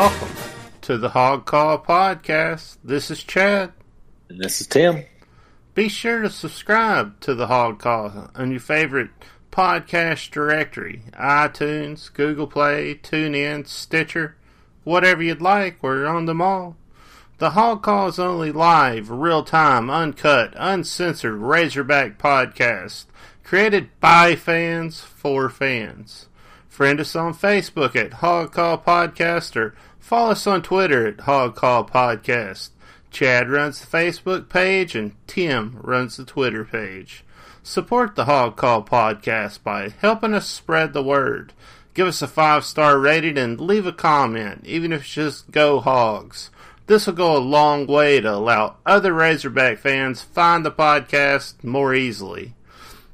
Welcome to the Hog Call Podcast. This is Chad. And this is Tim. Be sure to subscribe to the Hog Call on your favorite podcast directory iTunes, Google Play, TuneIn, Stitcher, whatever you'd like. We're on them all. The Hog Call is only live, real time, uncut, uncensored Razorback podcast created by fans for fans. Friend us on Facebook at Hog Call Podcast or follow us on Twitter at Hog Call Podcast. Chad runs the Facebook page and Tim runs the Twitter page. Support the Hog Call Podcast by helping us spread the word. Give us a five star rating and leave a comment, even if it's just go hogs. This will go a long way to allow other Razorback fans find the podcast more easily.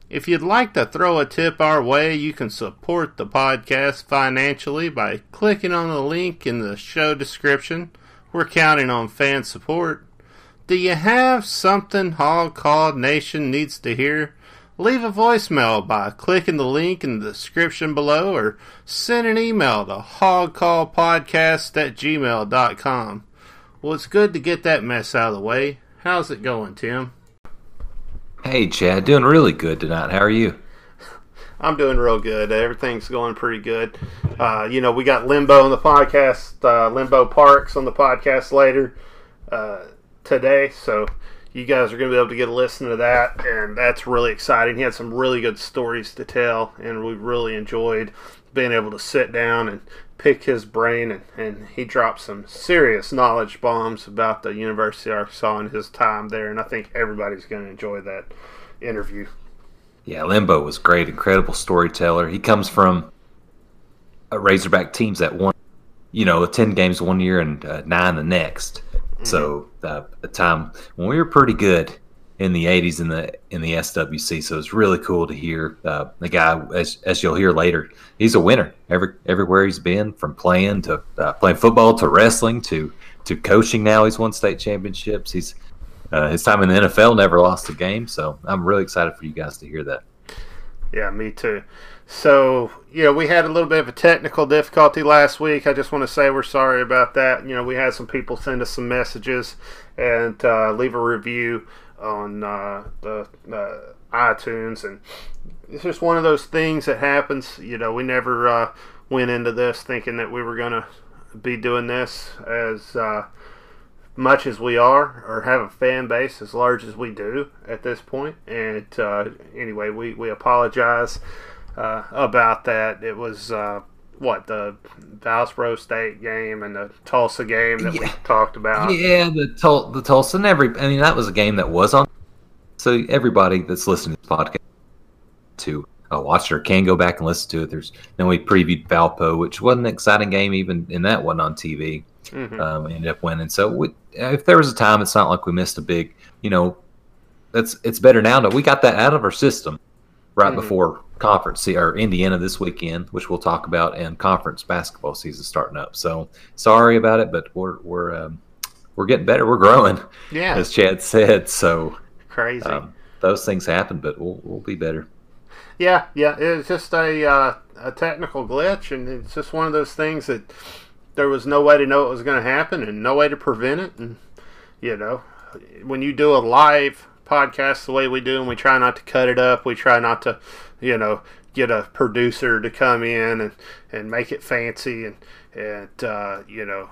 If you'd like to throw a tip our way, you can support the podcast financially by clicking on the link in the show description. We're counting on fan support. Do you have something Hog Call Nation needs to hear? Leave a voicemail by clicking the link in the description below or send an email to hogcallpodcast at gmail.com. Well, it's good to get that mess out of the way. How's it going, Tim? Hey, Chad, doing really good tonight. How are you? I'm doing real good. Everything's going pretty good. Uh, you know, we got Limbo on the podcast, uh, Limbo Parks on the podcast later uh, today. So you guys are going to be able to get a listen to that, and that's really exciting. He had some really good stories to tell, and we really enjoyed being able to sit down and pick his brain, and, and he dropped some serious knowledge bombs about the University of Arkansas and his time there, and I think everybody's going to enjoy that interview. Yeah, Limbo was great, incredible storyteller. He comes from a Razorback teams that won, you know, ten games one year and uh, nine the next. Mm-hmm. So uh, a time when we were pretty good in the 80s in the in the SWC. So it's really cool to hear uh, the guy, as, as you'll hear later, he's a winner every everywhere he's been, from playing to uh, playing football to wrestling to to coaching. Now he's won state championships. He's uh, his time in the NFL never lost a game. So I'm really excited for you guys to hear that. Yeah, me too. So, you know, we had a little bit of a technical difficulty last week. I just want to say we're sorry about that. You know, we had some people send us some messages and uh, leave a review on uh, the uh, iTunes, and it's just one of those things that happens. You know, we never uh, went into this thinking that we were to be doing this as uh, much as we are, or have a fan base as large as we do at this point. And uh, anyway, we we apologize uh, about that. It was what the Valsboro State game and the Tulsa game that yeah. we talked about. Yeah, the Tul- the Tulsa and every. I mean, that was a game that was on. So everybody that's listening to this podcast to uh, watch it or can go back and listen to it. There's then we previewed Valpo, which wasn't an exciting game even in that one on TV. Mm-hmm. Um, we ended up winning. So we, if there was a time, it's not like we missed a big. You know, that's it's better now that we got that out of our system right mm-hmm. before conference or Indiana this weekend, which we'll talk about, and conference basketball season starting up. So sorry about it, but we're we're um, we're getting better. We're growing. Yeah, as Chad said. So crazy. Um, those things happen, but we'll we'll be better. Yeah, yeah. It's just a uh, a technical glitch, and it's just one of those things that there was no way to know it was going to happen, and no way to prevent it. And you know, when you do a live podcast the way we do, and we try not to cut it up. We try not to, you know, get a producer to come in and, and make it fancy and and uh, you know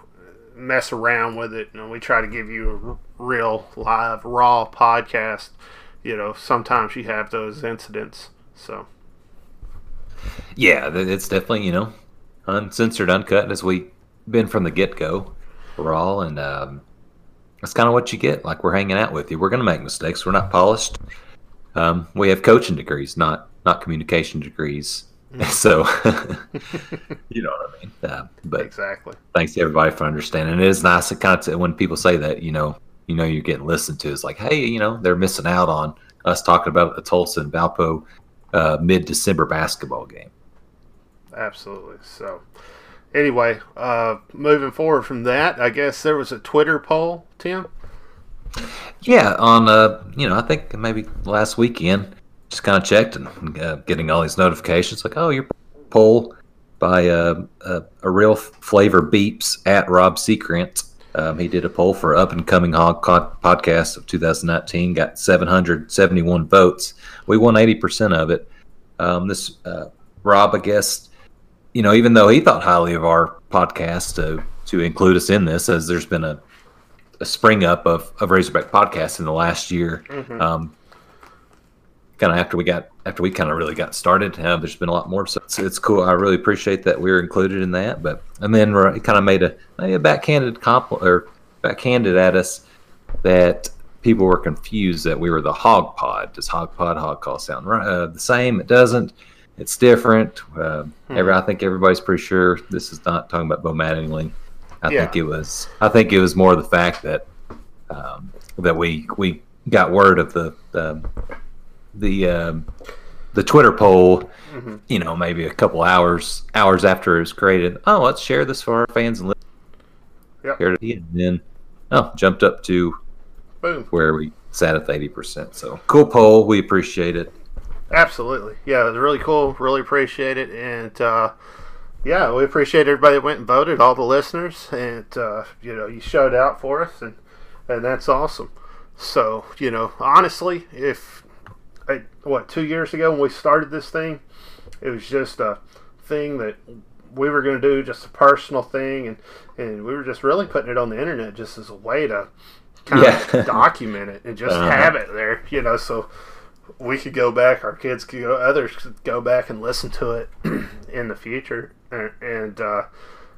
mess around with it. And we try to give you a real live raw podcast. You know, sometimes you have those incidents. So yeah, it's definitely you know uncensored, uncut as we've been from the get go, raw and. Um, that's kind of what you get. Like we're hanging out with you. We're going to make mistakes. We're not polished. Um, we have coaching degrees, not not communication degrees. Mm. So, you know what I mean. Uh, but exactly. Thanks to everybody for understanding. It is nice to kind of when people say that, you know, you know, you're getting listened to. It's like, hey, you know, they're missing out on us talking about the Tulsa and Valpo uh, mid December basketball game. Absolutely. So, anyway, uh, moving forward from that, I guess there was a Twitter poll, Tim. Yeah, on uh, you know, I think maybe last weekend, just kind of checked and uh, getting all these notifications like, oh, your poll by uh, uh, a real flavor beeps at Rob Seacrant. Um, he did a poll for up and coming hog podcast of 2019, got 771 votes. We won 80% of it. Um, this uh, Rob, I guess, you know, even though he thought highly of our podcast to to include us in this, as there's been a, a spring up of, of Razorback podcasts in the last year. Mm-hmm. Um, kind of after we got after we kind of really got started. Uh, there's been a lot more, so it's, it's, cool. I really appreciate that we were included in that. But and then it kind of made a maybe a backhanded compliment or backhanded at us that people were confused that we were the hog pod. Does hog pod hog call sound right? Uh, the same? It doesn't. It's different. Uh, hmm. every, I think everybody's pretty sure this is not talking about Bo Mattingly. I yeah. think it was. I think it was more the fact that um, that we we got word of the the the, um, the Twitter poll. Mm-hmm. You know, maybe a couple hours hours after it was created. Oh, let's share this for our fans and yep. and then oh, jumped up to Boom. where we sat at eighty percent. So cool poll. We appreciate it. Absolutely, yeah, it was really cool. Really appreciate it, and uh, yeah, we appreciate everybody that went and voted, all the listeners, and uh, you know, you showed out for us, and and that's awesome. So you know, honestly, if I, what two years ago when we started this thing, it was just a thing that we were going to do, just a personal thing, and and we were just really putting it on the internet just as a way to kind yeah. of document it and just uh-huh. have it there, you know, so we could go back, our kids could go, others could go back and listen to it in the future, and, and uh,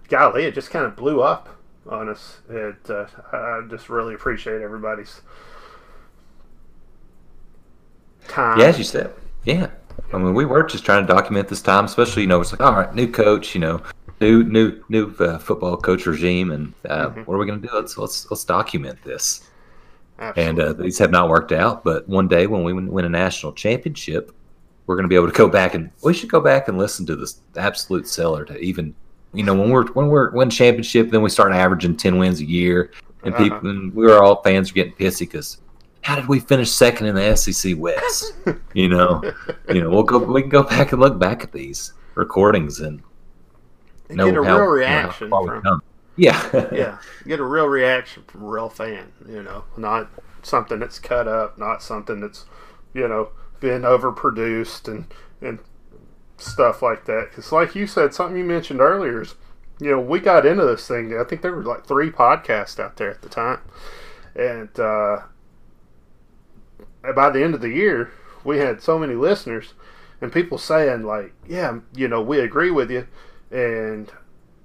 golly, it just kind of blew up on us. It, uh, I just really appreciate everybody's time. Yeah, as you said, yeah. I mean, we were just trying to document this time, especially you know, it's like all right, new coach, you know, new new new uh, football coach regime, and uh, mm-hmm. what are we going to do? Let's let's let's document this. Absolutely. And uh, these have not worked out, but one day when we win a national championship, we're going to be able to go back and we should go back and listen to this absolute seller to even, you know, when we're when we're win championship, then we start averaging ten wins a year, and uh-huh. people, and we were all fans are getting pissy because how did we finish second in the SEC West? you know, you know, we'll go. We can go back and look back at these recordings and, and get a how, real reaction you know, from. Yeah, yeah, get a real reaction from a real fan. You know, not something that's cut up, not something that's you know been overproduced and and stuff like that. Because, like you said, something you mentioned earlier is, you know, we got into this thing. I think there were like three podcasts out there at the time, and uh, by the end of the year, we had so many listeners and people saying like, "Yeah, you know, we agree with you," and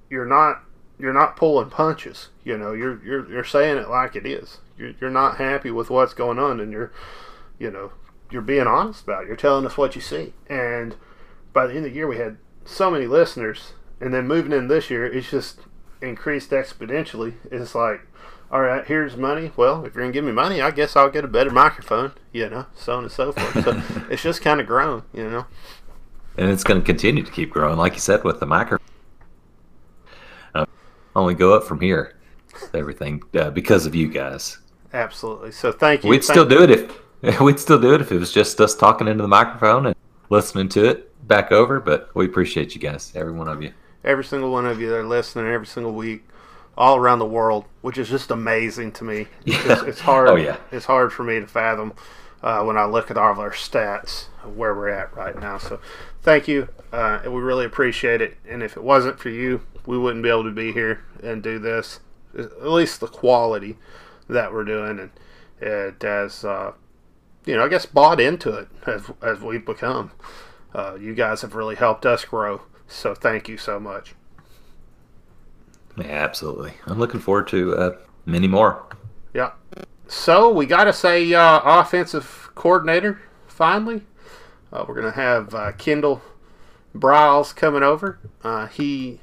you're not you're not pulling punches. You know, you're you're you're saying it like it is. You're you're not happy with what's going on, and you're you know you're being honest about it. You're telling us what you see. And by the end of the year, we had so many listeners, and then moving in this year, it's just increased exponentially. It's like all right, here's money. Well, if you're gonna give me money, I guess I'll get a better microphone. You know, so on and so forth. So it's just kind of grown. You know, and it's going to continue to keep growing, like you said, with the microphone. Only go up from here. Everything uh, because of you guys. Absolutely. So thank you. We'd thank still do it if we'd still do it if it was just us talking into the microphone and listening to it back over. But we appreciate you guys, every one of you. Every single one of you that are listening every single week all around the world, which is just amazing to me. Yeah. It's, it's hard. Oh yeah. It's hard for me to fathom uh, when I look at all of our stats where we're at right now. So, thank you, uh, and we really appreciate it. And if it wasn't for you, we wouldn't be able to be here and do this. At least the quality that we're doing, and it has, uh, you know, I guess bought into it as as we've become. Uh, you guys have really helped us grow. So, thank you so much. Yeah, absolutely. I'm looking forward to uh, many more. Yeah. So we got to say uh, offensive coordinator finally. Uh, we're going to have uh, Kendall Briles coming over. Uh, he,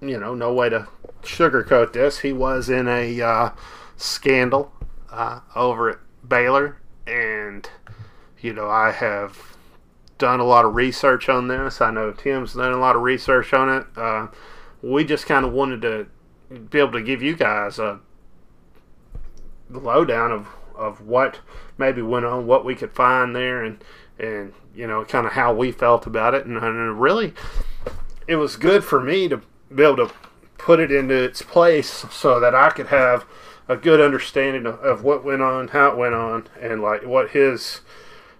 you know, no way to sugarcoat this. He was in a uh, scandal uh, over at Baylor, and you know I have done a lot of research on this. I know Tim's done a lot of research on it we just kind of wanted to be able to give you guys a lowdown of, of what maybe went on, what we could find there, and and you know kind of how we felt about it, and, and really it was good for me to be able to put it into its place so that I could have a good understanding of, of what went on, how it went on, and like what his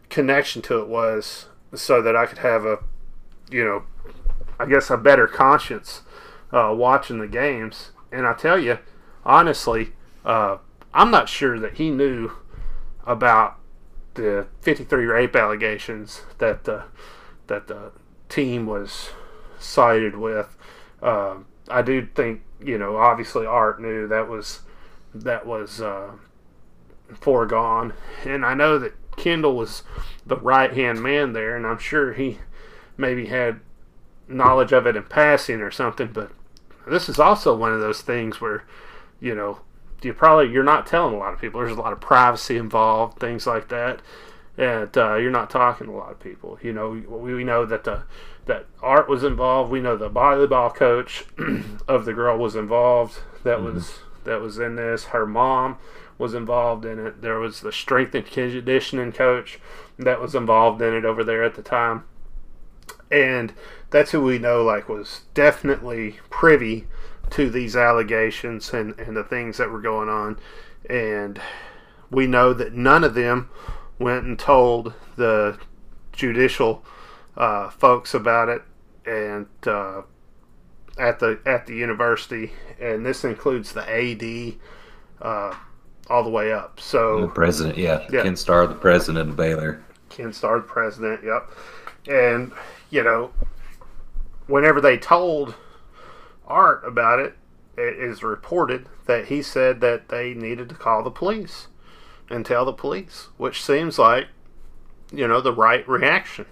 connection to it was, so that I could have a, you know, I guess a better conscience uh, watching the games. And I tell you, honestly, uh, I'm not sure that he knew about the 53 rape allegations that the that the team was sided with. Uh, I do think you know obviously Art knew that was that was uh, foregone, and I know that Kendall was the right hand man there, and I'm sure he maybe had knowledge of it in passing or something. But this is also one of those things where you know you probably you're not telling a lot of people. There's a lot of privacy involved, things like that, and uh, you're not talking to a lot of people. You know, we, we know that the that Art was involved. We know the volleyball coach of the girl was involved. That mm-hmm. was that was in this. Her mom was involved in it. There was the strength and conditioning coach that was involved in it over there at the time, and that's who we know like was definitely privy to these allegations and, and the things that were going on. And we know that none of them went and told the judicial uh, folks about it and uh, at the at the university, and this includes the AD uh, all the way up. So the president, yeah, yeah, Ken Starr, the president of Baylor. Ken Starr, the president. Yep, and you know, whenever they told Art about it, it is reported that he said that they needed to call the police and tell the police, which seems like, you know, the right reaction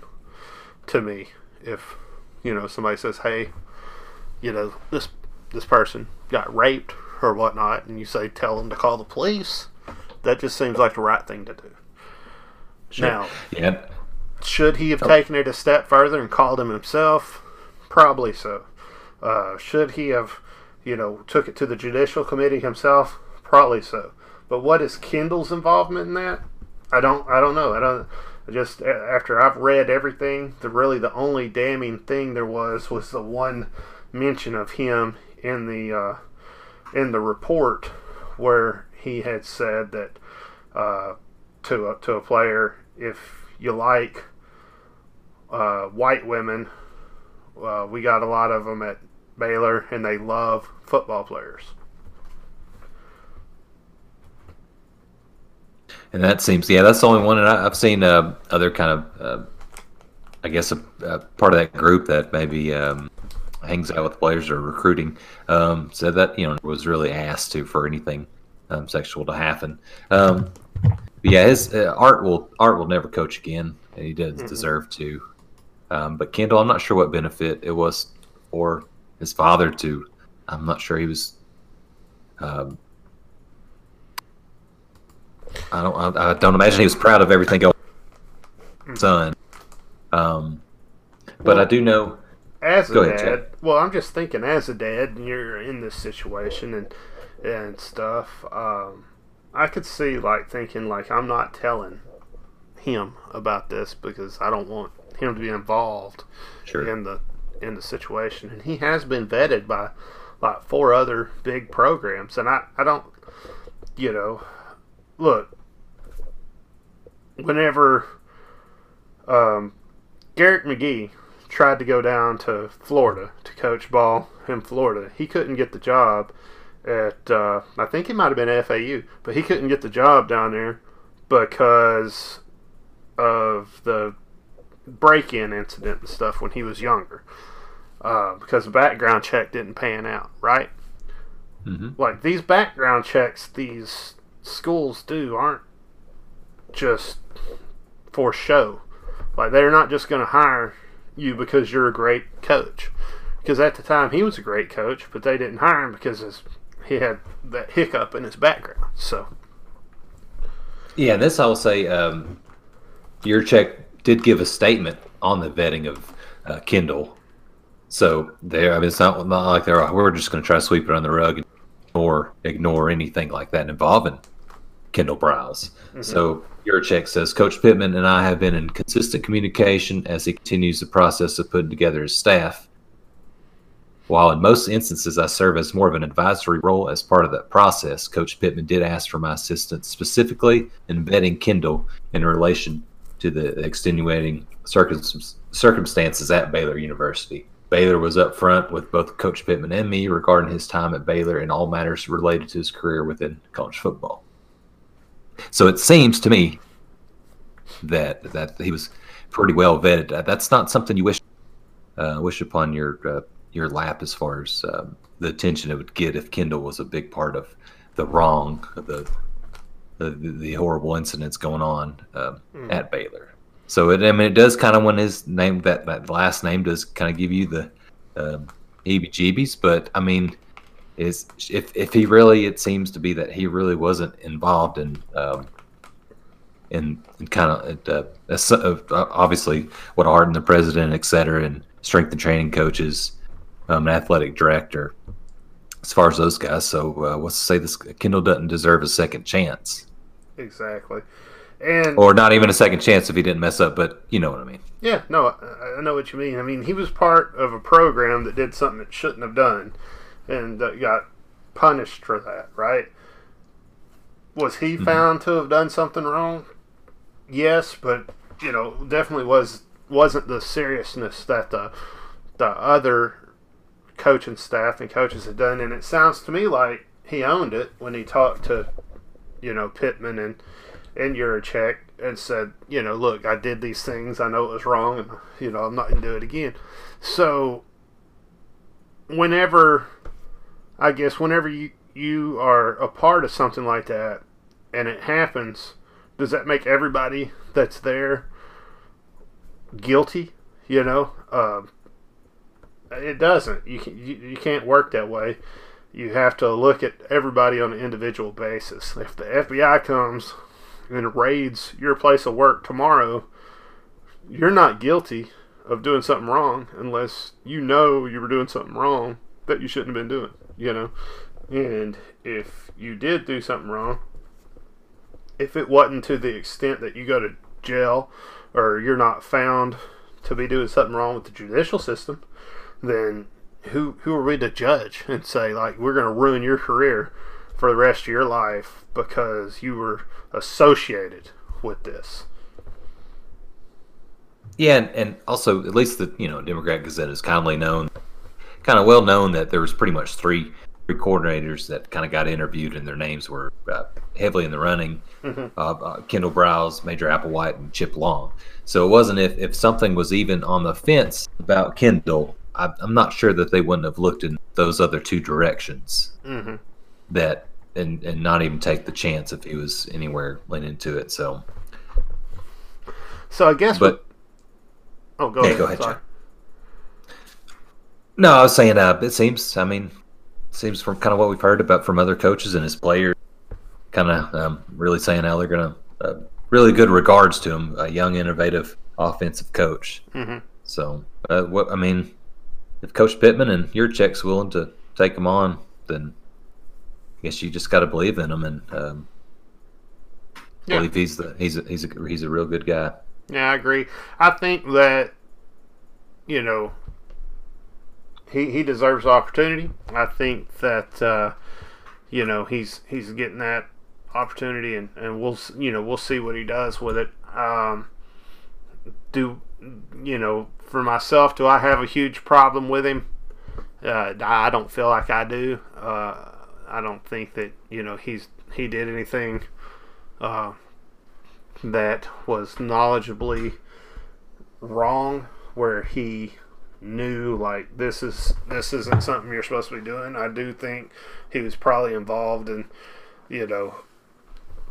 to me. If, you know, somebody says, hey, you know, this this person got raped or whatnot, and you say, tell them to call the police, that just seems like the right thing to do. Sure. Now, yeah. should he have oh. taken it a step further and called him himself? Probably so. Uh, should he have, you know, took it to the judicial committee himself? Probably so. But what is Kendall's involvement in that? I don't. I don't know. I don't. Just after I've read everything, the really the only damning thing there was was the one mention of him in the uh, in the report where he had said that uh, to a, to a player, if you like uh, white women, uh, we got a lot of them at Baylor, and they love football players. And that seems, yeah, that's the only one. And I, have seen uh, other kind of, uh, I guess, a, a, part of that group that maybe um, hangs out with players or recruiting um, said that you know was really asked to for anything um, sexual to happen. Um, yeah, his uh, art will art will never coach again. And he does mm-hmm. deserve to. Um, but Kendall, I'm not sure what benefit it was for his father to. I'm not sure he was. Um, I don't. I, I, don't imagine he was proud of everything going. Son, um, but well, I do know. As a ahead, dad, Chad. well, I'm just thinking as a dad, and you're in this situation and and stuff. Um, I could see like thinking like I'm not telling him about this because I don't want him to be involved sure. in the in the situation, and he has been vetted by like four other big programs, and I I don't you know look whenever um, Garrick McGee tried to go down to Florida to coach ball in Florida, he couldn't get the job at uh, I think it might have been FAU, but he couldn't get the job down there because of the break-in incident and stuff when he was younger, uh, because the background check didn't pan out, right? Mm-hmm. Like these background checks, these schools do aren't just for show. Like they're not just going to hire you because you're a great coach. Because at the time he was a great coach, but they didn't hire him because his, he had that hiccup in his background. So. Yeah, this I will say. Um, Yurachek did give a statement on the vetting of uh, Kendall. So there, I mean, it's not, not like they're we're just going to try to sweep it on the rug or ignore anything like that involving Kendall Briles. Mm-hmm. So Yurachek says Coach Pittman and I have been in consistent communication as he continues the process of putting together his staff. While in most instances I serve as more of an advisory role as part of that process, Coach Pittman did ask for my assistance specifically in vetting Kendall in relation to the extenuating circumstances at Baylor University. Baylor was upfront with both Coach Pittman and me regarding his time at Baylor and all matters related to his career within college football. So it seems to me that that he was pretty well vetted. That's not something you wish uh, wish upon your uh, your lap as far as um, the attention it would get if Kendall was a big part of the wrong, the the, the horrible incidents going on um, mm. at Baylor. So it, I mean, it does kind of when his name that that last name does kind of give you the um, heebie-jeebies. But I mean, is if if he really, it seems to be that he really wasn't involved in um, in, in kind of uh, uh, obviously what Harden, the president, et cetera, and strength and training coaches, um, an athletic director. As far as those guys, so uh, what's to say this Kendall doesn't deserve a second chance? Exactly. And or not even a second chance if he didn't mess up, but you know what I mean. Yeah, no, I, I know what you mean. I mean, he was part of a program that did something it shouldn't have done, and uh, got punished for that, right? Was he mm-hmm. found to have done something wrong? Yes, but you know, definitely was wasn't the seriousness that the the other coaching staff and coaches had done. And it sounds to me like he owned it when he talked to, you know, Pittman and and Yurachek and said, you know, look, I did these things. I know it was wrong, and you know, I'm not going to do it again. So, whenever, I guess, whenever you you are a part of something like that, and it happens, does that make everybody that's there guilty? You know, uh, it doesn't. You, can, you you can't work that way. You have to look at everybody on an individual basis. If the FBI comes and raids your place of work tomorrow, you're not guilty of doing something wrong unless you know you were doing something wrong that you shouldn't have been doing, you know. And if you did do something wrong, if it wasn't to the extent that you go to jail or you're not found to be doing something wrong with the judicial system, then who who are we to judge and say like we're going to ruin your career for the rest of your life because you were associated with this. Yeah, and, and also at least the you know Democrat Gazette is commonly known, kind of well known that there was pretty much three three coordinators that kind of got interviewed and their names were uh, heavily in the running. Mm-hmm. Uh, uh, Kendall Briles, Major Applewhite, and Chip Long. So it wasn't if if something was even on the fence about Kendall, I, am not sure that they wouldn't have looked in those other two directions. Mm-hmm. That and and not even take the chance if he was anywhere leaning to it. So, so I guess. But oh, go yeah, ahead. Go ahead. No, I was saying. Uh, it seems. I mean, seems from kind of what we've heard about from other coaches and his players, kind of um, really saying how they're going to uh, really good regards to him, a young, innovative offensive coach. Mm-hmm. So, uh, what I mean, if Coach Pittman and Yurachek's willing to take him on, then I guess you just got to believe in him and um, yeah. believe he's the he's a, he's a he's a real good guy. Yeah, I agree. I think that you know he he deserves opportunity. I think that uh, you know he's he's getting that opportunity, and, and we'll you know we'll see what he does with it. Um, do you know for myself? Do I have a huge problem with him? Uh, I don't feel like I do. Uh, I don't think that you know he's he did anything uh, that was knowledgeably wrong, where he knew like this is this isn't something you're supposed to be doing. I do think he was probably involved in you know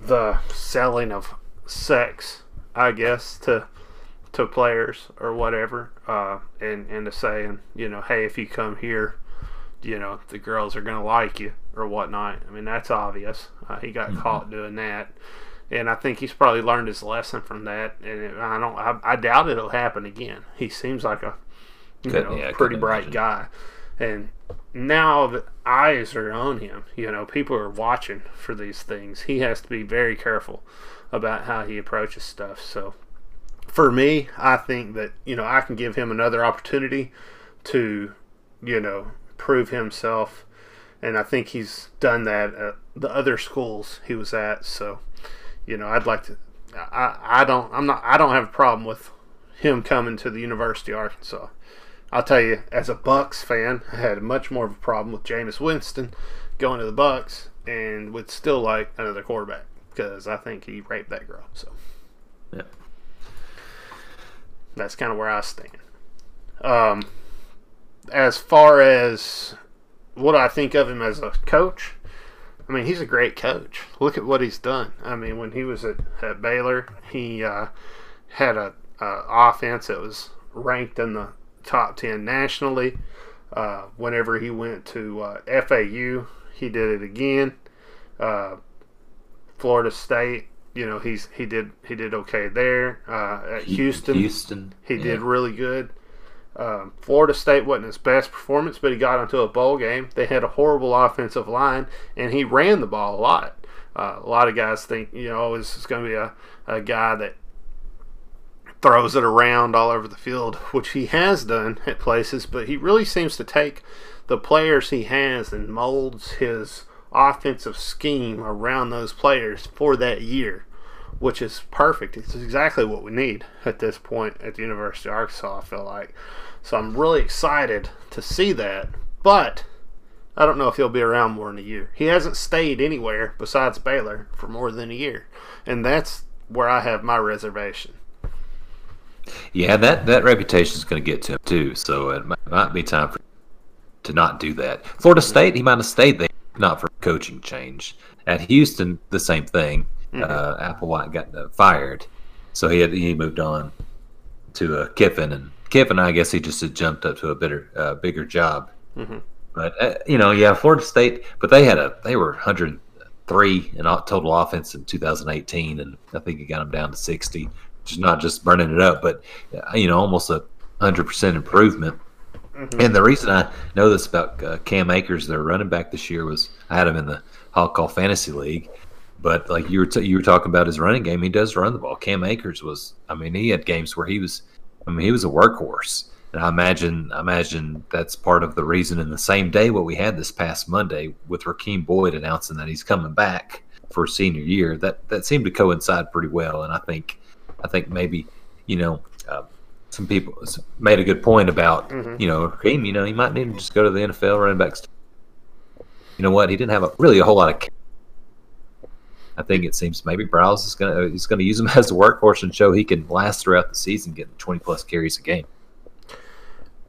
the selling of sex, I guess to to players or whatever, uh, and and to saying you know hey if you come here you know the girls are gonna like you or whatnot. I mean that's obvious. Uh, he got mm-hmm. caught doing that, and I think he's probably learned his lesson from that. And it, I don't. I, I, doubt it'll happen again. He seems like a you could, know yeah, pretty bright imagine. guy, and now the eyes are on him. You know, people are watching for these things. He has to be very careful about how he approaches stuff. So, for me, I think that you know I can give him another opportunity to, you know, prove himself, and I think he's done that at the other schools he was at. So, you know, I'd like to. I, I don't I'm not I don't have a problem with him coming to the University of Arkansas. I'll tell you, as a Bucks fan, I had much more of a problem with Jameis Winston going to the Bucks, and would still like another quarterback because I think he raped that girl. So, Yeah. that's kind of where I stand. Um, as far as what I think of him as a coach, I mean, he's a great coach. Look at what he's done. I mean, when he was at, at Baylor, he uh, had a, a offense that was ranked in the top ten nationally. Uh, whenever he went to uh, FAU, he did it again. Uh, Florida State, you know, he's he did he did okay there. Uh, at Houston, Houston. he yeah. did really good. Um, Florida State wasn't his best performance, but he got into a bowl game. They had a horrible offensive line, and he ran the ball a lot. Uh, a lot of guys think, you know, this is going to be a, a guy that throws it around all over the field, which he has done at places, but he really seems to take the players he has and molds his offensive scheme around those players for that year, which is perfect. It's exactly what we need at this point at the University of Arkansas, I feel like. So I'm really excited to see that, but I don't know if he'll be around more than a year. He hasn't stayed anywhere besides Baylor for more than a year, and that's where I have my reservation. Yeah, that that reputation is going to get to him too. So it might, might be time for to not do that. Florida State, he might have stayed there, not for coaching change. At Houston, the same thing. Uh, Applewhite got uh, fired, so he had he moved on to uh, Kiffin, and Kiffin, I guess he just had jumped up to a better, uh, bigger job. Mhm. But uh, you know, yeah, Florida State, but they had a they were 103 in total offense in 2018, and I think he got them down to 60, is not just burning it up, but uh, you know, almost a hundred percent improvement. And the reason I know this about uh, Cam Akers, their running back this year, was I had him in the Hog Call Fantasy League. But like you were, t- you were talking about his running game, he does run the ball. Cam Akers was, I mean, he had games where he was, I mean, he was a workhorse. And I imagine, I imagine that's part of the reason. In the same day, what we had this past Monday with Rakeem Boyd announcing that he's coming back for senior year, that that seemed to coincide pretty well. And I think, I think maybe, you know, uh, some people made a good point about, you know, Rakeem. You know, he might need to just go to the NFL running backs. You know what? He didn't have a, really a whole lot of. I think it seems maybe Briles is gonna he's gonna use him as a workhorse and show he can last throughout the season, getting twenty plus carries a game.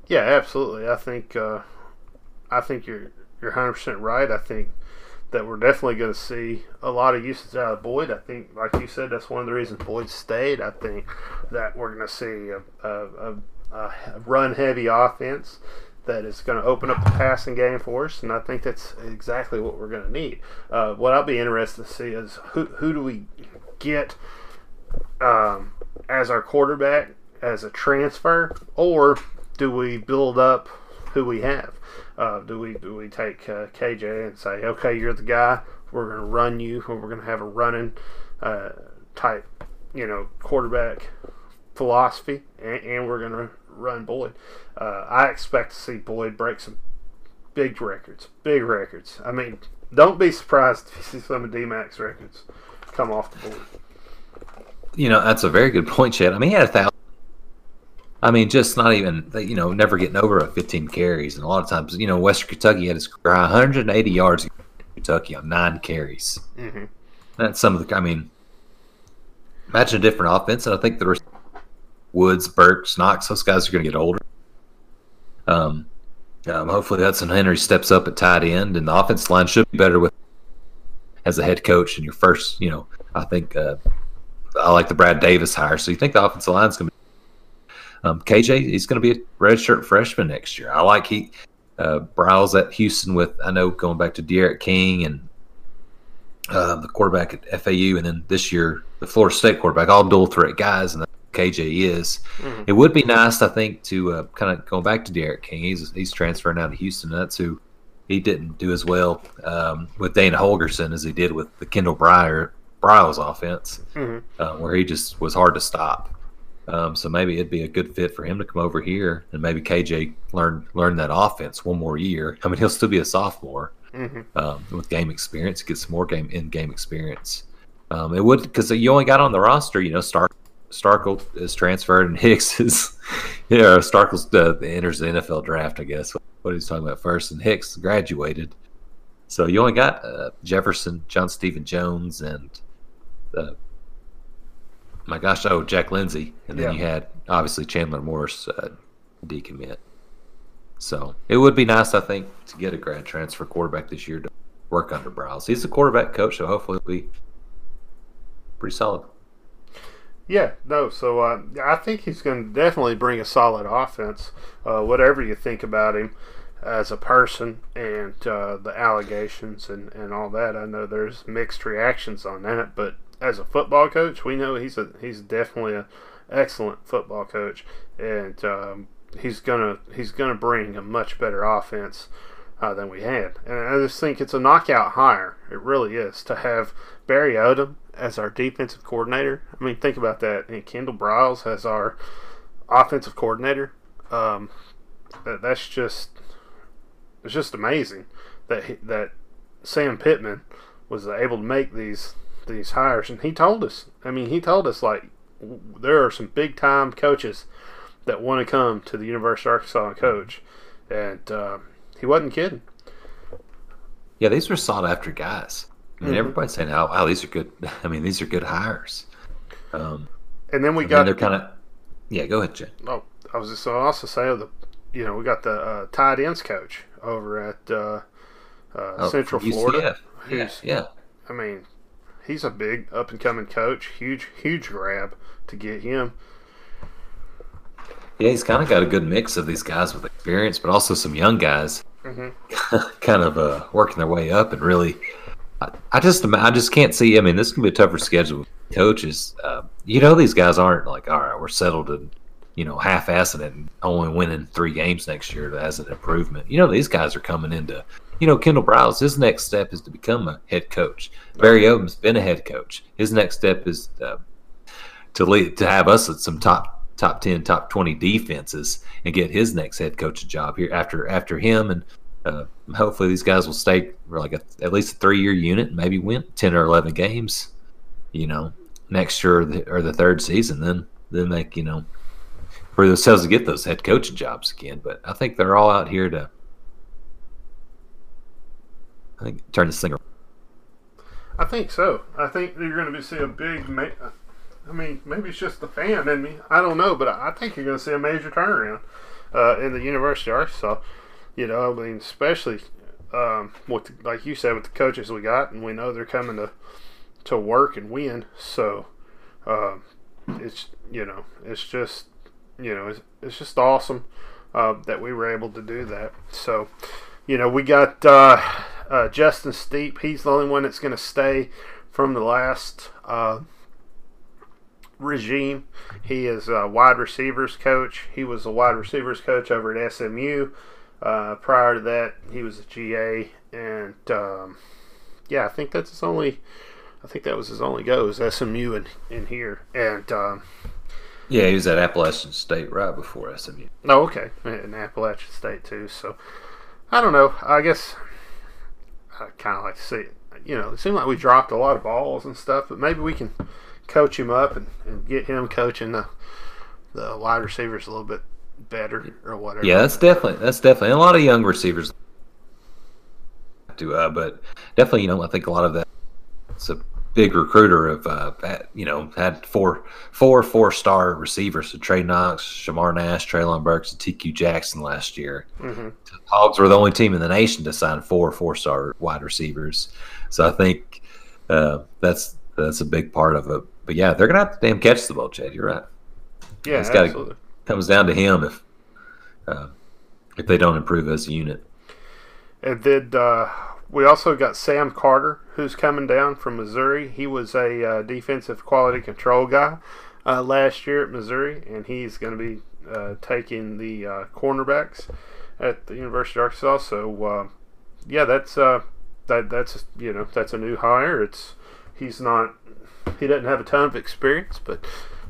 Yeah, absolutely. I think uh, I think you're you're 100 percent right. I think that we're definitely going to see a lot of usage out of Boyd. I think, like you said, that's one of the reasons Boyd stayed. I think that we're going to see a, a, a, a run heavy offense that is going to open up the passing game for us, and I think that's exactly what we're going to need. Uh, what I'll be interested to see is who who do we get um, as our quarterback as a transfer, or do we build up who we have? Uh, do we do we take uh, KJ and say, okay, you're the guy. We're going to run you, we're going to have a running uh, type, you know, quarterback philosophy, and, and we're going to run Boyd. Uh, I expect to see Boyd break some big records, big records. I mean, don't be surprised if you see some of D-Max records come off the board. You know, that's a very good point, Chad. I mean, he had a thousand. I mean, just not even you know, never getting over a 15 carries, and a lot of times, you know, Western Kentucky had his career high 180 yards. Kentucky on nine carries. Mhm. That's some of the. I mean, imagine a different offense, and I think the Woods, Burks, Knox, those guys are going to get older. Um, um, hopefully Hudson Henry steps up at tight end, and the offense line should be better with as a head coach. And your first, you know, I think uh, I like the Brad Davis hire. So you think the offensive line's going to be um, KJ? He's going to be a redshirt freshman next year. I like he uh, Briles at Houston with I know going back to D'Eriq King and um, the quarterback at FAU, and then this year the Florida State quarterback, all dual threat guys, and KJ is. Mhm. It would be nice, I think, to uh, kind of going back to D'Eriq King. He's he's transferring out of Houston. And that's who he didn't do as well um, with Dana Holgorsen as he did with the Kendall Breyer Briles offense, Mhm. uh, where he just was hard to stop. Um, so maybe it'd be a good fit for him to come over here and maybe KJ learn learn that offense one more year. I mean, he'll still be a sophomore Mm-hmm. um, with game experience, get some more game in game experience. Um, it would because you only got on the roster, you know, Stark Starkel is transferred and Hicks is, you know, Starkel's uh, enters the NFL draft, I guess. What he's talking about first, and Hicks graduated. So you only got uh, Jefferson, John Stephen Jones, and uh, my gosh, oh Jack Lindsey, and then Yeah. you had obviously Chandler Morris uh, decommit. So it would be nice, I think, to get a grad transfer quarterback this year to work under Briles. He's a quarterback coach, so hopefully he'll be pretty solid. Yeah, no. So uh, I think he's going to definitely bring a solid offense. Uh, whatever you think about him as a person and uh, the allegations and, and all that, I know there's mixed reactions on that. But as a football coach, we know he's a he's definitely a excellent football coach, and um, he's gonna he's gonna bring a much better offense. Uh, than we had, and I just think it's a knockout hire. It really is to have Barry Odom as our defensive coordinator. I mean, think about that. And Kendall Briles as our offensive coordinator. Um, that, that's just it's just amazing that he, that Sam Pittman was able to make these these hires, and he told us. I mean, he told us like there are some big time coaches that want to come to the University of Arkansas and coach, and uh, he wasn't kidding. Yeah, these were sought after guys. I mean, Mhm. everybody's saying, "Oh, wow, these are good." I mean, these are good hires. Um, And then we got then they're kind of, yeah. Go ahead, Jay. Oh, I was just also say the, you know, we got the uh, tight ends coach over at uh, uh, Oh, Central Florida. Yeah, yeah. I mean, he's a big up and coming coach. Huge, huge grab to get him. Yeah, he's kind of got a good mix of these guys with experience, but also some young guys, hmm kind of uh, working their way up and really. I, I just, I just can't see. I mean, this can be a tougher schedule. with Coaches, uh, you know, these guys aren't like, all right, we're settled and you know, half-assing it and only winning three games next year as an improvement. You know, these guys are coming into. You know, Kendall Briles, his next step is to become a head coach. Barry Odom's been a head coach. His next step is uh, to lead to have us at some top top ten, top twenty defenses and get his next head coaching job here after after him. And uh, hopefully these guys will stay for like a, at least a three year unit, and maybe win ten or eleven games. You know, next year or the, or the third season, then then they you know for themselves to get those head coaching jobs again. But I think they're all out here to. I think turn this thing around. I think so. I think you're going to see a big. Ma- I mean, maybe it's just the fan in me. I don't know, but I think you're going to see a major turnaround uh, in the University of Arkansas. You know, I mean, especially um, with like you said with the coaches we got, and we know they're coming to to work and win. So um, it's you know, it's just you know, it's, it's just awesome uh, that we were able to do that. So you know, we got uh, uh, Justin Stepp. He's the only one that's going to stay from the last uh, regime. He is a wide receivers coach. He was a wide receivers coach over at SMU. Uh, prior to that, he was a GA, and um, yeah, I think that's his only. I think that was his only go is SMU in, in here, and um, Yeah, he was at Appalachian State right before SMU. Oh, okay. In Appalachian State too. So I don't know. I guess I kind of like to see. You know, it seemed like we dropped a lot of balls and stuff, but maybe we can coach him up and, and get him coaching the the wide receivers a little bit better or whatever. Yeah, that's definitely that's definitely and a lot of young receivers do, uh, but definitely you know I think a lot of that. Big recruiter of uh, had, you know had four four four star receivers, so Trey Knox, Shamar Nash, Treylon Burks, and TQ Jackson last year. hmm Hogs were the only team in the nation to sign four four star wide receivers, so I think uh, that's that's a big part of it. But yeah, they're gonna have to damn catch the ball, Chad. You're right. Yeah, It's gotta- absolutely. Comes down to him if uh, if they don't improve as a unit. And then uh, we also got Sam Carter, who's coming down from Missouri. He was a uh, defensive quality control guy uh, last year at Missouri, and he's going to be uh, taking the uh, cornerbacks at the University of Arkansas. So, uh, yeah, that's uh, that that's you know that's a new hire. It's he's not he doesn't have a ton of experience, but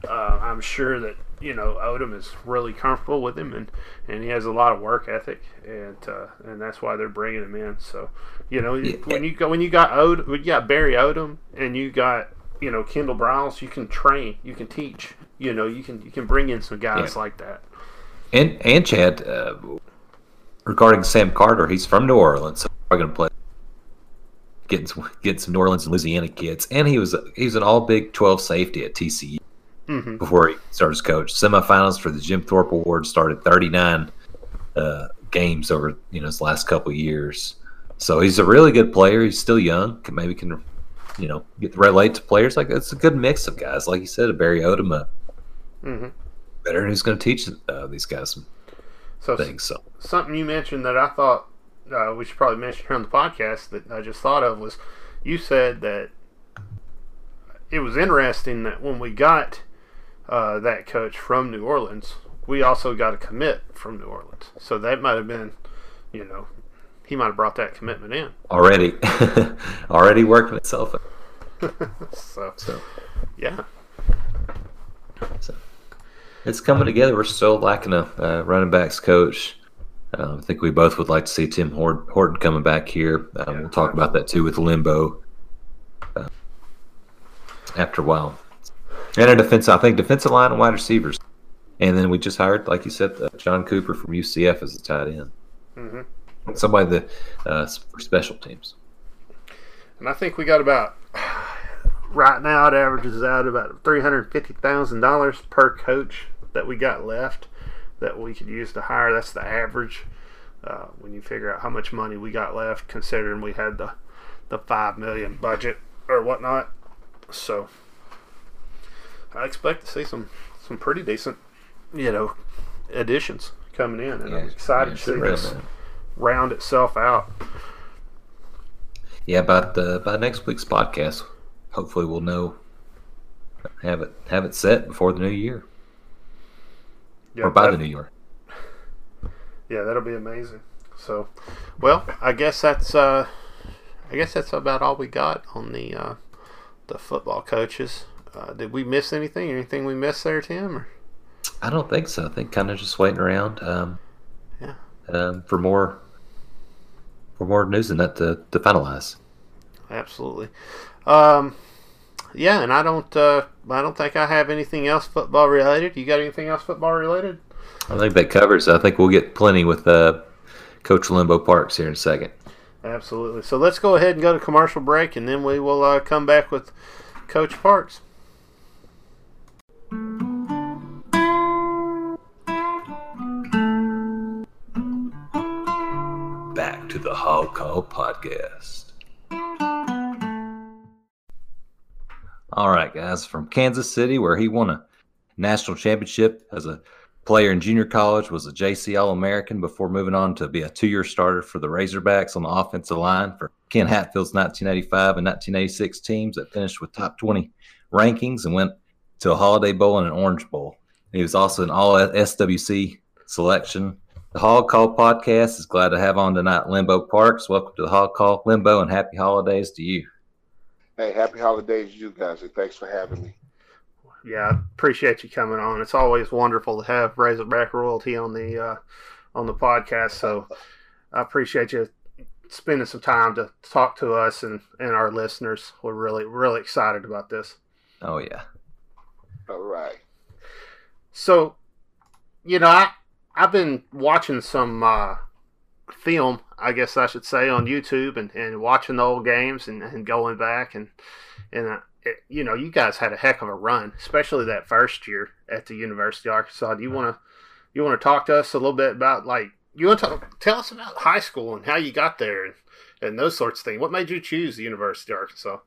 I'm sure that you know Odom is really comfortable with him, and, and he has a lot of work ethic, and and that's why they're bringing him in. So, you know, yeah. when you go when you got Od, when you got Barry Odom, and you got you know Kendall Briles, you can train, you can teach, you know, you can you can bring in some guys yeah. like that. And and Chad, uh, regarding Sam Carter, he's from New Orleans, so we're going to play getting some, getting some New Orleans and Louisiana kids, and he was he was an All Big Twelve safety at TCU mm-hmm. before he started as coach. Semifinals for the Jim Thorpe Award started 39 uh, games over you know his last couple years. So he's a really good player. He's still young. Can, maybe can you know get relate to players like it's a good mix of guys. Like you said, a Barry Odom, mm-hmm. better who's going to teach uh, these guys some so things. So something you mentioned that I thought uh, we should probably mention here on the podcast that I just thought of was you said that it was interesting that when we got uh, that coach from New Orleans, we also got a commit from New Orleans. So that might have been, you know, he might have brought that commitment in already, already working itself. so, so, yeah. So it's coming together. We're still lacking a uh, running backs coach. Um, I think we both would like to see Tim Horton coming back here. Um, yeah, we'll talk about that too with Limbo uh, after a while. And a defense, I think defensive line and wide receivers. And then we just hired, like you said, uh, John Cooper from UCF as a tight end. Mm-hmm. Somebody that uh, for special teams. And I think we got about right now it averages out about three hundred fifty thousand dollars per coach that we got left that we could use to hire. That's the average uh, when you figure out how much money we got left, considering we had the the five million budget or whatnot. So I expect to see some some pretty decent, you know, additions coming in, and yeah, I'm excited yeah, to see this round itself out. Yeah, about the by next week's podcast, hopefully we'll know have it have it set before the new year, yeah, or by the new year. Yeah, that'll be amazing. So, well, I guess that's uh, I guess that's about all we got on the uh, the football coaches. Uh, did we miss anything? Anything we missed there, Tim? Or? I don't think so. I think kind of just waiting around. Um, yeah. Um, for more for more news than that to, to finalize. Absolutely. Um, yeah, and I don't uh, I don't think I have anything else football related. You got anything else football related? I think that covers. I think we'll get plenty with uh, Coach Limbo Parks here in a second. Absolutely. So let's go ahead and go to commercial break, and then we will uh, come back with Coach Parks. To the Hog Call Podcast. All right, guys, from Kansas City, where he won a national championship as a player in junior college, was a JC All American before moving on to be a two year starter for the Razorbacks on the offensive line for Ken Hatfield's 1985 and 1986 teams that finished with top 20 rankings and went to a Holiday Bowl and an Orange Bowl. He was also an All SWC selection. The Hog Call podcast is glad to have on tonight Limbo Parks. Welcome to the Hog Call, Limbo, and happy holidays to you. Hey, happy holidays to you guys, and thanks for having me. Yeah, I appreciate you coming on. It's always wonderful to have Razorback royalty on the uh, on the podcast. So I appreciate you spending some time to talk to us and, and our listeners. We're really really excited about this. Oh yeah. All right. So, you know, I I've been watching some uh, film, I guess I should say, on YouTube and, and watching the old games and, and going back and and uh, it, you know, you guys had a heck of a run, especially that first year at the University of Arkansas. Do you want to you want to talk to us a little bit about like you want to tell us about high school and how you got there and, and those sorts of things? What made you choose the University of Arkansas?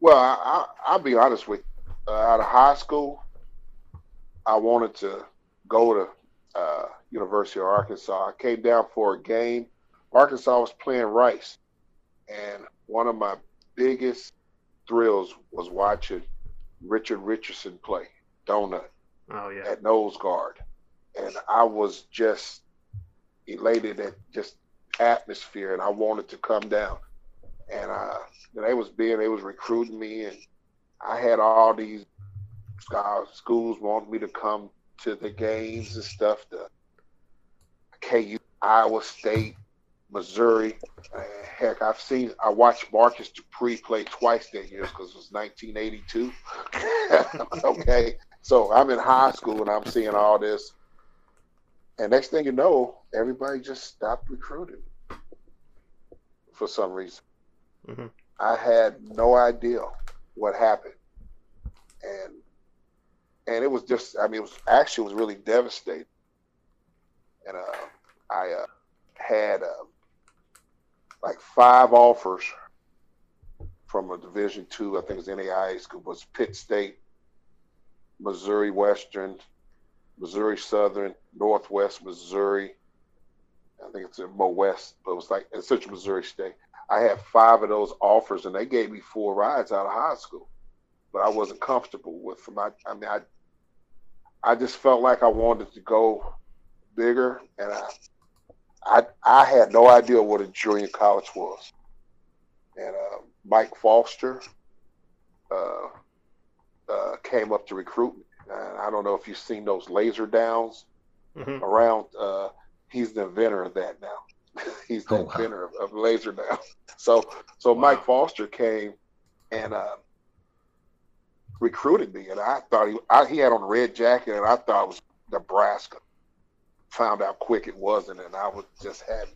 Well, I, will be honest with you. Uh, out of high school, I wanted to go to uh, University of Arkansas. I came down for a game. Arkansas was playing Rice, and one of my biggest thrills was watching Richard Richardson play donut oh, yeah. at nose guard, and I was just elated at just atmosphere, and I wanted to come down and uh, they was being they was recruiting me, and I had all these schools want me to come to the games and stuff. The KU, Iowa State, Missouri. Uh, heck, I've seen, I watched Marcus Dupree play twice that year because it was 1982. okay, so I'm in high school and I'm seeing all this. And next thing you know, everybody just stopped recruiting for some reason. Mm-hmm. I had no idea what happened, and and it was just I mean it was actually it was really devastating. And uh, I uh, had uh, like five offers from a Division two, I think it was NAIA school, was Pitt State, Missouri Western, Missouri Southern, Northwest Missouri. I think it's in Mo West, but it was like in Central Missouri State. I had five of those offers, and they gave me four rides out of high school, but I wasn't comfortable with them. I, I mean, I, I just felt like I wanted to go bigger, and I, I, I had no idea what a junior college was. And uh, Mike Foster uh, uh, came up to recruit me. And I don't know if you've seen those laser downs mm-hmm. around. Uh, he's the inventor of that now. he's the oh, inventor wow. of, of, laser down. So, so wow. Mike Foster came and uh, recruited me, and I thought he I, he had on a red jacket, and I thought it was Nebraska. Found out quick it wasn't, and I was just had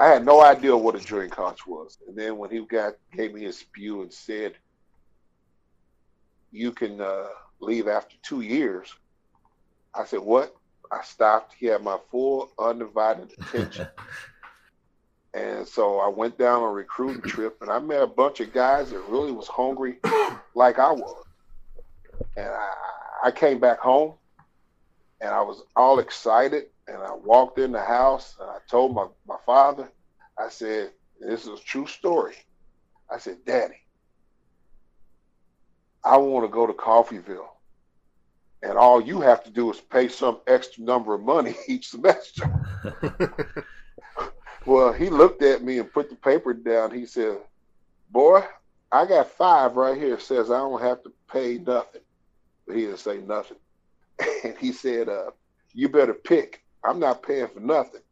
I had no idea what a junior college was. And then when he got gave me his spew and said, "You can uh, leave after two years," I said, "What?" I stopped. He had my full undivided attention. and so I went down on a recruiting trip, and I met a bunch of guys that really was hungry, like I was. And I, I came back home, and I was all excited. And I walked in the house, and I told my, my father, I said, this is a true story. I said, Daddy, I want to go to Coffeyville. And all you have to do is pay some extra number of money each semester. well, he looked at me and put the paper down. He said, Boy, I got five right here. It says I don't have to pay nothing. But he didn't say nothing. And he said, uh, You better pick. I'm not paying for nothing.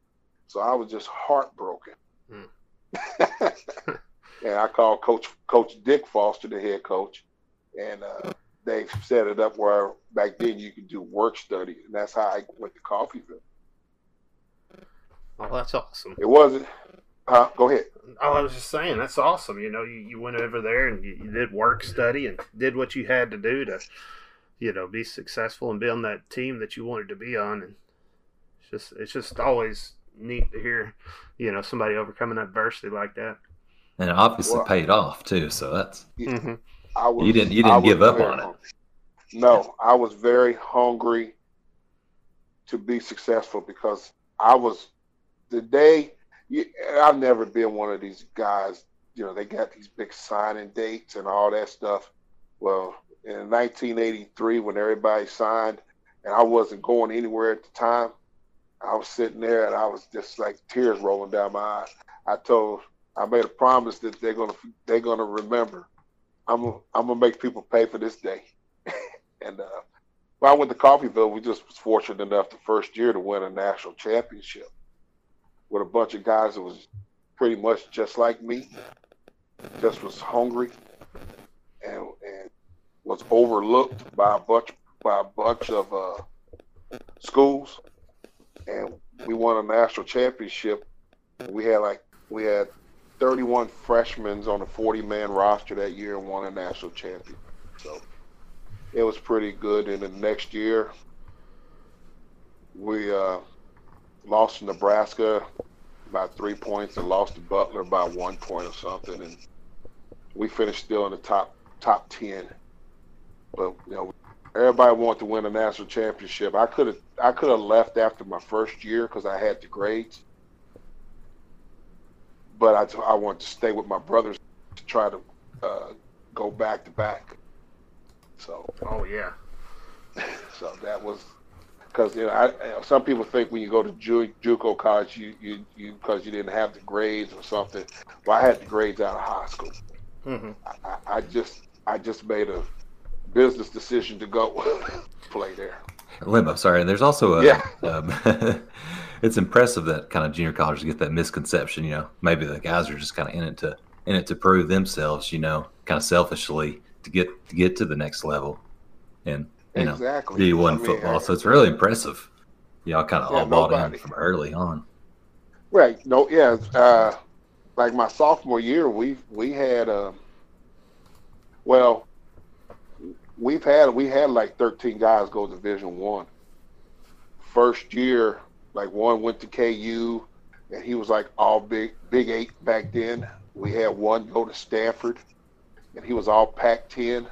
So I was just heartbroken. Hmm. and I called Coach Coach Dick Foster, the head coach, and uh, they set it up where back then you could do work study, and that's how I went to Coffeyville. Oh, that's awesome. It wasn't. Huh? Go ahead. Oh, I was just saying that's awesome. You know, you, you went over there and you, you did work study and did what you had to do to you know be successful and be on that team that you wanted to be on and it's just it's just always neat to hear you know somebody overcoming adversity like that and it obviously well, paid off too so that's mm-hmm. was, you didn't you didn't give up on hungry. it no i was very hungry to be successful because i was the day you, i've never been one of these guys you know they got these big signing dates and all that stuff well in 1983 when everybody signed and I wasn't going anywhere at the time. I was sitting there and I was just like tears rolling down my eyes. I told I made a promise that they're gonna they're gonna remember. I'm I'm gonna make people pay for this day. and uh, when I went to Coffeyville, we just was fortunate enough the first year to win a national championship with a bunch of guys that was pretty much just like me, just was hungry and and was overlooked by a bunch by a bunch of uh, schools, and we won a national championship. We had like we had 31 freshmen on a 40 man roster that year and won a national championship. So it was pretty good. And the next year, we uh, lost to Nebraska by three points and lost to Butler by one point or something. And we finished still in the top top 10 but you know, everybody wanted to win a national championship. I could have I could have left after my first year because I had the grades, but I I wanted to stay with my brothers to try to uh, go back to back. So. Oh yeah. So that was because you know, I, some people think when you go to Ju- JUCO college, you you you because you didn't have the grades or something. Well, I had the grades out of high school. Mm-hmm. I, I just I just made a business decision to go play there. Limbo, sorry. And there's also a. Yeah. Um, it's impressive that kind of junior colleges get that misconception. You know, maybe the guys are just kind of in it to in it to prove themselves. You know, kind of selfishly to get to get to the next level, and you know, exactly. D one I mean, football. So it's really impressive. Y'all kind of Yeah, all bought nobody. in from early on. Right. No. Yeah. Uh, like my sophomore year, we we had uh, well, we've had we had like thirteen guys go to Division One. First year, like one went to KU, and he was like all big Big Eight back then. We had one go to Stanford, and he was all Pac-10.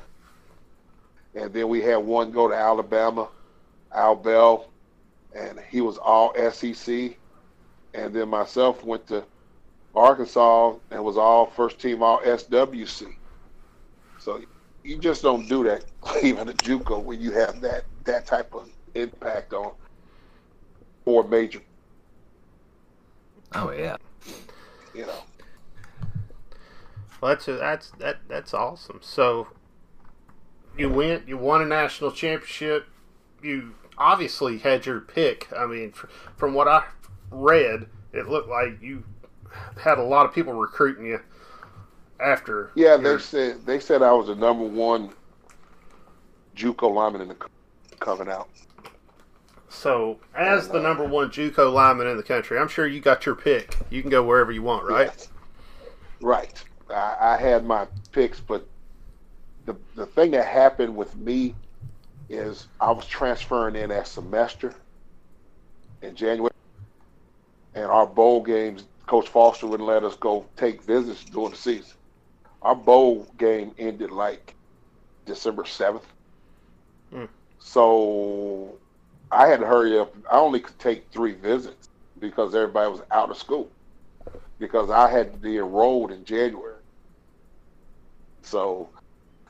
And then we had one go to Alabama, Al Bell, and he was all SEC and then myself went to Arkansas and was all first team all SWC. So you just don't do that even at JUCO when you have that that type of impact on four major, Oh yeah. you know. Well, that's that's that that's awesome. So you went, you won a national championship. You obviously had your pick. I mean, fr- from what I read, it looked like you had a lot of people recruiting you after. Yeah, they said they said I was the number one JUCO lineman in the co- coming out. So, as the uh, number one JUCO lineman in the country, I'm sure you got your pick. You can go wherever you want, right? Yes. Right. I, I had my picks, but the the thing that happened with me is I was transferring in that semester in January, and our bowl games. Coach Foster wouldn't let us go take visits during the season. Our bowl game ended like December seventh, Hmm. so I had to hurry up. I only could take three visits because everybody was out of school because I had to be enrolled in January. So,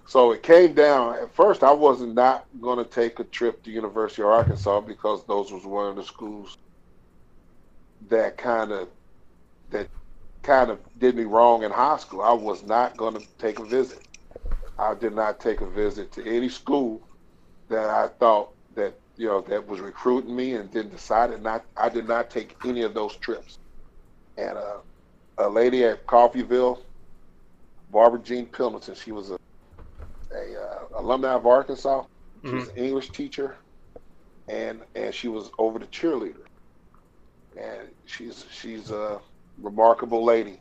so it came down. At first, I wasn't not going to take a trip to University of Arkansas because those was one of the schools that kind of that kind of did me wrong in high school. I was not going to take a visit. I did not take a visit to any school that I thought that you know that was recruiting me and then decided not. I did not take any of those trips. And uh, a lady at Coffeyville, Barbara Jean Pendleton, she was a, a uh, alumni of Arkansas. She was an English teacher, and and she was over the cheerleader. And she's she's a remarkable lady.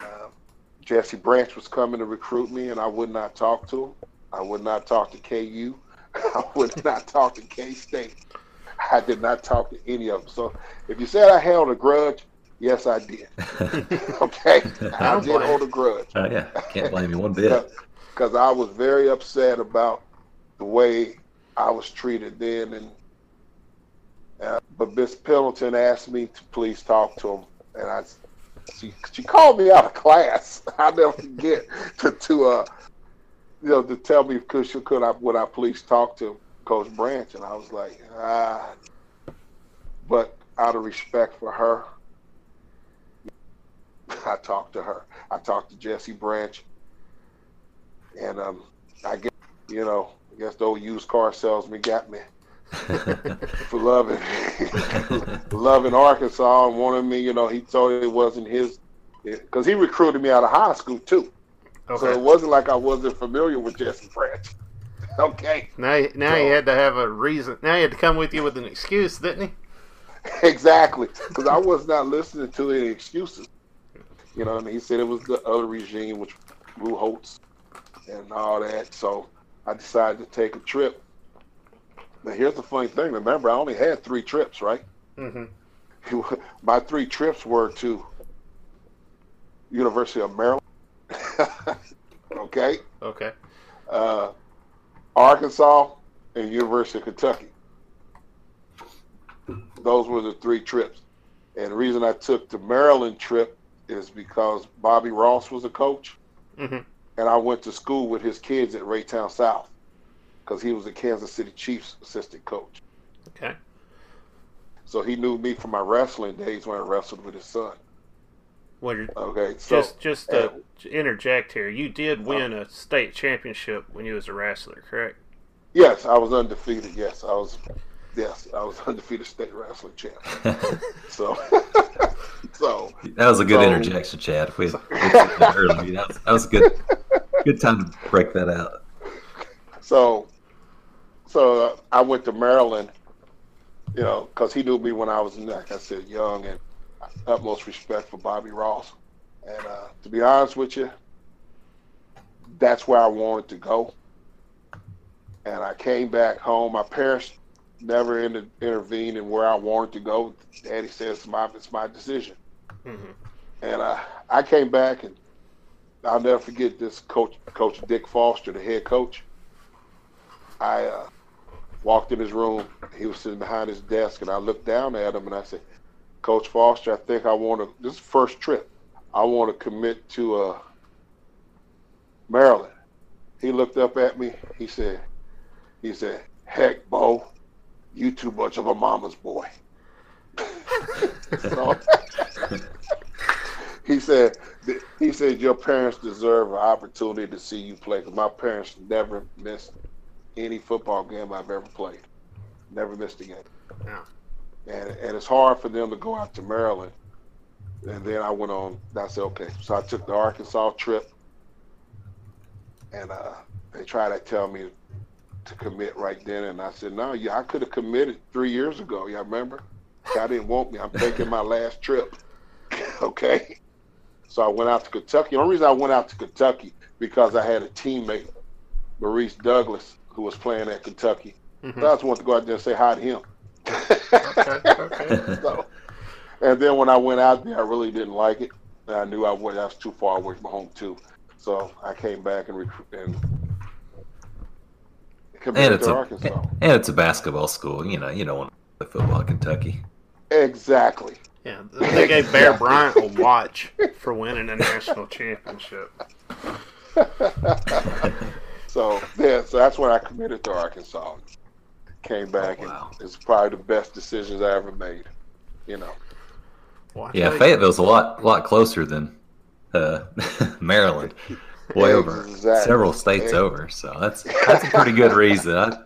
Uh, Jesse Branch was coming to recruit me, and I would not talk to him. I would not talk to KU. I would not talk to K State. I did not talk to any of them. So if you said I held a grudge, yes, I did. Okay, I don't did blame hold a grudge Oh yeah. Can't blame you one bit. Because I was very upset about the way I was treated then. And uh, but Miss Pendleton asked me to please talk to him, and I she she called me out of class. I never forget to to uh you know to tell me could she could I would I please talk to Coach Branch, and I was like ah, but out of respect for her. I talked to her. I talked to Jesse Branch, and um, I guess you know, I guess the old used car salesman got me for loving loving Arkansas and wanted me. You know, he told me it wasn't his because he recruited me out of high school too. Okay. So it wasn't like I wasn't familiar with Jesse Branch. okay, Now, now he had to have a reason. Now he had to come with you with an excuse, didn't he? exactly, because I was not listening to any excuses. You know, and he said it was the other regime, which Lou Holtz and all that. So I decided to take a trip. Now here's the funny thing. Remember, I only had three trips, right? Mm-hmm. My three trips were to University of Maryland. okay. Okay. uh, Arkansas, and University of Kentucky. Those were the three trips. And the reason I took the Maryland trip is because Bobby Ross was a coach, Mm-hmm. And I went to school with his kids at Raytown South because he was a Kansas City Chiefs assistant coach. Okay. So he knew me from my wrestling days when I wrestled with his son. Well, you're, Okay, so just just uh, to interject here, you did uh-huh. win a state championship when you was a wrestler, correct? yes, I was undefeated. Yes, I was. Yes, I was undefeated state wrestling champ. So, so That was a good So- interjection, Chad. We that earlier, that was, that was a good, good time to break that out. So, so uh, I went to Maryland, you know, because he knew me when I was, like I said, young and utmost respect for Bobby Ross. And uh, to be honest with you, that's where I wanted to go. And I came back home. My parents never inter- intervened in where I wanted to go. Daddy says it's my, it's my decision. Mm-hmm. And uh, I came back, and I'll never forget this coach, Coach Dick Foster, the head coach. I uh, walked in his room. He was sitting behind his desk, and I looked down at him and I said, "Coach Foster, I think I want to. This is the first trip. I want to commit to uh, Maryland." He looked up at me. He said, "He said, heck, Bo, you too much of a mama's boy." so, he said, he said your parents deserve an opportunity to see you play. 'Cause my parents never missed any football game I've ever played. Never missed a game. Yeah. And and it's hard for them to go out to Maryland. And then I went on. I said, okay. So I took the Arkansas trip, and uh, they tried to tell me to commit right then, and I said, no, yeah, I could have committed three years ago. Y'all remember? Y'all didn't want me. I'm taking my last trip. okay. So I went out to Kentucky. The only reason I went out to Kentucky because I had a teammate, Maurice Douglas, who was playing at Kentucky. Mhm. So I just wanted to go out there and say hi to him. Okay, okay. so, and then when I went out there, I really didn't like it. I knew I was, I was too far away from home too. So I came back and recruit and And it's to a Arkansas. and it's a basketball school. You know, you don't want to play football in Kentucky. Exactly. Yeah, they gave Bear Bryant a watch for winning a national championship. So yeah, so that's when I committed to Arkansas. Came back Oh, wow. and it's probably the best decisions I ever made. You know. Well, Yeah, Fayetteville's a lot lot closer than uh, Maryland. Way over Exactly. several states over. So that's that's a pretty good reason. I,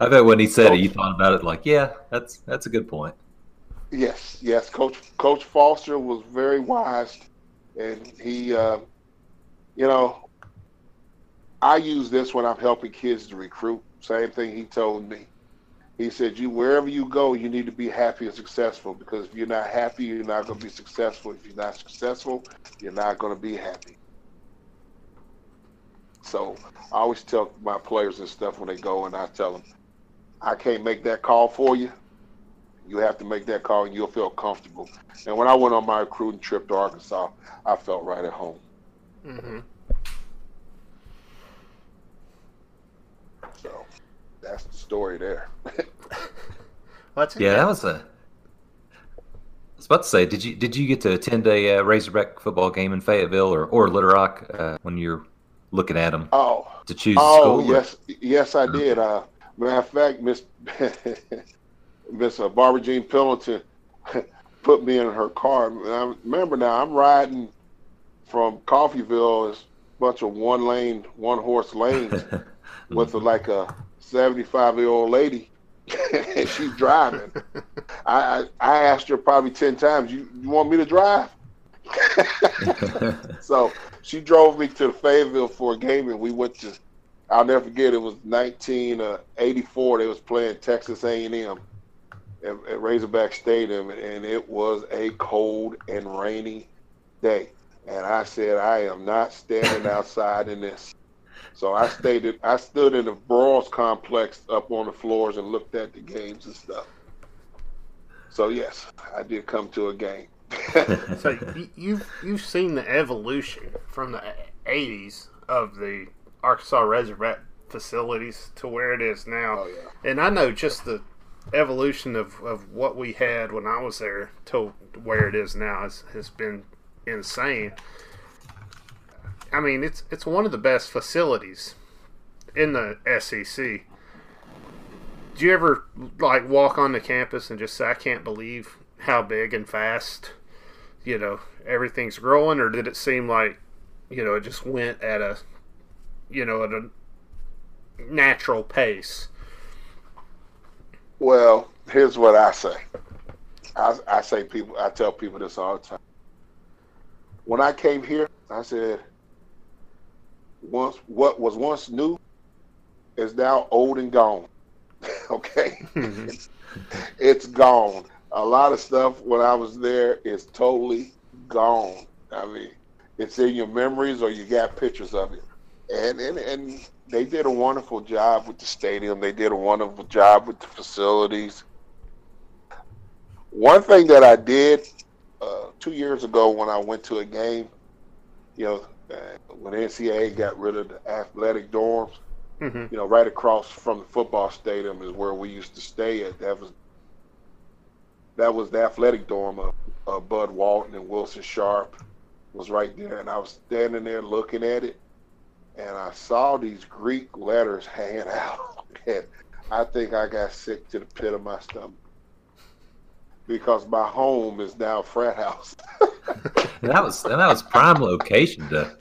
I bet when he said it, you thought about it like, yeah, that's that's a good point. Yes, yes. Coach Coach Foster was very wise, and he, uh, you know, I use this when I'm helping kids to recruit. Same thing he told me. He said, "You wherever you go, you need to be happy and successful because if you're not happy, you're not going to be successful. If you're not successful, you're not going to be happy." So I always tell my players and stuff when they go, and I tell them, "I can't make that call for you." You have to make that call and you'll feel comfortable. And when I went on my recruiting trip to Arkansas, I felt right at home. Mm-hmm. So that's the story there. Well, Yeah, that was a. I was about to say, did you did you get to attend a uh, Razorback football game in Fayetteville or or Little Rock uh, when you're looking at them oh, to choose oh yes, yes, I did. Uh, matter of fact, Miss Miss uh, Barbara Jean Pendleton put me in her car. And I remember now, I'm riding from Coffeyville, this bunch of one lane, one horse lanes. with a, like a 75 year old lady and she's driving. I, I I asked her probably 10 times, you, you want me to drive? so she drove me to Fayetteville for a game and we went to, I'll never forget, it was 1984. Uh, they was playing Texas A&M at, at Razorback Stadium and it was a cold and rainy day. And I said, I am not standing outside in this. So I stayed. At, I stood in the Broyles complex up on the floors and looked at the games and stuff. So yes, I did come to a game. So you, you've you've seen the evolution from the '80s of the Arkansas Razorback facilities to where it is now, oh yeah. and I know just the evolution of, of what we had when I was there to where it is now has, has been insane. I mean, it's it's one of the best facilities in the SEC. Do you ever like walk on the campus and just say, "I can't believe how big and fast you know everything's growing, or did it seem like you know it just went at a you know at a natural pace? Well, here's what I say. I, I say people. I tell people this all the time. When I came here, I said, once what was once new is now old and gone. okay, mm-hmm. it's gone. A lot of stuff when I was there is totally gone. I mean, it's in your memories or you got pictures of it. And and and they did a wonderful job with the stadium. They did a wonderful job with the facilities. One thing that I did uh, two years ago when I went to a game, you know, uh, when NCAA got rid of the athletic dorms, Mm-hmm. you know, right across from the football stadium is where we used to stay at. That was that was the athletic dorm of, of Bud Walton and Wilson Sharp was right there, and I was standing there looking at it, and I saw these Greek letters hanging out, and I think I got sick to the pit of my stomach because my home is now frat house. And that was and that was prime location to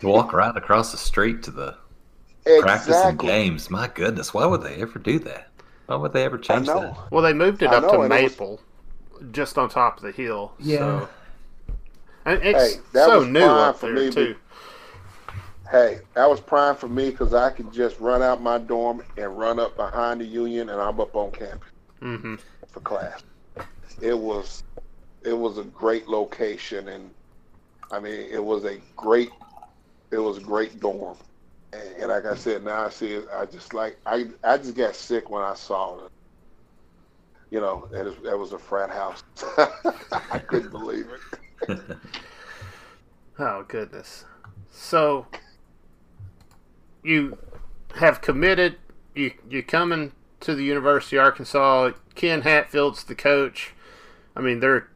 to walk right across the street to the practice and games. My goodness, why would they ever do that? Why would they ever I change know. that? Well, they moved it I up know, to and it was- Maple, just on top of the hill. Yeah. So. And it's Hey, that so was new prime up for there me, too. Hey, that was prime for me because I could just run out my dorm and run up behind the union, and I'm up on campus hmm for class. It was, it was a great location, and I mean, it was a great, it was a great dorm. And, and like I said, now I see it. I just like I, I just got sick when I saw it. You know, is, that was a frat house. I couldn't believe it. Oh goodness. So you have committed. You you coming to the University of Arkansas. Ken Hatfield's the coach. I mean, they're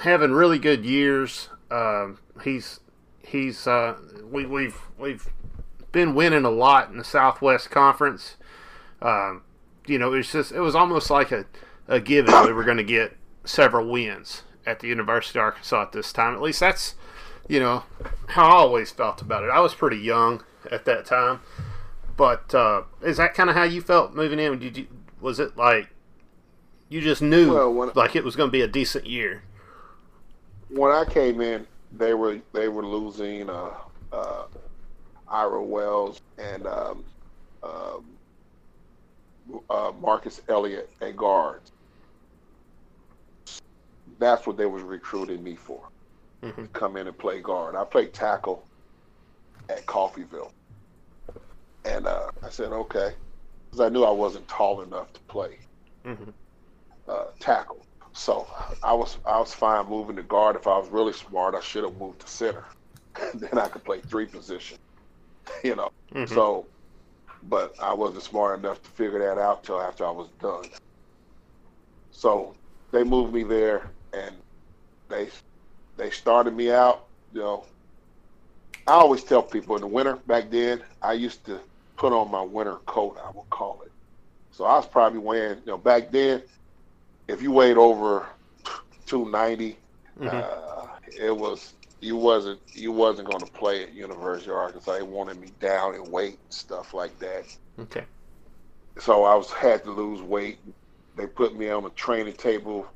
having really good years. Um, he's he's uh, we we've we've been winning a lot in the Southwest Conference. Um, you know, it's just it was almost like a a given we were going to get several wins at the University of Arkansas at this time. At least that's you know how I always felt about it. I was pretty young at that time, but uh, is that kind of how you felt moving in? Did you was it like you just knew Well, when- like it was going to be a decent year? when I came in, they were they were losing uh, uh, Ira Wells and um, um, uh, Marcus Elliott at guards. That's what they was recruiting me for. Mhm. Come in and play guard. I played tackle at Coffeyville, and uh, I said okay, because I knew I wasn't tall enough to play Mhm. uh, tackle. So I was I was fine moving to guard. If I was really smart, I should have moved to center. then I could play three positions. You know. Mhm. So, but I wasn't smart enough to figure that out till after I was done. So they moved me there, and they they started me out. You know, I always tell people in the winter back then I used to put on my winter coat. I would call it. So I was probably wearing. You know, back then, if you weighed over two ninety, Mhm. uh, it was you wasn't you wasn't going to play at University of Arkansas. They wanted me down in weight and stuff like that. Okay. So I was had to lose weight. They put me on a training table.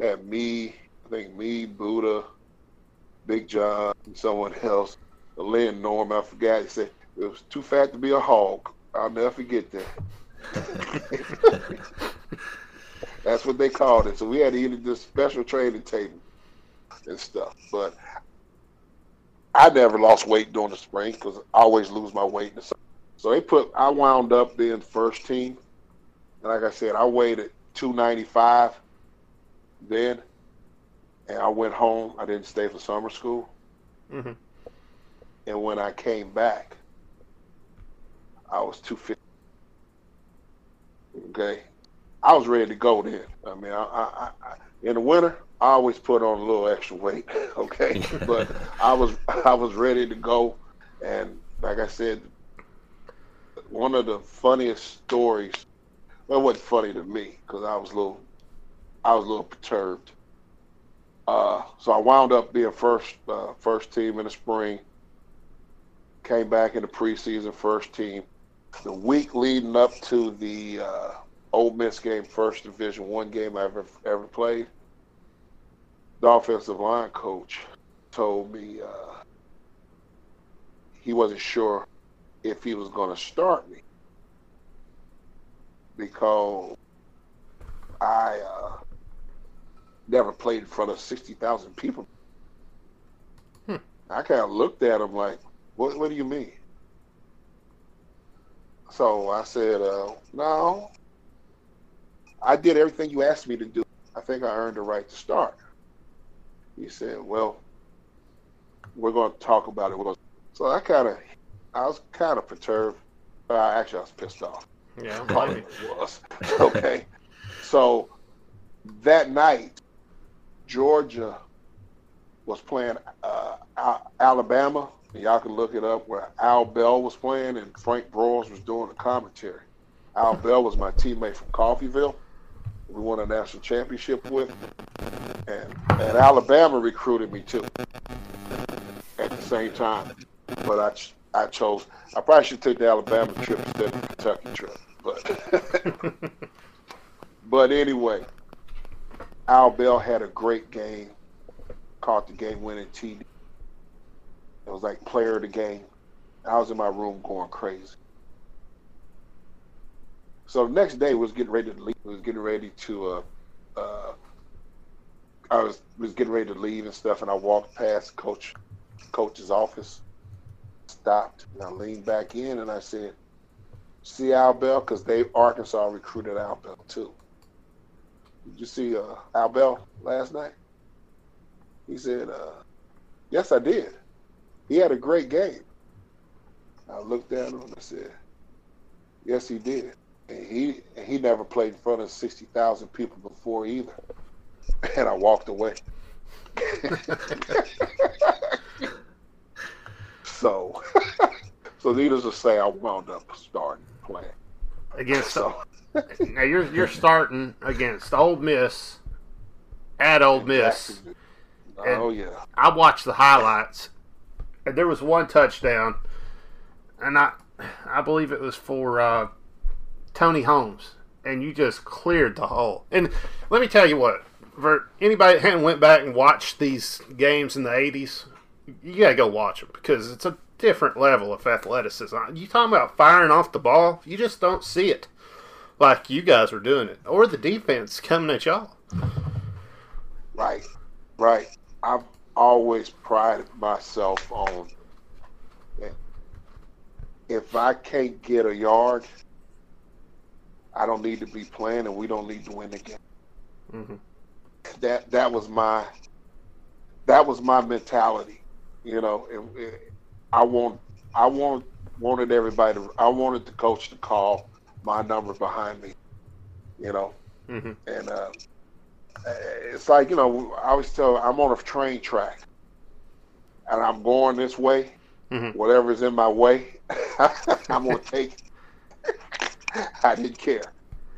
Had me, I think me, Buddha, Big John, and someone else. Lynn Norm, I forgot. He said it was too fat to be a hog. I'll never forget that. That's what they called it. So we had to eat at this special training table and stuff. But I never lost weight during the spring because I always lose my weight in. So they put, I wound up being first team. And like I said, I weighed at 295 then. And I went home. I didn't stay for summer school. hmm And when I came back, I was 250. Okay. I was ready to go then. I mean, I, I, I, in the winter, I always put on a little extra weight. Okay. but I was, I was ready to go. And like I said, one of the funniest stories, well, it wasn't funny to me because I was a little, I was a little perturbed. Uh, so I wound up being first uh, first team in the spring. Came back in the preseason first team. The week leading up to the uh, Ole Miss game, first Division One game I ever ever played, the offensive line coach told me uh, he wasn't sure if he was going to start me because I uh, never played in front of 60,000 people. Hmm. I kind of looked at him like, what, what do you mean? So I said, uh, no, I did everything you asked me to do. I think I earned the right to start. He said, well, we're going to talk about it. So I kind of, I was kind of perturbed. Uh, actually, I was pissed off. Yeah, Probably was. Okay. so that night, Georgia was playing uh, Alabama. And y'all can look it up where Al Bell was playing and Frank Broyles was doing the commentary. Al Bell was my teammate from Coffeyville. We won a national championship with. And, and Alabama recruited me too at the same time. But I, I chose, I probably should take the Alabama trip instead of the Kentucky trip. But, but anyway, Al Bell had a great game, caught the game winning TD. It was like player of the game. I was in my room going crazy. So the next day was getting ready to leave. Was getting ready to uh, uh, I was was getting ready to leave and stuff, and I walked past coach coach's office, stopped, and I leaned back in, and I said, "See Al Bell, because they Arkansas recruited Al Bell too. Did you see uh, Al Bell last night?" He said, uh, "Yes, I did. He had a great game." I looked at him and I said, "Yes, he did." He he never played in front of sixty thousand people before either. And I walked away. so, so needless to say, I wound up starting playing. against. So now you're you're starting against Ole Miss at Ole Miss. Oh yeah. I watched the highlights, and there was one touchdown, and I I believe it was for uh, Tony Holmes, and you just cleared the hole. And let me tell you what, for anybody that went back and watched these games in the '80s, you gotta go watch them because it's a different level of athleticism. You talking about firing off the ball? You just don't see it like you guys were doing it, or the defense coming at y'all. Right, right. I've always prided myself on if I can't get a yard, I don't need to be playing, and we don't need to win the game. hmm That that was my that was my mentality. You know, it, it, I want I want wanted everybody to I wanted the coach to call my number behind me. You know, hmm and uh, it's like you know I always tell I'm on a train track, and I'm going this way. Mhm. Whatever's in my way, I'm gonna take. I didn't care,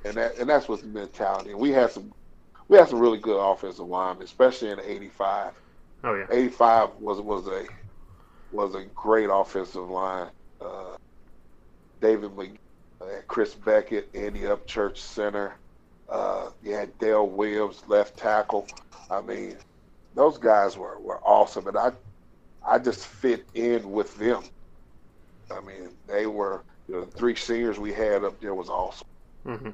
and that and that's what's the mentality. And we had some we had some really good offensive linemen, especially in '85. Oh yeah. '85 was was a was a great offensive line. Uh, David McGee, uh, Chris Beckett, Andy Upchurch center. Uh, you had Dale Williams left tackle. I mean, those guys were, were awesome, and I I just fit in with them. I mean, they were you know, the three seniors we had up there was awesome. hmm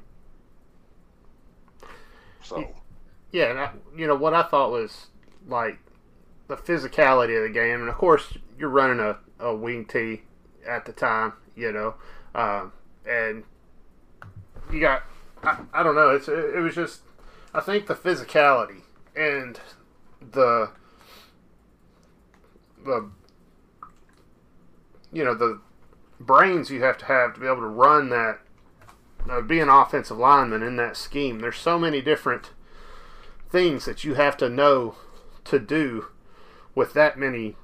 So Yeah, and I, you know what I thought was like the physicality of the game, and of course you're running a, a Wing T at the time, you know, um, and you got I, I don't know, it's it, it was just I think the physicality and the the you know the brains you have to have to be able to run that uh, be an offensive lineman in that scheme. There's so many different things that you have to know to do with that many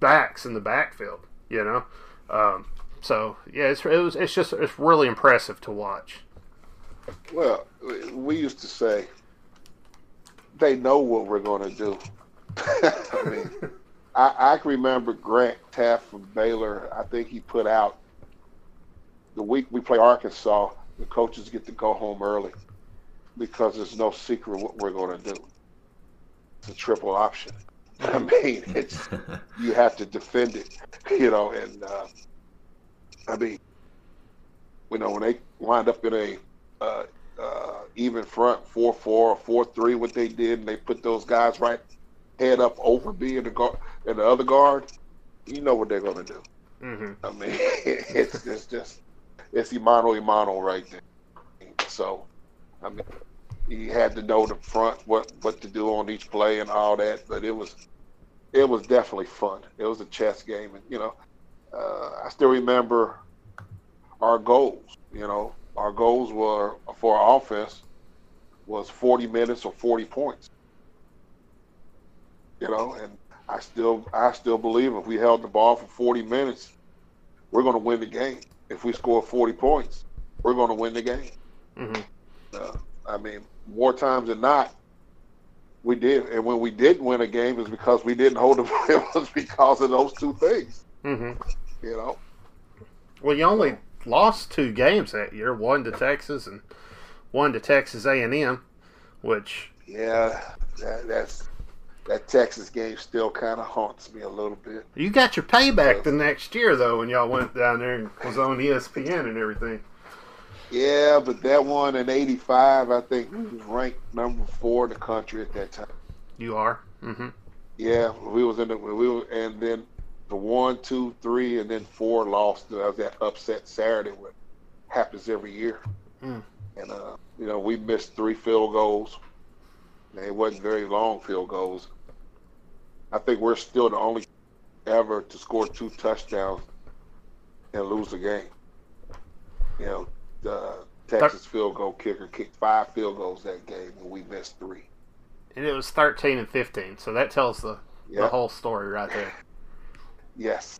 backs in the backfield. You know, um, so yeah, it's it was it's just it's really impressive to watch. Well, we used to say they know what we're going to do. I mean, I, I can remember Grant Teaff from Baylor. I think he put out the week we play Arkansas, the coaches get to go home early because there's no secret what we're going to do. It's a triple option. I mean, it's you have to defend it, you know. And uh, I mean, you know, when they wind up in a uh, uh, even front four four or four three, what they did, and they put those guys right head up over B in the guard and the other guard, you know what they're going to do. Mm-hmm. I mean, it's it's just it's Imano Imano right there. So, I mean, he had to know the front what what to do on each play and all that. But it was it was definitely fun. It was a chess game, and you know, uh, I still remember our goals. You know, our goals were for our offense was 40 minutes or 40 points. You know, and I still I still believe if we held the ball for 40 minutes, we're going to win the game. If we score 40 points, we're going to win the game. Mm-hmm. Uh, I mean, more times than not, we did. And when we didn't win a game, it's because we didn't hold the. It was because of those two things. Mm-hmm. You know. Well, you only lost two games that year. One to Texas and one to Texas A and M, which Yeah, that, that's that Texas game still kind of haunts me a little bit. you got your payback the next year though when y'all went down there and was on ESPN and everything. Yeah, but that one in '85, I think we was ranked number four in the country at that time. You are. Mm-hmm. Yeah, we was in the we were, and then the one, two, three, and then four lost. That was that upset Saturday, what happens every year. Mm. And uh, you know, we missed three field goals. They wasn't very long field goals. I think we're still the only ever to score two touchdowns and lose a game. You know, the Texas field goal kicker kicked five field goals that game, and we missed three. And it was thirteen and fifteen, so that tells the the whole story right there. Yes,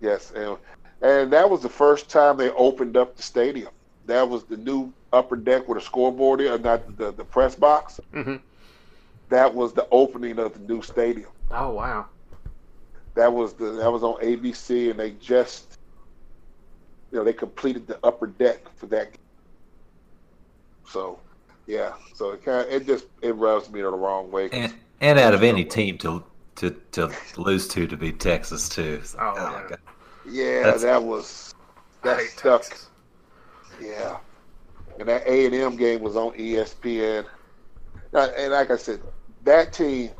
yes, and and that was the first time they opened up the stadium. That was the new upper deck with a scoreboard, in, uh, not the the press box. Mm-hmm. That was the opening of the new stadium. Oh wow. That was the that was on ABC, and they just you know they completed the upper deck for that. game. So, yeah, so it kind of, it just it rubs me the wrong way. and and out of any team to to to lose to to be Texas too. It's like, oh, oh, my yeah. God. yeah, That's- that was that hate stuck. Texas. Yeah, and that A and M game was on ESPN. And like I said, that team,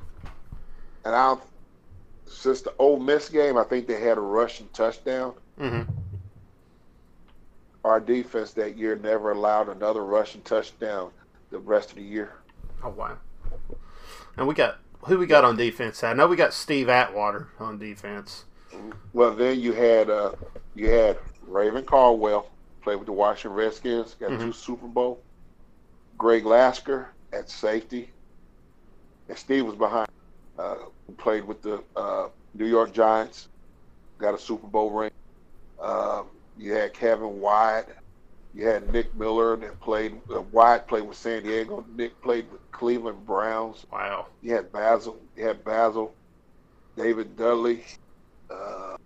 and I, since the Ole Miss game, I think they had a rushing touchdown. Mm-hmm. Our defense that year never allowed another rushing touchdown the rest of the year. Oh wow. And we got who we got on defense? I know we got Steve Atwater on defense. Well, then you had uh, you had Ravin Caldwell played with the Washington Redskins, got Mhm. two Super Bowl. Greg Lasker at safety, and Steve was behind. Uh, who played with the uh, New York Giants, got a Super Bowl ring. Um, you had Kevin White. You had Nick Miller that played. Uh, White played with San Diego. Nick played with Cleveland Browns. Wow. You had Basil. You had Basil, David Dudley. Uh,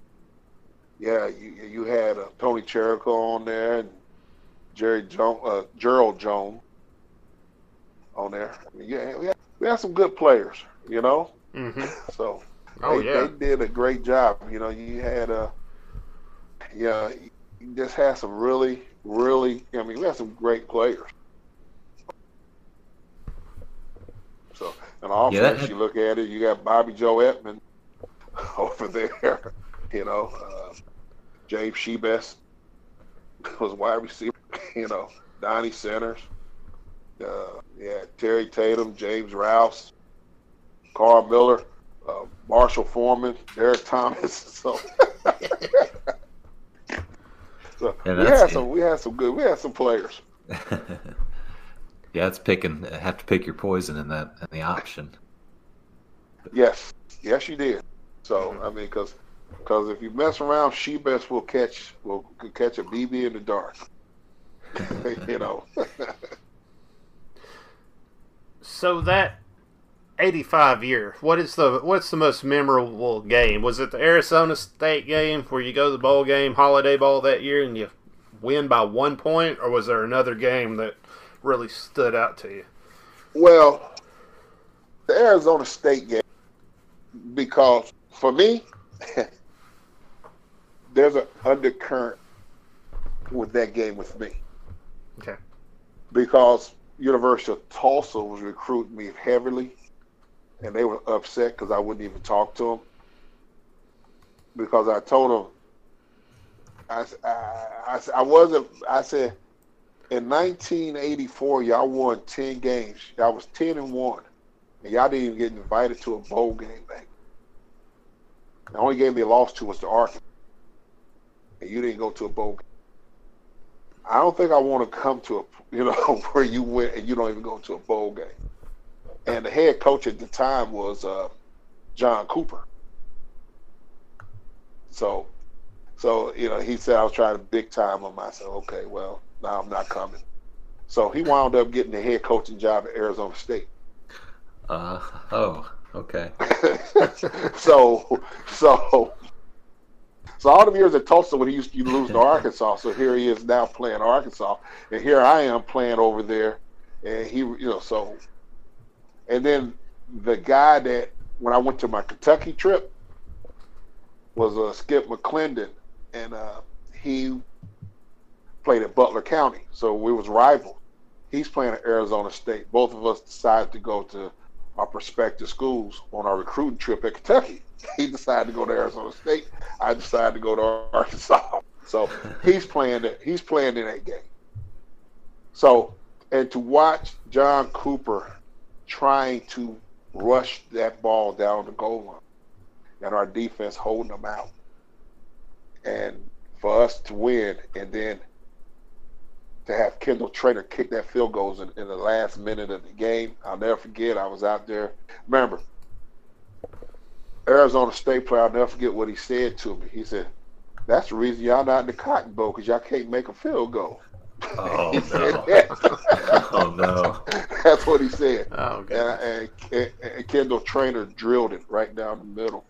yeah, you you had uh, Tony Cherico on there and Jerry Jones, uh, Gerald Jones on there. I mean, yeah, we had, we had some good players, you know. Mm-hmm. So Oh they, yeah. they did a great job. You know, you had a yeah, you just had some really, really. I mean, we had some great players. So, and offense, Yeah, that had- you look at it, you got Bobby Joe Edmonds over there. You know, uh, James Shibest was wide receiver. You know, Donnie Centers. Uh, yeah, Terry Tatum, James Rouse, Carl Miller uh, Marshall Foreman, Derek Thomas. So, so Yeah, we had some. We had some good. We had some players. yeah, it's picking. Have to pick your poison in that in the option. Yes, yes, you did. So Mm-hmm. I mean, because because if you mess around, Shibest will catch will catch a BB in the dark. you know. So that '85 year, what is the what's the most memorable game? Was it the Arizona State game where you go to the bowl game, Holiday Bowl that year, and you win by one point, or was there another game that really stood out to you? Well, the Arizona State game, because for me, there's an undercurrent with that game with me. Okay. Because University of Tulsa was recruiting me heavily, and they were upset because I wouldn't even talk to them. Because I told them, I, I, I, wasn't, I said, in 1984, y'all won 10 games. Y'all was 10 and 1. And y'all didn't even get invited to a bowl game back. The only game they lost to was the Arkansas. And you didn't go to a bowl game. I don't think I want to come to a, you know, where you went and you don't even go to a bowl game. And the head coach at the time was uh, John Cooper. So, so you know, he said I was trying to big time. I said, okay, well, now I'm not coming. So he wound up getting the head coaching job at Arizona State. Uh oh, okay. so, so, so all the years at Tulsa when he used to lose to Arkansas, so here he is now playing Arkansas, and here I am playing over there, and he, you know, so, and then the guy that when I went to my Kentucky trip was uh, Skip McClendon, and uh, he played at Butler County, so we was rivals. He's playing at Arizona State. Both of us decided to go to our prospective schools on our recruiting trip at Kentucky. He decided to go to Arizona State. I decided to go to Arkansas. So he's playing. He's playing in that game. So and to watch John Cooper trying to rush that ball down the goal line, and our defense holding them out, and for us to win, and then to have Kendall Trainer kick that field goals in, in, the last minute of the game. I'll never forget. I was out there. Remember, Arizona State player. I'll never forget what he said to me. He said, "That's the reason y'all not in the Cotton Bowl because y'all can't make a field goal." Oh no! oh no! That's what he said. Oh, okay. And, and, and Kendall Trainer drilled it right down the middle,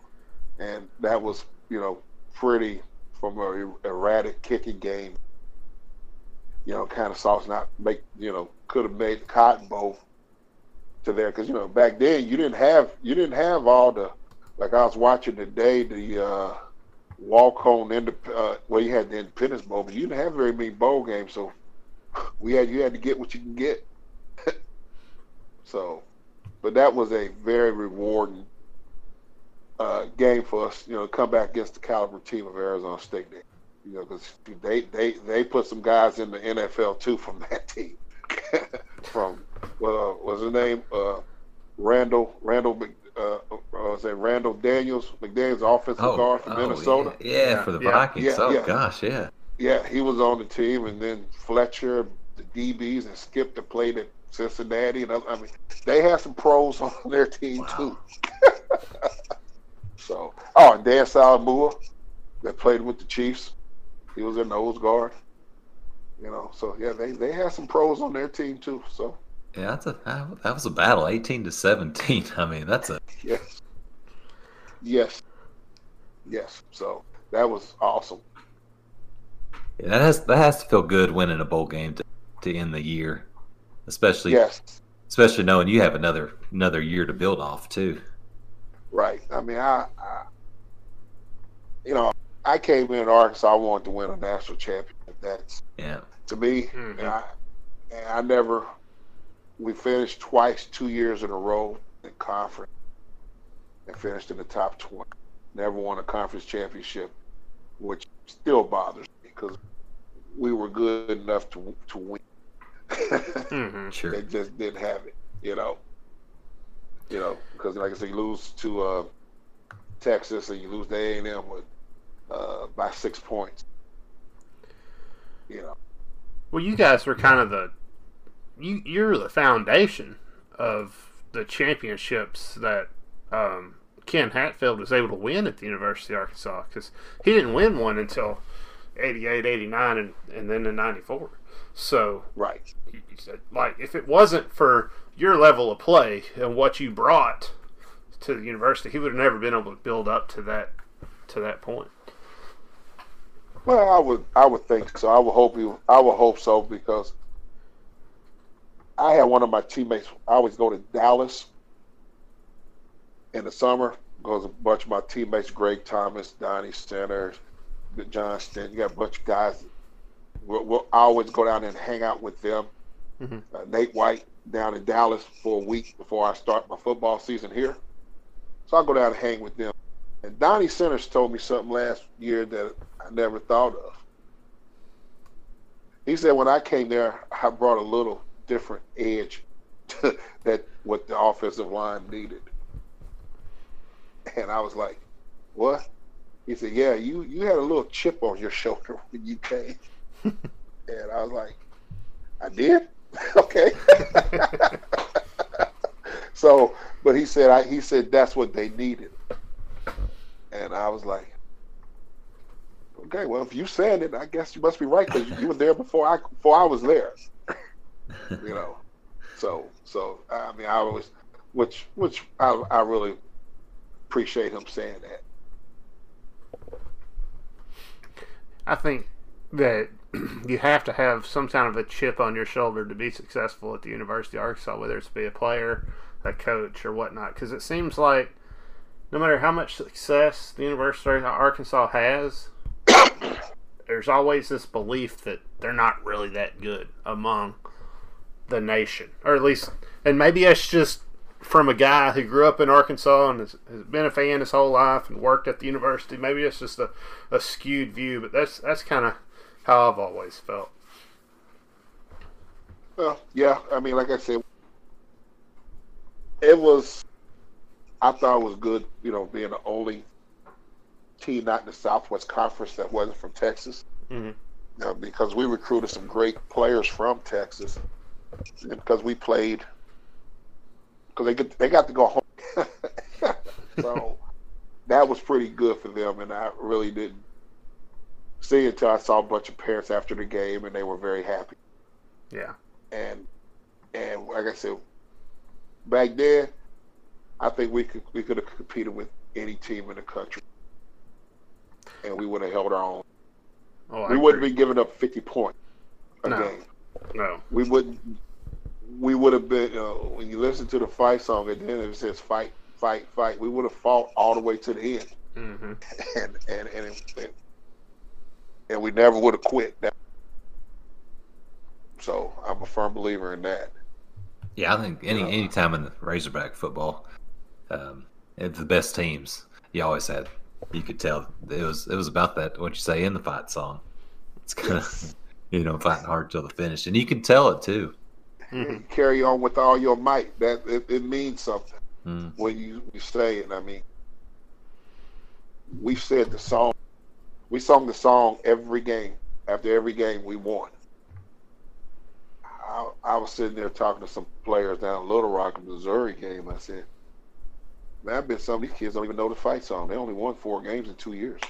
and that was you know pretty from a erratic kicking game you know, kind of sauce not make, you know, could have made the Cotton Bowl to there because you know back then you didn't have you didn't have all the like I was watching today the uh, walk on in the uh, well you had the Independence Bowl but you didn't have very many bowl games so we had you had to get what you can get so but that was a very rewarding uh, game for us you know to come back against the caliber team of Arizona State. You know, because they, they they put some guys in the NFL too from that team. from what uh, was his name? Uh, Randall Randall uh, uh, was it Randall Daniels McDaniels, offensive Oh, guard from oh, Minnesota. Yeah, yeah, for the Yeah. Vikings. Yeah, oh yeah. gosh, yeah. Yeah, he was on the team, and then Fletcher, the DBs, and Skip that played at Cincinnati, and I mean, they had some pros on their team Wow. too. so, oh, and Dan Saleaumua that played with the Chiefs, he was their nose guard. You know, so yeah, they they had some pros on their team too. So Yeah, that's a that that was a battle, eighteen to seventeen. I mean, that's a yes, yes, yes. So that was awesome. Yeah, that has that has to feel good winning a bowl game to, to end the year, especially Yes, especially knowing you have another another year to build off too. right. I mean, I, I you know, I came in Arkansas. I wanted to win a national championship. That's Yeah, to me. Mhm. And I, and I never. We finished twice, two years in a row in conference, and finished in the top twenty. Never won a conference championship, which still bothers me because we were good enough to to win. hmm sure. they just didn't have it, you know. You know, because like I said, you lose to uh, Texas and you lose to A and M with uh, by six points. You know, Well, you guys were kind of the you you're the foundation of the championships that um, Ken Hatfield was able to win at the University of Arkansas because he didn't win one until 88, 89, and, and then in 94. So, right. He said, like, if it wasn't for your level of play and what you brought to the university, he would have never been able to build up to that to that point. Well, I would I would think so. I would hope you I would hope so because I had one of my teammates. I always go to Dallas in the summer. Goes a bunch of my teammates: Greg Thomas, Donnie Center, Johnston. You got a bunch of guys. We'll, we'll always go down and hang out with them. Mm-hmm. Uh, Nate White down in Dallas for a week before I start my football season here. So I'll go down and hang with them. And Donnie Centers told me something last year that I never thought of. He said when I came there, I brought a little different edge to that what the offensive line needed. And I was like, "What?" He said, "Yeah, you you had a little chip on your shoulder when you came." and I was like, "I did." okay. so, but he said, I, he said that's what they needed, and I was like, okay, well, if you said it, I guess you must be right because you were there before I before I was there. you know, so so I mean, I always, which which I I really appreciate him saying that. I think that you have to have some kind of a chip on your shoulder to be successful at the University of Arkansas, whether it's be a player, a coach, or whatnot. Because it seems like no matter how much success the University of Arkansas has, there's always this belief that they're not really that good among the nation, or at least, and maybe it's just from a guy who grew up in Arkansas and has, has, been a fan his whole life and worked at the university. Maybe it's just a, a skewed view, but that's that's kind of how I've always felt. Well, yeah, I mean, like I said, it was. I thought it was good, you know, being the only team not in the Southwest Conference that wasn't from Texas. Mm-hmm. You know, because we recruited some great players from Texas, and because we played, because they get they got to go home, so that was pretty good for them, and I really didn't see it until I saw a bunch of parents after the game, and they were very happy. Yeah. And and like I said, back then, I think we could we could have competed with any team in the country, and we would have held our own. Oh, we wouldn't be giving up fifty points a no. game. No, we wouldn't. We would have been uh, when you listen to the fight song, at the end, it says "fight, fight, fight." We would have fought all the way to the end, mm-hmm. and and and, it, and we never would have quit. So I'm a firm believer in that. Yeah, I think any any time in the Razorback football, um, it's the best teams. You always had. You could tell it was it was about that. What you say in the fight song. It's kind of you know fighting hard till the finish, and you can tell it too. Mm-hmm. Carry on with all your might. That it, it means something mm. when you, you say it. I mean, we've said the song we sung the song every game. After every game, we won. I, I was sitting there talking to some players down in Little Rock, Missouri game. I said, "Man, I bet some of these kids don't even know the fight song. They only won four games in two years."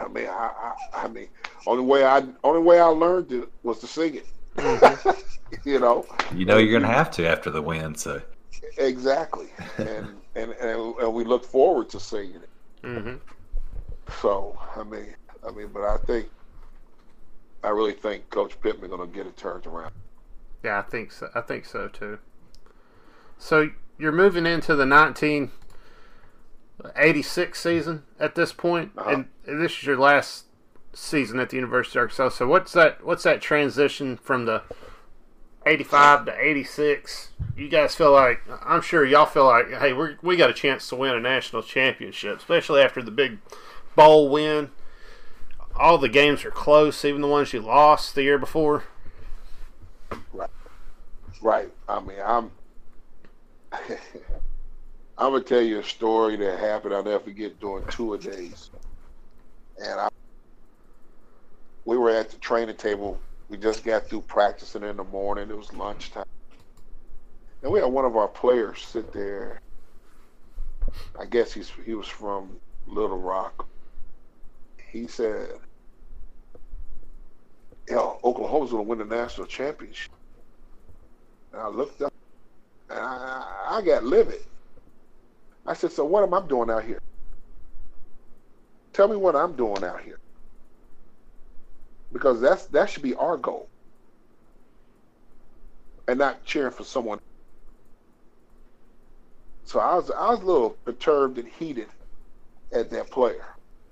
I mean, I, I, I, mean, only way I only way I learned it was to sing it. Mm-hmm. you know. You know, you're gonna have to after the win, so. Exactly, and, and and and we look forward to singing it. Mm-hmm. So I mean, I mean, but I think I really think Coach Pittman going to get it turned around. Yeah, I think so. I think so too. So you're moving into the 1986 season at this point, uh-huh. and this is your last season at the University of Arkansas. So what's that? What's that transition from the 85 to 86, you guys feel like, I'm sure y'all feel like, hey, we we got a chance to win a national championship, especially after the big bowl win. All the games are close, even the ones you lost the year before. Right. Right. I mean, I'm. I'm gonna tell you a story that happened. I'll never forget during two a days, and I. We were at the training table we just got through practicing in the morning. It was lunchtime. And we had one of our players sit there. I guess he's he was from Little Rock. he said, "You know, Oklahoma's to win the national championship." And I looked up, and I, I got livid. I said, "So what am I doing out here? Tell me what I'm doing out here." Because that's that should be our goal and not cheering for someone. So I was I was a little perturbed and heated at that player.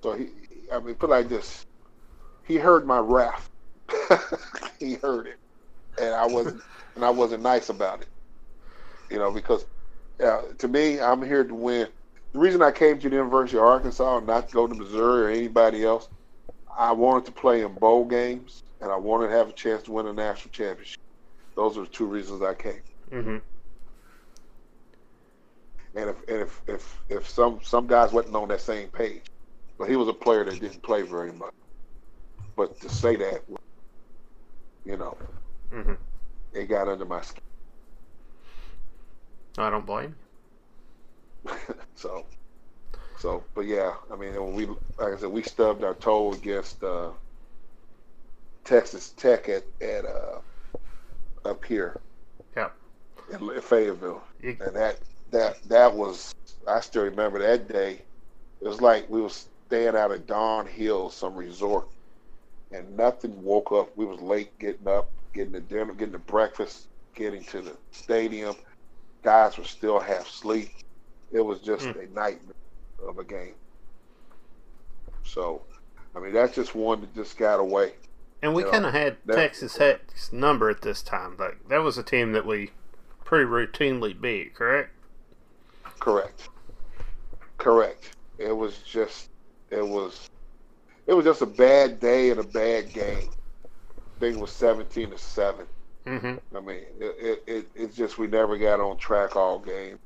So he, I mean, put like this, he heard my wrath. he heard it, and I wasn't and I wasn't nice about it. You know, because uh, to me, I'm here to win. The reason I came to the University of Arkansas, not to go to Missouri or anybody else, I wanted to play in bowl games, and I wanted to have a chance to win a national championship. Those are the two reasons I came. Mm-hmm. And if and if if if some some guys wasn't on that same page, but he was a player that didn't play very much. But to say that, you know, Mm-hmm. it got under my skin. I don't blame. so, so, but yeah, I mean, when we, like I said, we stubbed our toe against uh, Texas Tech at at uh, up here Yeah. in Fayetteville, and that that that was I still remember that day. It was like we was staying out at Dawn Hill, some resort, and nothing woke up. We was late getting up, getting the dinner, getting the breakfast, getting to the stadium. Guys were still half asleep. It was just Hmm. a nightmare of a game. So, I mean, that's just one that just got away. and we kind of had That- Texas Tech's number at this time. Like that was a team that we pretty routinely beat, correct? Correct. Correct. It was just it was it was just a bad day and a bad game. I think it was seventeen to seven. Mm-hmm. I mean, it, it, it it's just we never got on track all game.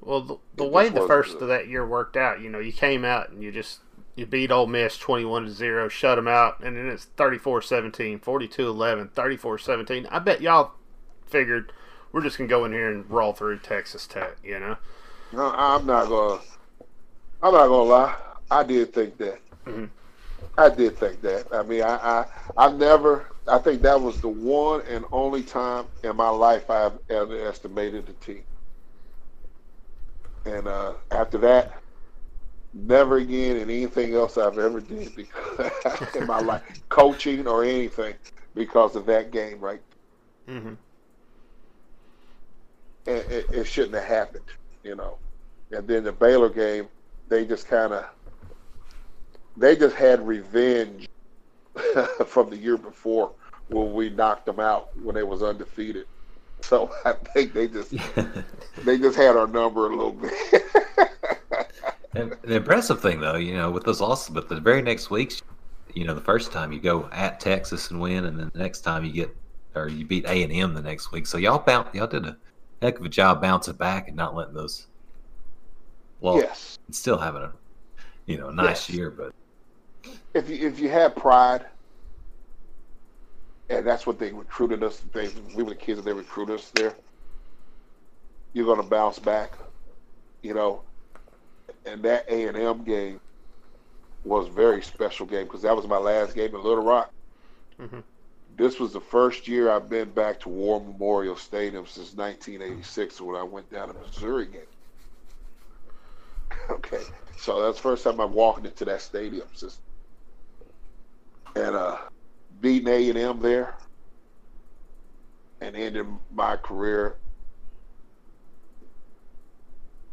Well, the, the way the first good. of that year worked out, you know, you came out and you just you beat Ole Miss 21 to 0, shut them out, and then it's 34-17, 42-11, 34-17. I bet y'all figured we're just going to go in here and roll through Texas Tech, you know. No, I'm not gonna. I'm not gonna lie. I did think that. Mhm. I did think that. I mean, I, I I've never. I think that was the one and only time in my life I've underestimated the team. And uh, after that, never again in anything else I've ever did because in my life, coaching or anything, because of that game, right? Mm-hmm. and it, it shouldn't have happened, you know. And then the Baylor game, they just kind of, they just had revenge from the year before when we knocked them out when they was undefeated. So I think they just they just had our number a little bit. And the impressive thing, though, you know, with those losses, but the very next week, you know, the first time you go at Texas and win, and then the next time you get or you beat A and M the next week. So y'all bounce, y'all did a heck of a job bouncing back and not letting those. Well, yes, still having a, you know, nice Yes. year, but if you if you had pride, and that's what they recruited us. They we were the kids that they recruited us there. You're gonna bounce back, you know. And that A and M game was a very special game because that was my last game in Little Rock. Mhm. This was the first year I've been back to War Memorial Stadium since 1986 when I went down to Missouri game. Okay, so that's the first time I'm walking into that stadium since and uh, beating A and M there, and ended my career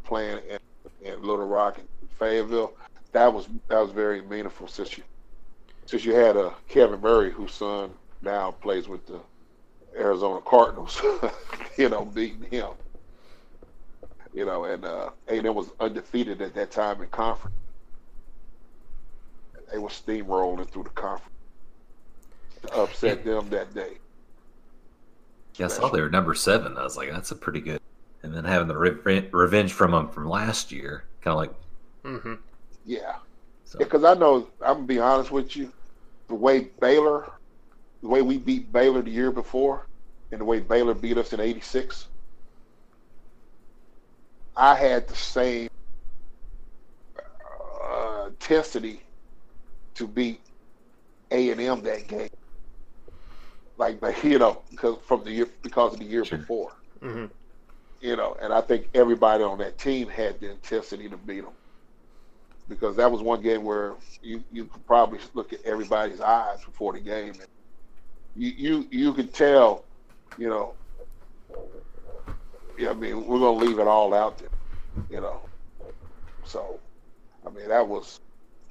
playing in, in Little Rock and Fayetteville. That was that was very meaningful since you since you had uh, Kevin Murray, whose son now plays with the Arizona Cardinals. you know, beating him. You know, and uh, A&M was undefeated at that time in conference. They were steamrolling through the conference to upset them that day. yeah, I saw they were number seven. I was like, that's a pretty good. And then having the re- revenge from them from last year, kind of like, Mm-hmm. Yeah, so, because I know I'm gonna be honest with you, the way Baylor, the way we beat Baylor the year before, and the way Baylor beat us in '86, I had the same uh, intensity to beat A and M that game. Like, but you know, because from the year because of the year Sure. before, hmm you know, and I think everybody on that team had the intensity to beat them because that was one game where you you could probably look at everybody's eyes before the game, and you you you could tell, you know. Yeah, I mean, we're gonna leave it all out there, you know. So, I mean, that was,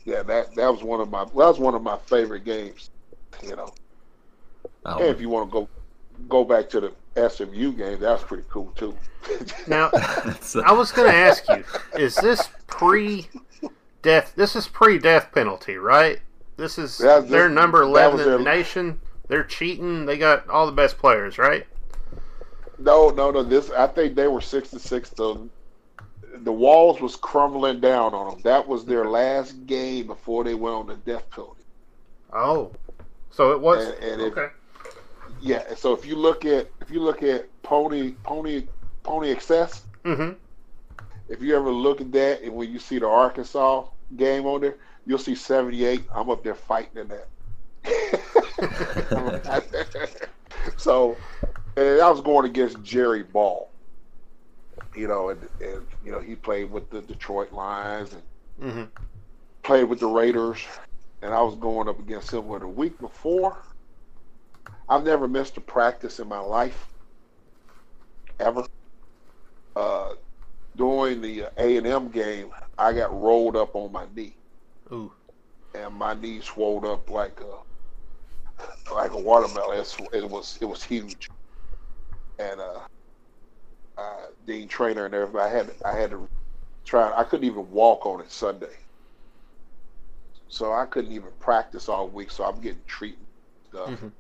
yeah, that that was one of my that was one of my favorite games, you know. Oh, And if you want to go go back to the SMU game, that's pretty cool too. Now, I was going to ask you: Is this pre-death? This is pre-death penalty, right? This is Yeah, this- their number eleven in the nation. They're cheating. They got all the best players, right? No, no, no. This I think they were six to six. The the walls was crumbling down on them. That was their last game before they went on the death penalty. Oh, so it was And- and if- okay. Yeah. So if you look at if you look at Pony Pony Pony Excess, hmm if you ever look at that and when you see the Arkansas game on there, you'll see seventy eight. I'm up there fighting in that. so, and I was going against Jerry Ball. You know, and, and you know he played with the Detroit Lions and hmm played with the Raiders, and I was going up against him with a week before. I've never missed a practice in my life, ever. Uh, during the A and M game, I got rolled up on my knee, Ooh. and my knee swelled up like a like a watermelon. It was it was huge, and uh, uh, Dean Trainer and everybody I had I had to try. I couldn't even walk on it Sunday, so I couldn't even practice all week. So I'm getting treatment stuff. Mhm.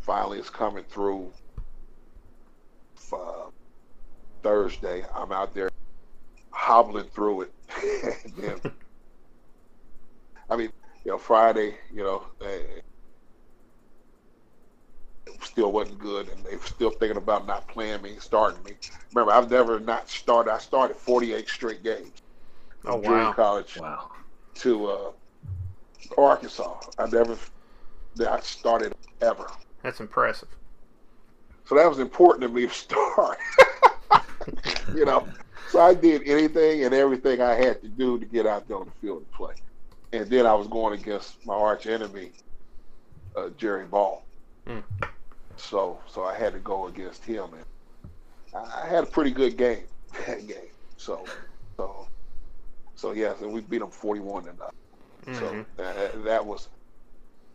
Finally, it's coming through. Uh, Thursday, I'm out there hobbling through it. then, I mean, you know, Friday, you know, eh, still wasn't good, and they were still thinking about not playing me, starting me. Remember, I've never not started. I started 48 straight games. Oh, from junior wow. college wow. to uh, Arkansas. I never, I started ever. That's impressive. So that was important to me to start. you know, so I did anything and everything I had to do to get out there on the field and play. And then I was going against my arch enemy, uh, Jerry Ball. Hmm. So, so I had to go against him, and I I had a pretty good game that game. So, so, so yes, and we beat them forty-one to nothing. So Mhm. that, that was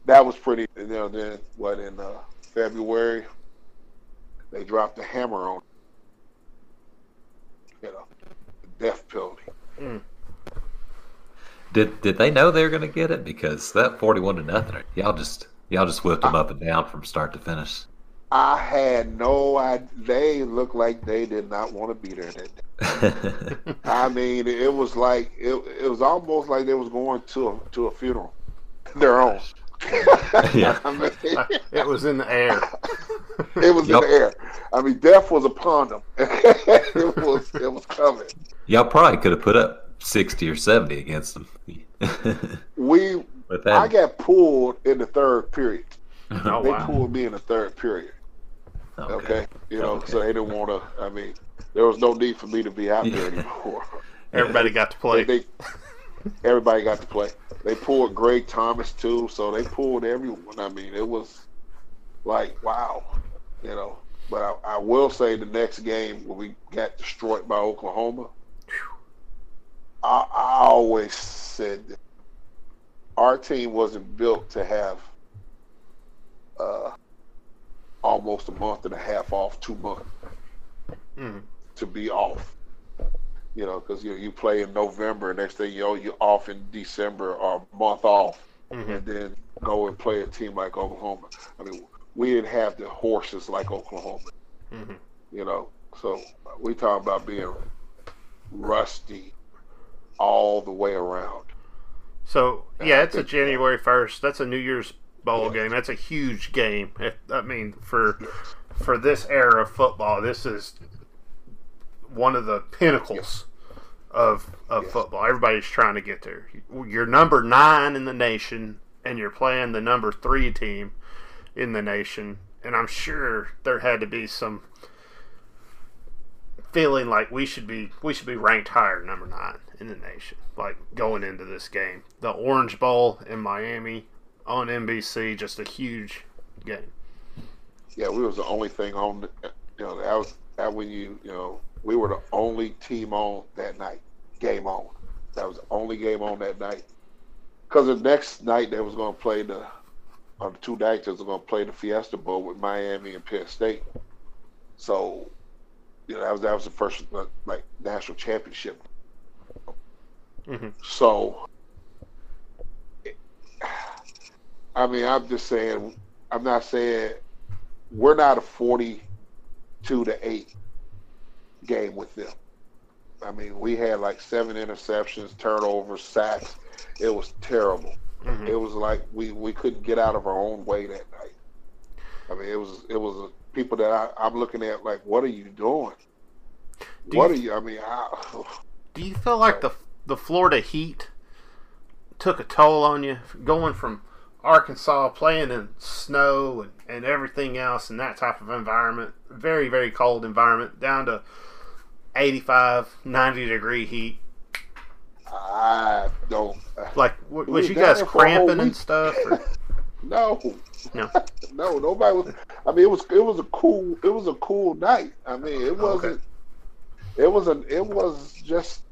that was pretty. You know, then what in uh, February they dropped the hammer on you know the death penalty. Did did they know they were going to get it? Because that forty-one to nothing, y'all just y'all just whipped them up and down from start to finish. I had no idea. They looked like they did not want to be there that day. I mean, it was like it, it was almost like they was going to a to a funeral, their own. Yeah. I mean, It was in the air. it was Yup. in the air. I mean, death was upon them. it was it was coming. y'all probably could have put up sixty or seventy against them. We I got pulled in the third period. Oh they wow. pulled me in the third period. Okay. Okay, you know, Okay. so they didn't want to. I mean, there was no need for me to be out there anymore. Everybody got to play. They, everybody got to play. They pulled Greg Thomas too, so they pulled everyone. I mean, it was like wow, you know. But I, I will say the next game when we got destroyed by Oklahoma, I, I always said that our team wasn't built to have uh, almost a month and a half off, two months Mhm. to be off. You know, because you you play in November, next thing you know, you're off in December or a month off, Mhm. and then go and play a team like Oklahoma. I mean, we didn't have the horses like Oklahoma. Mhm. You know, so we talk about being rusty all the way around. So Yeah, yeah, it's a January first. That's a New Year's bowl game. That's a huge game. I mean, for for this era of football, this is one of the pinnacles of of Yes. football. Everybody's trying to get there. You're number nine in the nation, and you're playing the number three team in the nation. And I'm sure there had to be some feeling like we should be we should be ranked higher, number nine in the nation. Like going into this game, the Orange Bowl in Miami on NBC, just a huge game. Yeah, we was the only thing on. You know, that was that when you you know we were the only team on that night. Game on. That was the only game on that night. Because the next night they was going to play the on the two nights they was going to play the Fiesta Bowl with Miami and Penn State. So, you know, that was that was the first like national championship. Mhm. So, I mean, I'm just saying. I'm not saying we're not a 42 to 8 game with them. I mean, we had like seven interceptions, turnovers, sacks. It was terrible. Mhm. It was like we, we couldn't get out of our own way that night. I mean, it was it was people that I, I'm looking at like, what are you doing? Do what you- are you? I mean, I, Do you feel like the the Florida Heat took a toll on you going from Arkansas playing in snow and, and everything else in that type of environment, very very cold environment, down to 85, 90 degree heat? I don't. Like, w- was you guys there for a whole cramping and stuff? No, No. no, nobody was. I mean, it was it was a cool it was a cool night. I mean, it wasn't. It was a it was just.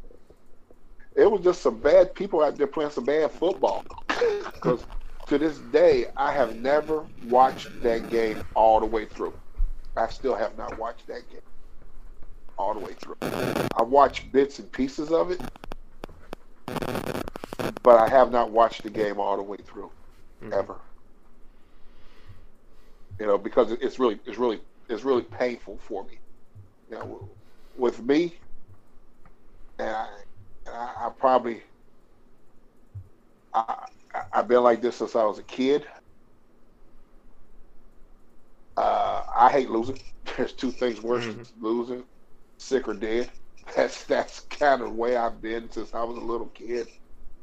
It was just some bad people out there playing some bad football. Because to this day, I have never watched that game all the way through. I still have not watched that game all the way through. I watched bits and pieces of it, but I have not watched the game all the way through Mhm. ever. You know, because it's really, it's really, it's really painful for me. You know, with me, and I, and I, I probably, I, I've been like this since I was a kid. Uh, I hate losing. There's two things worse than losing: sick or dead. That's that's kind of the way I've been since I was a little kid,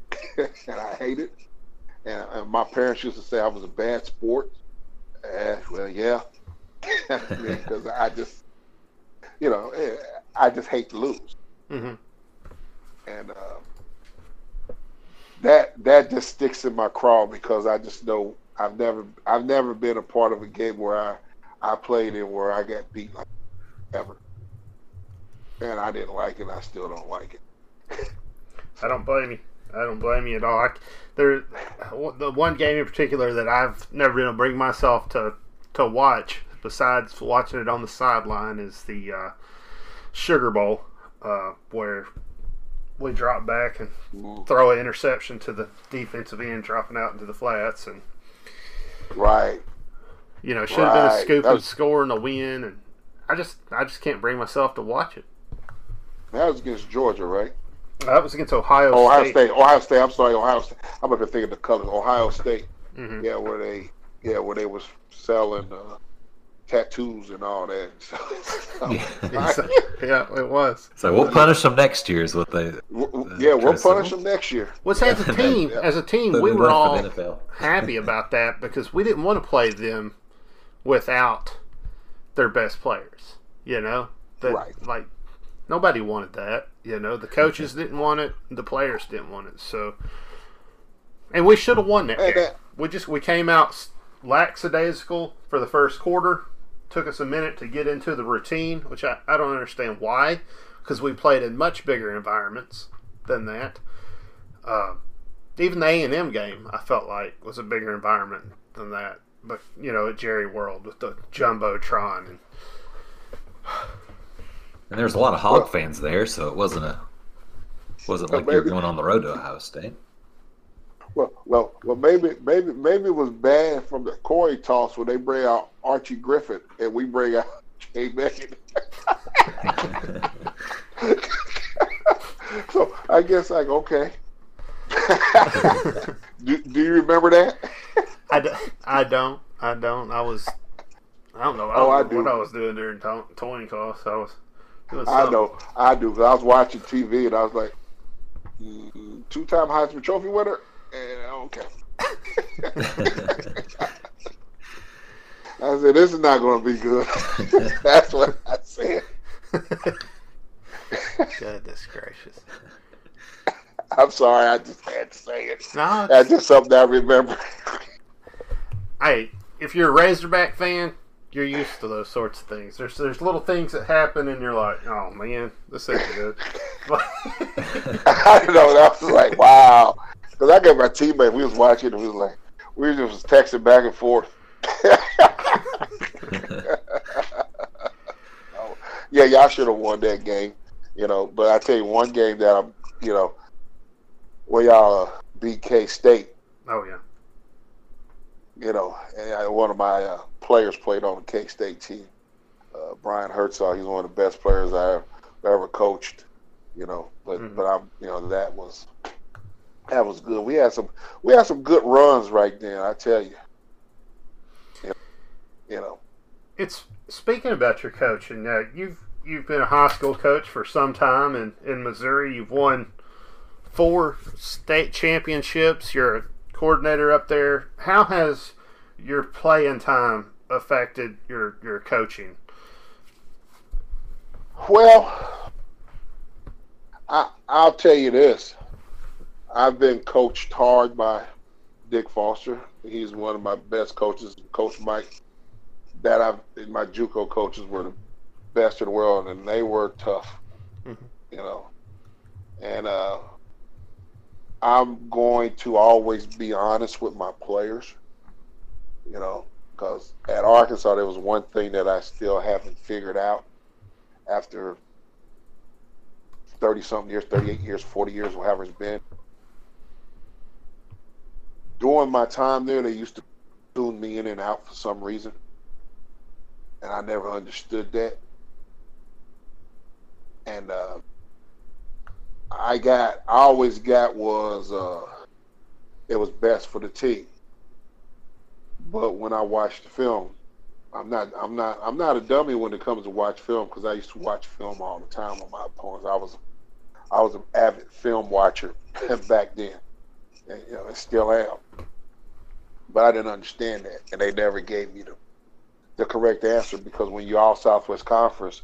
and I hate it. And, and my parents used to say I was a bad sport. Uh, well, yeah, because I just, you know, eh, I just hate to lose, Mhm. and uh, that that just sticks in my craw because I just know I've never I've never been a part of a game where I I played in where I got beat like ever, and I didn't like it. I still don't like it. I don't blame you. I don't blame you at all. I, there, the one game in particular that I've never been able to bring myself to to watch, besides watching it on the sideline, is the uh, Sugar Bowl, uh, where we drop back and Mm, throw an interception to the defensive end, dropping out into the flats, and Right. you know should have been a scoop That and score and a win, and I just I just can't bring myself to watch it. That was against Georgia, right? That was against Ohio, Ohio State. State. Ohio State. I'm sorry, Ohio State. I'm up thinking of the colors. Ohio State. Mhm. Yeah, where they yeah where they was selling uh, tattoos and all that. So, Yeah. yeah, it was. So we'll uh, punish them next year, is what they. w- w- uh, yeah, we'll punish them next year. Was as a team, as a team, we were all for the NFL. happy about that because we didn't want to play them without their best players. You know, that Right. like nobody wanted that. You know, the coaches didn't want it, the players didn't want it. So, and we should have won that And game. that- We just we came out s- lackadaisical for the first quarter. Took us a minute to get into the routine, which I, I don't understand why, because we played in much bigger environments than that. Uh, even the A and M game, I felt like was a bigger environment than that. But you know, at Jerry World with the jumbotron and And there's a lot of Hog Well- fans there, so it wasn't a wasn't Well, like you were maybe- going on the road to Ohio State. Well, well, well. Maybe, maybe, maybe it was bad from the Corey toss when they bring out Archie Griffin and we bring out Jay Beckett. so I guess like okay. do, do you remember that? I, don't I don't I was I don't know I Oh, don't I know do. what I was doing during to- towing costs I was I know, I do. I was watching TV and I was like, mm, two-time Heisman Trophy winner, Eh, and okay. I said, this is not going to be good. That's what I said. Goodness gracious. I'm sorry, I just had to say it. No, That's just something I remember. hey, if you're a Razorback fan, you're used to those sorts of things. There's there's little things that happen, and you're like, oh man, this ain't good. I know. I was like, wow. Because I got my teammate, we was watching, and we was like, we just texting back and forth. Yeah, y'all should have won that game, you know. But I tell you, one game that I'm, you know, where y'all uh, beat K State, oh yeah. you know, and I, one of my uh, players played on the K State team. Uh, Brian Herzog, he's one of the best players I ever, ever coached, you know. But Mhm. but I'm, you know, that was that was good. We had some we had some good runs right then. I tell you, you know. It's speaking about your coaching. Uh, you've you've been a high school coach for some time, and in Missouri, you've won four state championships. You're a coordinator up there. How has your playing time affected your your coaching? Well, I I'll tell you this. I've been coached hard by Dick Foster. He's one of my best coaches. Coach Mike, that I've my JUCO coaches were the best in the world, and they were tough. Mhm. You know, and uh, I'm going to always be honest with my players. You know, because at Arkansas there was one thing that I still haven't figured out after 30 something years, 38 years, 40 years, whatever it's been. During my time there, they used to tune me in and out for some reason. And I never understood that. And uh, I got, I always got was, uh, it was best for the team. But when I watched the film, I'm not I'm not I'm not a dummy when it comes to watch film because I used to watch film all the time with my opponents. I was I was an avid film watcher back then, and you know, and still am. But I didn't understand that, and they never gave me the the correct answer because when you're all Southwest Conference,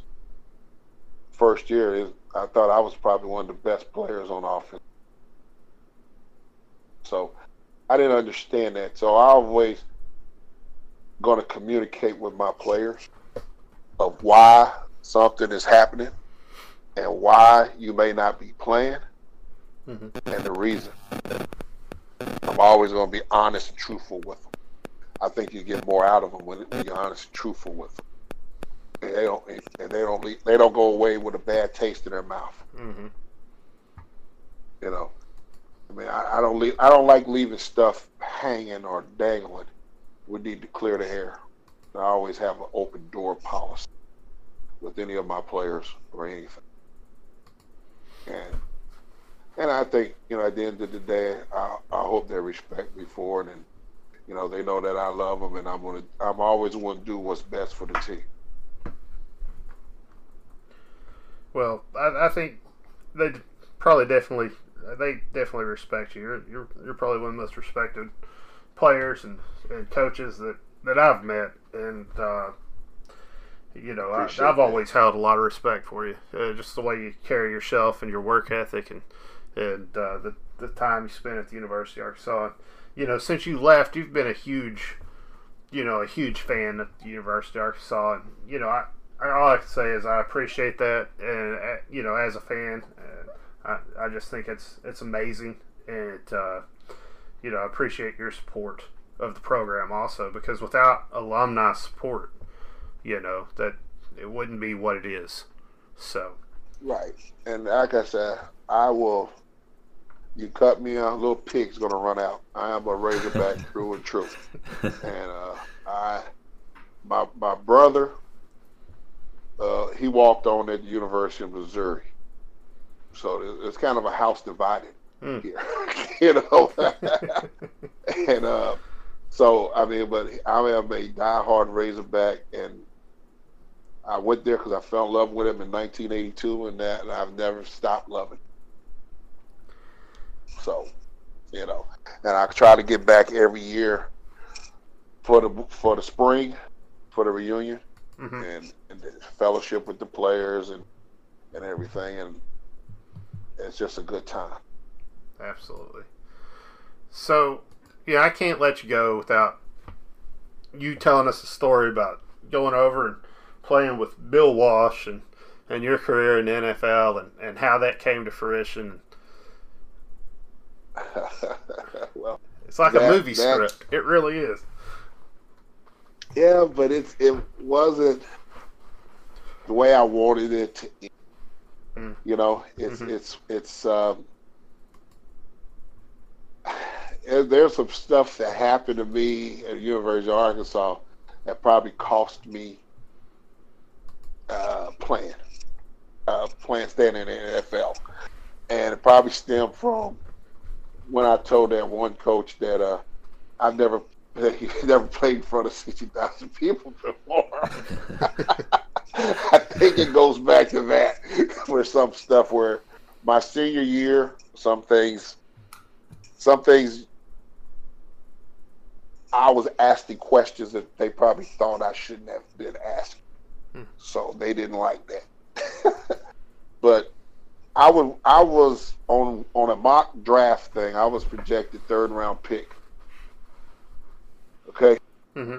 first year is I thought I was probably one of the best players on offense. So I didn't understand that. So I always going to communicate with my players of why something is happening and why you may not be playing Mhm. and the reason. I'm always going to be honest and truthful with them. I think you get more out of them when when you're honest and truthful with them. And they don't and they don't leave, they don't go away with a bad taste in their mouth. Mm-hmm. You know, I mean, I, I don't leave, I don't like leaving stuff hanging or dangling. We need to clear the air. I always have an open door policy with any of my players or anything. And and I think you know, at the end of the day, I, I hope they respect me for it, and you know, they know that I love them, and I'm gonna, I'm always going to do what's best for the team. Well, I, I think they probably definitely they definitely respect you. You're you're, you're probably one of the most respected players and, and coaches that, that I've met, and uh, you know I, Appreciate that. always held a lot of respect for you. Uh, just the way you carry yourself and your work ethic, and and uh, the the time you spent at the University of Arkansas. You know, since you left, you've been a huge, you know, a huge fan of the University of Arkansas, and you know I all I can say is I appreciate that, and uh, you know, as a fan, uh, I, I just think it's it's amazing, and uh, you know, I appreciate your support of the program also because without alumni support, you know, that it wouldn't be what it is. So, Right. And like I said, I will. You cut me a little pig's gonna run out. I am a Razorback through and through. And uh, I, my my brother, uh, he walked on at the University of Missouri. So it's kind of a house divided Hmm. here, you know. and uh, so I mean, but I am a diehard Razorback, and I went there because I fell in love with him in 1982, and that and I've never stopped loving. So, you know, and I try to get back every year for the for the spring, for the reunion, hmm and, and the fellowship with the players and and everything, and it's just a good time. Absolutely. So, yeah, I can't let you go without you telling us a story about going over and playing with Bill Walsh and, and your career in the NFL and, and how that came to fruition. well, It's like a movie that- script. It really is. yeah, but it it wasn't the way I wanted it. To. Mm. You know, it's Mhm. it's it's. Um, there's some stuff that happened to me at University of Arkansas that probably cost me uh, playing, uh, playing standing in the NFL, and it probably stemmed from when I told that one coach that uh, I've never he never played in front of sixty thousand people before. I think it goes back to that for some stuff where my senior year, some things, some things, I was asking questions that they probably thought I shouldn't have been asking, Hmm. so they didn't like that. but I would, I was on on a mock draft thing. I was projected third round pick. Okay, hmm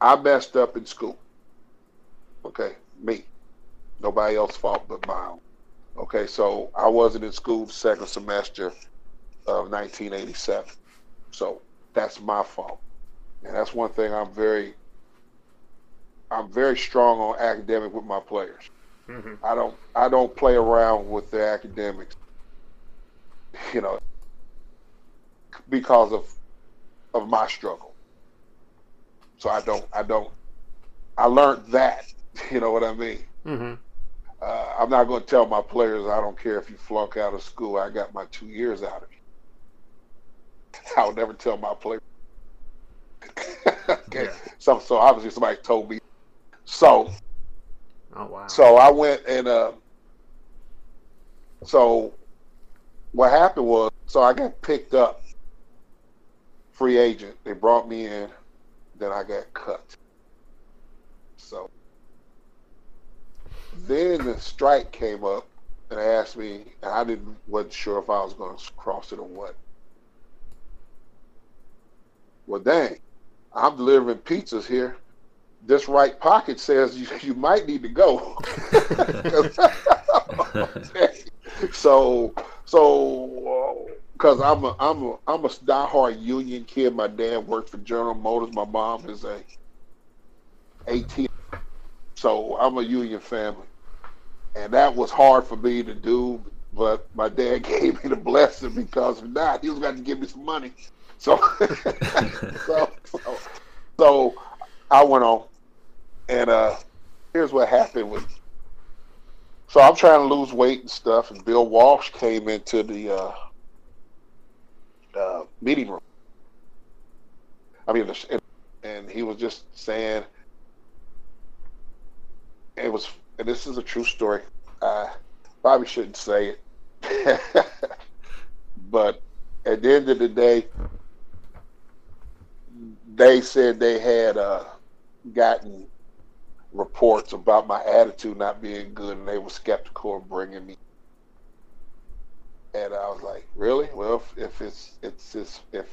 I messed up in school. Okay, me. Nobody else fault but own. Okay, so I wasn't in school the second semester of 1987. So that's my fault. And that's one thing I'm very I'm very strong on academic with my players. Hmm I don't I don't play around with the academics. You know, because of of my struggle. So I don't I don't I learned that. You know what I mean? hmm Uh, I'm not going to tell my players I don't care if you flunk out of school. I got my two years out of you. I would never tell my players. okay, Yeah. so so obviously somebody told me. So Oh, wow. so I went and uh, so what happened was so I got picked up free agent. They brought me in, then I got cut. So then the strike came up and asked me, and I didn't wasn't sure if I was going to cross it or what. Well, dang, I'm delivering pizzas here. This right pocket says you, you might need to go. so, so, uh, because I'm a I'm a I'm a diehard union kid. My dad worked for General Motors. My mom is a 18, So I'm a union family, and that was hard for me to do. But my dad gave me the blessing because if not, he was going to give me some money. So, so, so, so I went on, and uh, here's what happened with. So I'm trying to lose weight and stuff, and Bill Walsh came into the uh, uh, meeting room. I mean, and he was just saying, it was, and this is a true story. I probably shouldn't say it, but at the end of the day, they said they had uh, gotten reports about my attitude not being good, and they were skeptical of bringing me. And I was like, "Really? Well, if, if it's it's it's if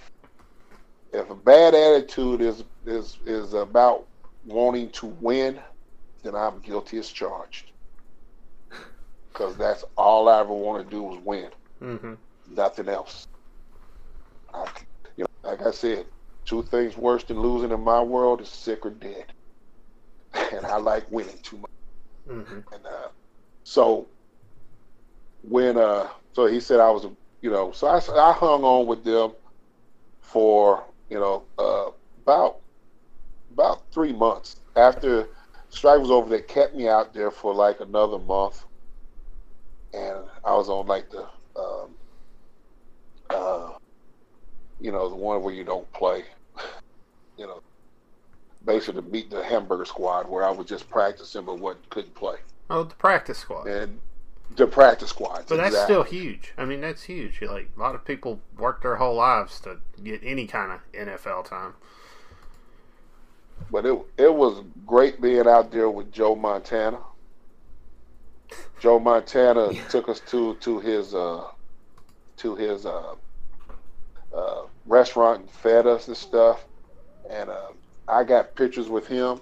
if a bad attitude is is is about wanting to win, then I'm guilty as charged. Because that's all I ever want to do was win, hmm nothing else. I, you know, like I said, two things worse than losing in my world is sick or dead. And I like winning too much. hmm And uh, so when uh, so he said I was, you know, so I, I hung on with them for you know uh, about about three months after strike was over. They kept me out there for like another month, and I was on like the um, uh, you know the one where you don't play, you know. basically to meet the hamburger squad where I was just practicing but what couldn't play. Oh, the practice squad. And the practice squad. But that's exactly. still huge. I mean, that's huge. Like a lot of people work their whole lives to get any kind of NFL time. But it it was great being out there with Joe Montana. Joe Montana Yeah. took us to to his uh to his uh, uh restaurant and fed us and stuff. And uh, I got pictures with him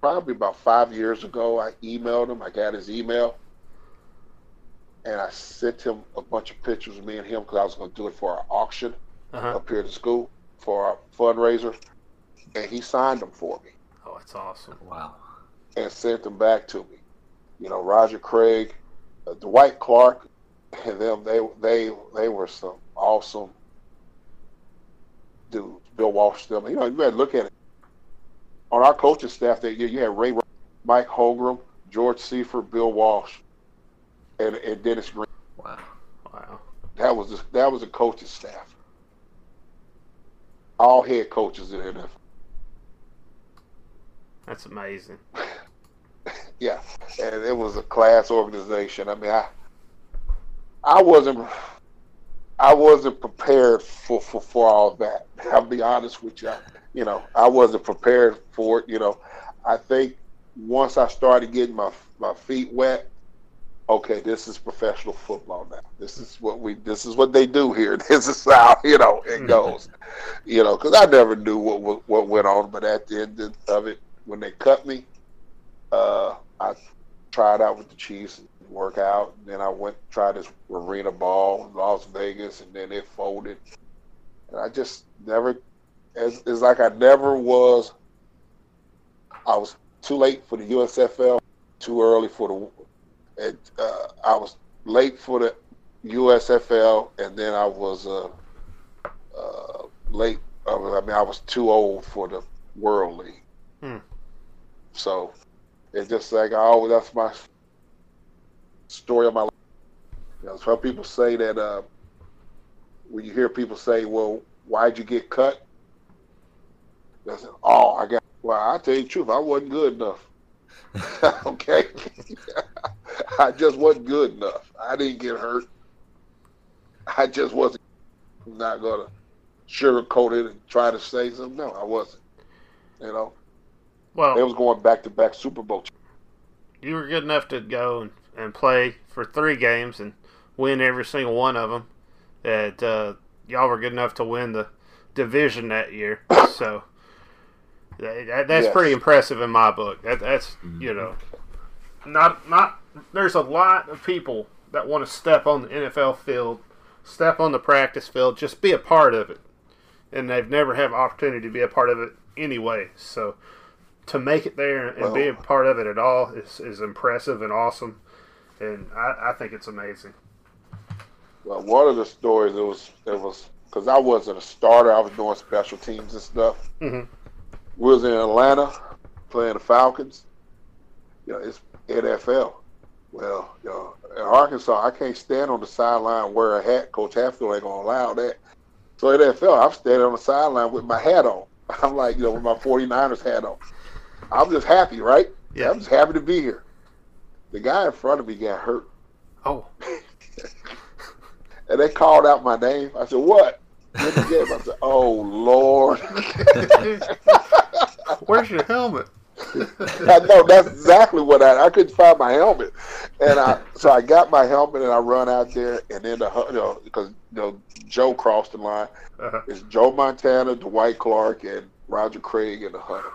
probably about five years ago. I emailed him. I got his email. And I sent him a bunch of pictures of me and him because I was going to do it for our auction Uh-huh. up here at the school for our fundraiser. And he signed them for me Oh, that's awesome. Wow. and sent them back to me. You know, Roger Craig, uh, Dwight Clark, and them. They they they were some awesome dudes. Bill Walsh, them. You know, you had to look at it. On our coaching staff that year, you had Ray, Mike Holmgren, George Seifert, Bill Walsh, and, and Dennis Green. Wow. Wow. That was the, that was the coaching staff. All head coaches in the NFL. That's amazing. Yeah, and it was a class organization. I mean, I I wasn't I wasn't prepared for, for, for all that. I'll be honest with you. You know, I wasn't prepared for it. You know, I think once I started getting my my feet wet, okay, this is professional football now. This is what we this is what they do here. This is how you know it goes. you know, because I never knew what, what what went on, but at the end of it, when they cut me, uh, I tried out with the Chiefs work out. And then I went tried this arena ball in Las Vegas, and then it folded. And I just never, it's, it's like I never was. I was too late for the USFL, too early for the. And, uh, I was late for the USFL, and then I was uh, uh, late. I was- I mean, I was too old for the World League. Hmm. So it's just like I always. That's my story of my life. You know, some people say that uh, when you hear people say, "Well, why'd you get cut?" Say, "Oh, I got." Well, I tell you the truth, I wasn't good enough. okay, I just wasn't good enough. I didn't get hurt. I just wasn't I'm not gonna sugarcoat it and try to say something. No, I wasn't. You know, Well, they was going back to back Super Bowl. you were good enough to go and, and play for three games and win every single one of them. That uh, y'all were good enough to win the division that year. So that, that- that's Yes. pretty impressive in my book. That, that's you know, not not. There's a lot of people that want to step on the NFL field, step on the practice field, just be a part of it, and they've never have opportunity to be a part of it anyway. So to make it there and be a part of it at all is, is impressive and awesome, and I, I think it's amazing. Well, one of the stories it was it was because I wasn't a starter. I was doing special teams and stuff. Mhm. We was in Atlanta playing the Falcons. You know, it's NFL. Well, you know, in Arkansas, I can't stand on the sideline and wear a hat. Coach Hatfield ain't gonna allow that. So in NFL, I'm standing on the sideline with my hat on. I'm like, you know, with my 49ers hat on. I'm just happy, right? Yeah. I'm just happy to be here. The guy in front of me got hurt. Oh, And they called out my name. I said, "What?" In the game, I said, "Oh Lord!" where's your helmet? I know that's exactly what I. I couldn't find my helmet, and I so I got my helmet and I run out there, and then the you know because you know Joe crossed the line. Uh-huh. It's Joe Montana, Dwight Clark, and Roger Craig in the hunter,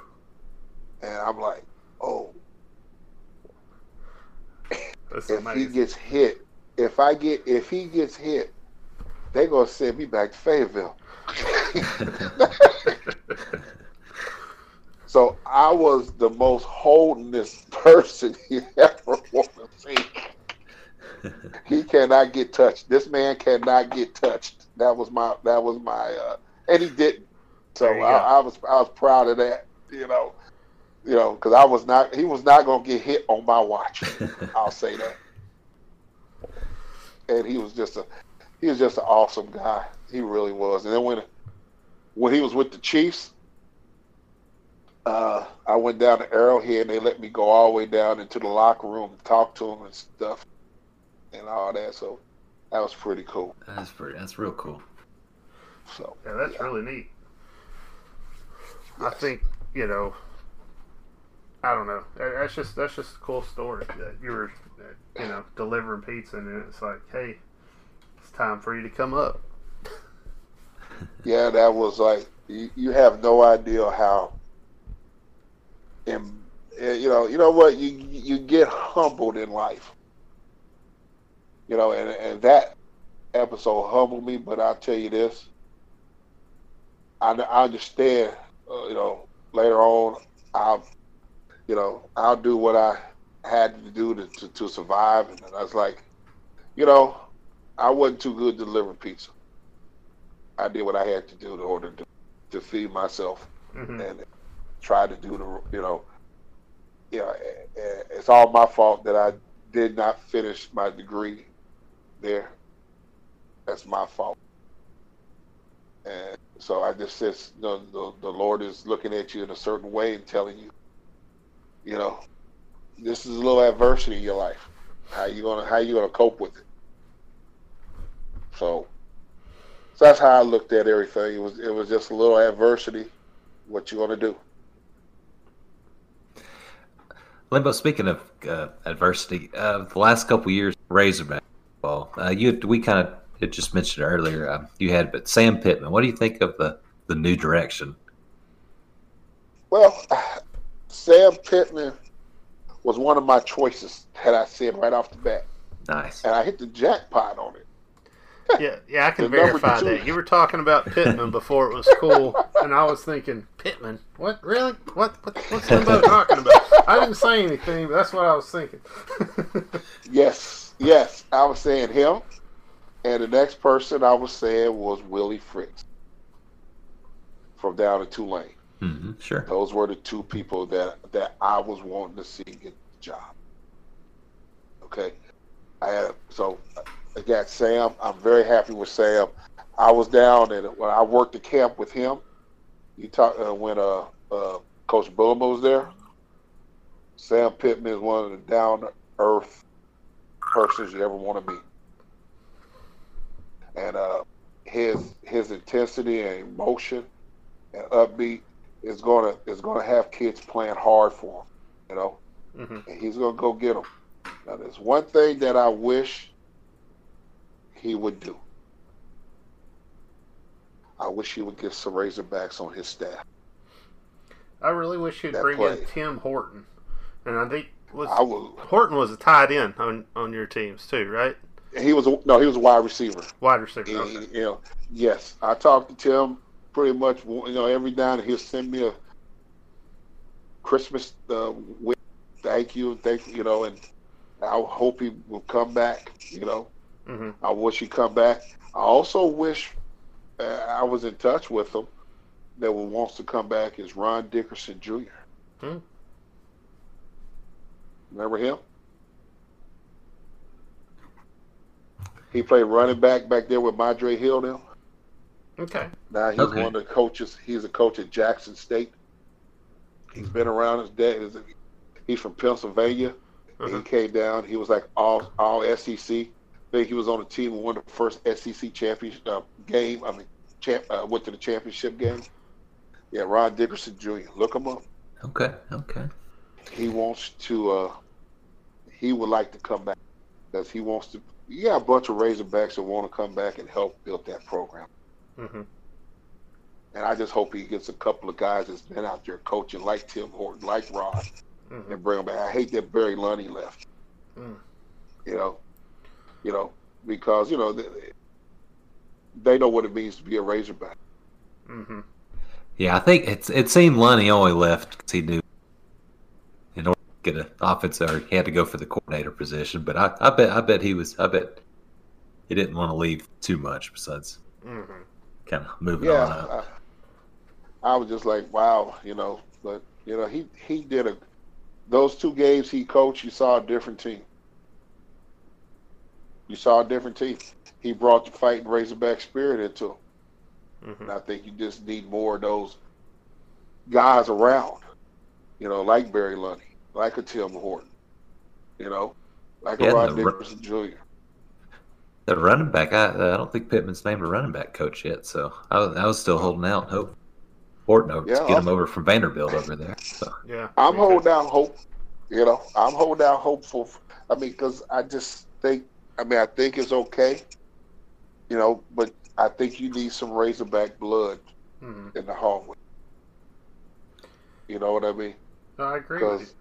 and I'm like, "Oh, That's if he gets hit, if I get if he gets hit, they gonna send me back to Fayetteville." So I was the most holdingest person you ever want to see. He cannot get touched. This man cannot get touched. That was my that was my uh, and he didn't. So I. I was I was proud of that. You know, you know, because I was not he was not gonna get hit on my watch. I'll say that. And he was just a he was just an awesome guy. He really was. And then when when he was with the Chiefs, uh, I went down to Arrowhead and they let me go all the way down into the locker room and talk to him and stuff and all that. So that was pretty cool. That's pretty. That's real cool. So Yeah, that's yeah. really neat. I think you know. I don't know. That's just that's just a cool story that you were, you know, delivering pizza and it's like, hey, it's time for you to come up. yeah, that was like you, you have no idea how. And you know, you know what you you get humbled in life. You know, and and that episode humbled me. But I'll tell you this. I, I understand. Uh, you know, later on, I'll, you know, I'll do what I had to do to, to, to survive. And I was like, you know, I wasn't too good to deliver pizza. I did what I had to do in order to, to feed myself hmm and try to do the, you know, you know, it's all my fault that I did not finish my degree there. That's my fault. And so I just says, you know, the, the Lord is looking at you in a certain way and telling you, you know, this is a little adversity in your life. How you gonna how you gonna cope with it? So, so that's how I looked at everything. It was it was just a little adversity. What you gonna do? Limbo. Speaking of uh, adversity, uh, the last couple years, Razorback ball. Uh, you we kind of had just mentioned earlier. Uh, you had, but Sam Pittman. What do you think of the the new direction? Well, Sam Pittman was one of my choices that I said right off the bat, Nice. and I hit the jackpot on it. Yeah, yeah, I can verify that. You were talking about Pittman before it was cool, and I was thinking, Pittman? What? Really? What? what what's Limbo talking about? I didn't say anything, but that's what I was thinking. Yes, yes, I was saying him, and the next person I was saying was Willie Fritz from down in Tulane. Hmm Sure. Those were the two people that that I was wanting to see get the job. Okay, I had so I got Sam. I'm very happy with Sam. I was down and when I worked the camp with him, you talk uh, when uh, uh, Coach Bielema was there. Sam Pittman is one of the down earth persons you ever want to meet, and uh, his his intensity and emotion and upbeat is gonna is gonna have kids playing hard for him, you know, hmm and he's gonna go get them. Now, there's one thing that I wish he would do. I wish he would get some Razorbacks on his staff. I really wish he'd That bring in. Tim Horton, and I think was I would. Horton was a tight end on on your teams too, right? He was a, no, he was a wide receiver. Wide receiver. He- Okay. you know, yes, I talked to Tim pretty much. You know, every now and then he'll send me a Christmas uh, with thank you, thank you, you know, and I hope he will come back. You know, hmm I wish he'd come back. I also wish uh, I was in touch with him that wants to come back is Ron Dickerson Jr. Hmm. Remember him? He played running back back there with Madre Hill now. Okay. Now he's Okay. one of the coaches. He's a coach at Jackson State. He's been around his dad. He's from Pennsylvania. Uh-huh. He came down. He was like all all SEC. I think he was on the team and won the first SEC championship uh, game. I mean, champ, uh, went to the championship game. Yeah, Ron Dickerson Jr. Look him up. Okay. Okay. He wants to. Uh, he would like to come back because he wants to. You got a bunch of Razorbacks that want to come back and help build that program. Hmm And I just hope he gets a couple of guys that's been out there coaching, like Tim Horton, like Rod, hmm and bring them back. I hate that Barry Lunney left. Mm. You know, you know, because you know they, they know what it means to be a Razorback. hmm Yeah, I think it's it seemed Lunney only left because he knew in order to get an offensive, he had to go for the coordinator position. But I, I bet I bet he was I bet he didn't want to leave too much. Besides, hmm kind of moving Yeah, on up. I, I was just like, wow, you know. But you know, he he did a those two games he coached. You saw a different team. You saw a different team. He brought the fight and raised the fighting Razorback spirit into them. hmm And I think you just need more of those guys around. You know, like Barry Lunney, like a Tim Horton. You know, like Yeah, a Rod the- Dickerson Jr. The running back, I, I don't think Pittman's named a running back coach yet, so I, was- I was still holding out hope. Horton over Yeah, to get him over from Vanderbilt over there. So Yeah. I'm holding out hope. You know, I'm holding out hope for. I mean, because I just think. I mean, I think it's okay. You know, but I think you need some Razorback blood Mhm. in the hallway. You know what I mean? No, I agree with you. Because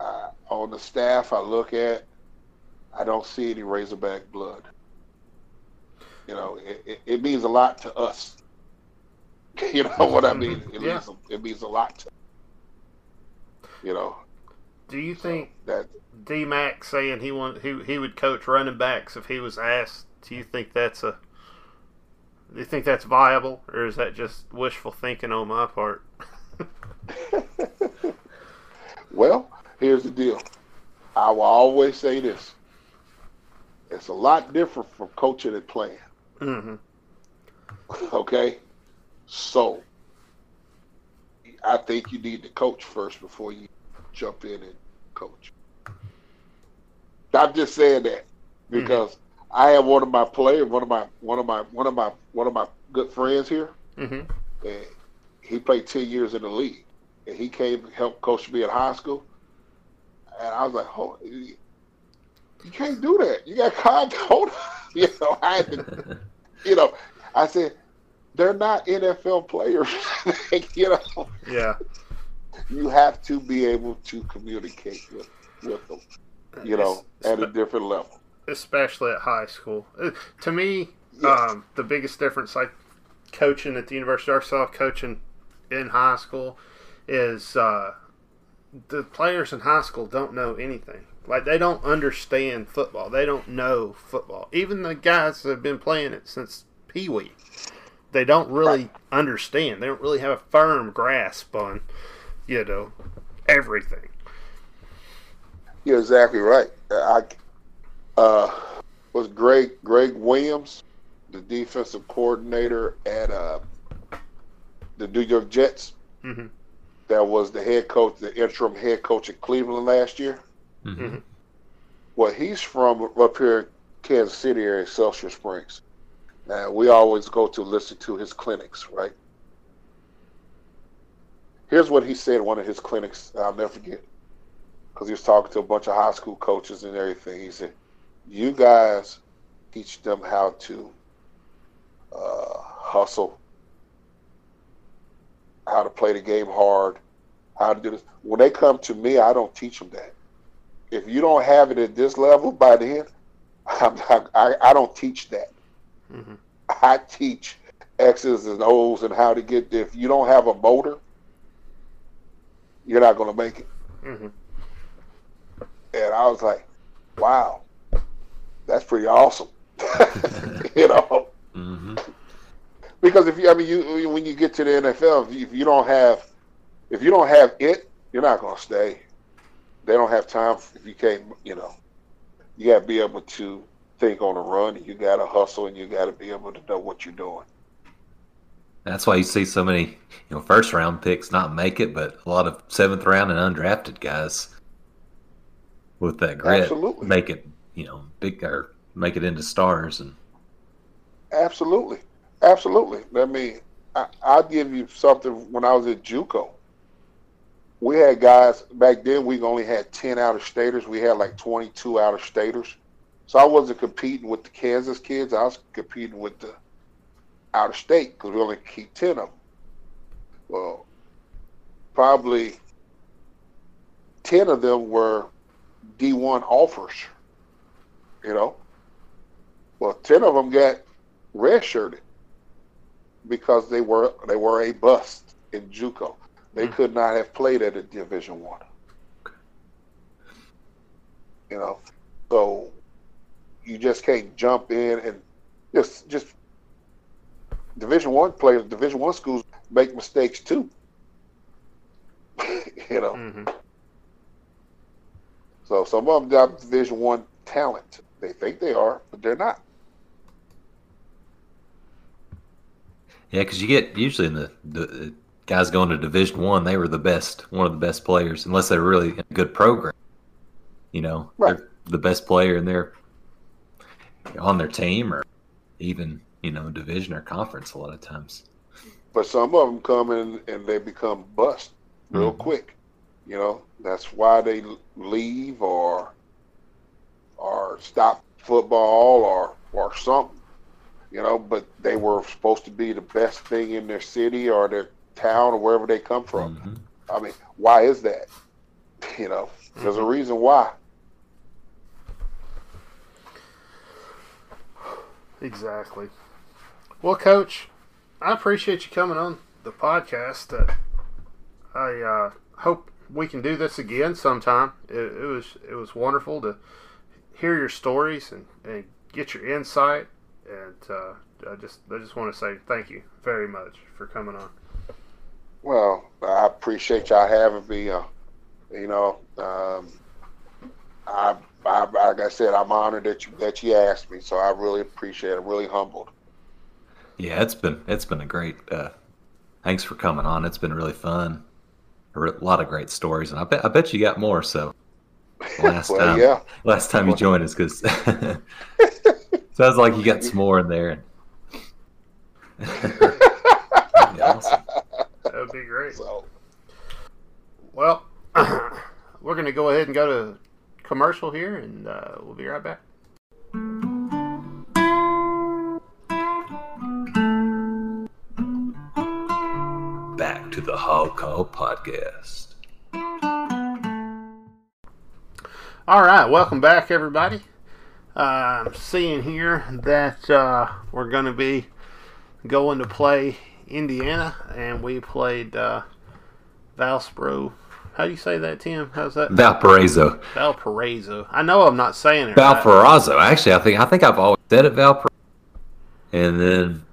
uh, on the staff I look at, I don't see any Razorback blood. You know, it, it, it means a lot to us. You know what I mean? It Yeah. means it means a lot. To, you know Do you think that D Mac saying he want he he would coach running backs if he was asked? Do you think that's a do you think that's viable, or is that just wishful thinking on my part? Well, here's the deal. I will always say this. It's a lot different from coaching and playing. hmm Okay? So, I think you need to coach first before you jump in and coach. I'm just saying that because I have one of my players, one of my one of my one of my one of my good friends here, hmm and he played ten years in the league, and he came helped coach me at high school, and I was like, "Oh, you can't do that. You got hold You know, I had to, you know, I said they're not NFL players. you know, Yeah. you have to be able to communicate with with them. You know, Es- at a different level. especially at high school. Uh, To me, Yes. um, the biggest difference, like coaching at the University of Arkansas, coaching in high school, is uh, the players in high school don't know anything. Like they don't understand football. They don't know football. Even the guys that have been playing it since Pee Wee, they don't really understand. They don't really have a firm grasp on, you know, everything. You're exactly right. I uh, was Greg Gregg Williams, the defensive coordinator at uh, the New York Jets. hmm That was the head coach, the interim head coach at Cleveland last year. Mhm. Well, he's from up here in Kansas City area, Excelsior Springs. Now we always go to listen to his clinics, right? Here's what he said at one of his clinics. I'll never forget. Because he was talking to a bunch of high school coaches and everything. He said, You guys teach them how to uh, hustle, how to play the game hard, how to do this. When they come to me, I don't teach them that if you don't have it at this level by then, I'm not, I, I don't teach that. hmm I teach X's and O's and how to get there. If you don't have a motor, you're not going to make it. hmm And I was like, wow, that's pretty awesome. you know, Mhm. because if you, I mean, you when you get to the NFL, if you, if you don't have, if you don't have it, you're not going to stay. They don't have time if you can't, you know. You got to be able to think on the run. You got to hustle, and you got to be able to know what you're doing. That's why you see so many, you know, first round picks not make it, but a lot of seventh round and undrafted guys with that grit Absolutely. make it, you know, big or make it into stars. And Absolutely, absolutely. I mean, I, I'll give you something. When I was at JUCO, we had guys back then. We only had ten out of staters. We had like twenty-two out of staters. So I wasn't competing with the Kansas kids. I was competing with the out of state because we only keep ten of them. Well, probably ten of them were D one offers. You know, well, ten of them got redshirted because they were they were a bust in JUCO. They Hmm. could not have played at a Division One. You know, so you just can't jump in and just just Division One players, Division One schools make mistakes too. you know, hmm so some of them got Division One talent. They think they are, but they're not. yeah, because you get usually in the, the guys going to Division One, they were the best, one of the best players, unless they're really a good program. You know, Right. they're the best player in their on their team, or even you know division or conference. A lot of times. But some of them come in and they become bust real Mhm. quick. You know, that's why they leave or or stop football or or something. You know, but they were supposed to be the best thing in their city or their town or wherever they come from. Mhm. I mean, why is that? You know, there's a reason why. Exactly. Well, Coach, I appreciate you coming on the podcast. Uh, I uh, hope we can do this again sometime. It, it was it was wonderful to hear your stories and, and get your insight. And uh, I just I just want to say thank you very much for coming on. Well, I appreciate y'all having me. Uh, you know, um, I, I, like I said, I'm honored that you that you asked me. So I really appreciate it. I'm really humbled. Yeah, it's been it's been a great. Uh, thanks for coming on. It's been really fun. A re- lot of great stories, and I bet I bet you got more. So last well, time, yeah. last time you joined us, because sounds like you got some more in there. Awesome. That would be great. So Well, we're going to go ahead and go to commercial here, and uh, we'll be right back. Back to the Hog Call podcast. All right, welcome back, everybody. Uh, I'm seeing here that uh, we're going to be going to play Indiana, and we played uh, Valspro. How do you say that, Tim? How's that? Valparaiso. Valparaiso. I know I'm not saying it. right. Valparaiso. Actually, I think I think I've always said it Valparaiso, and then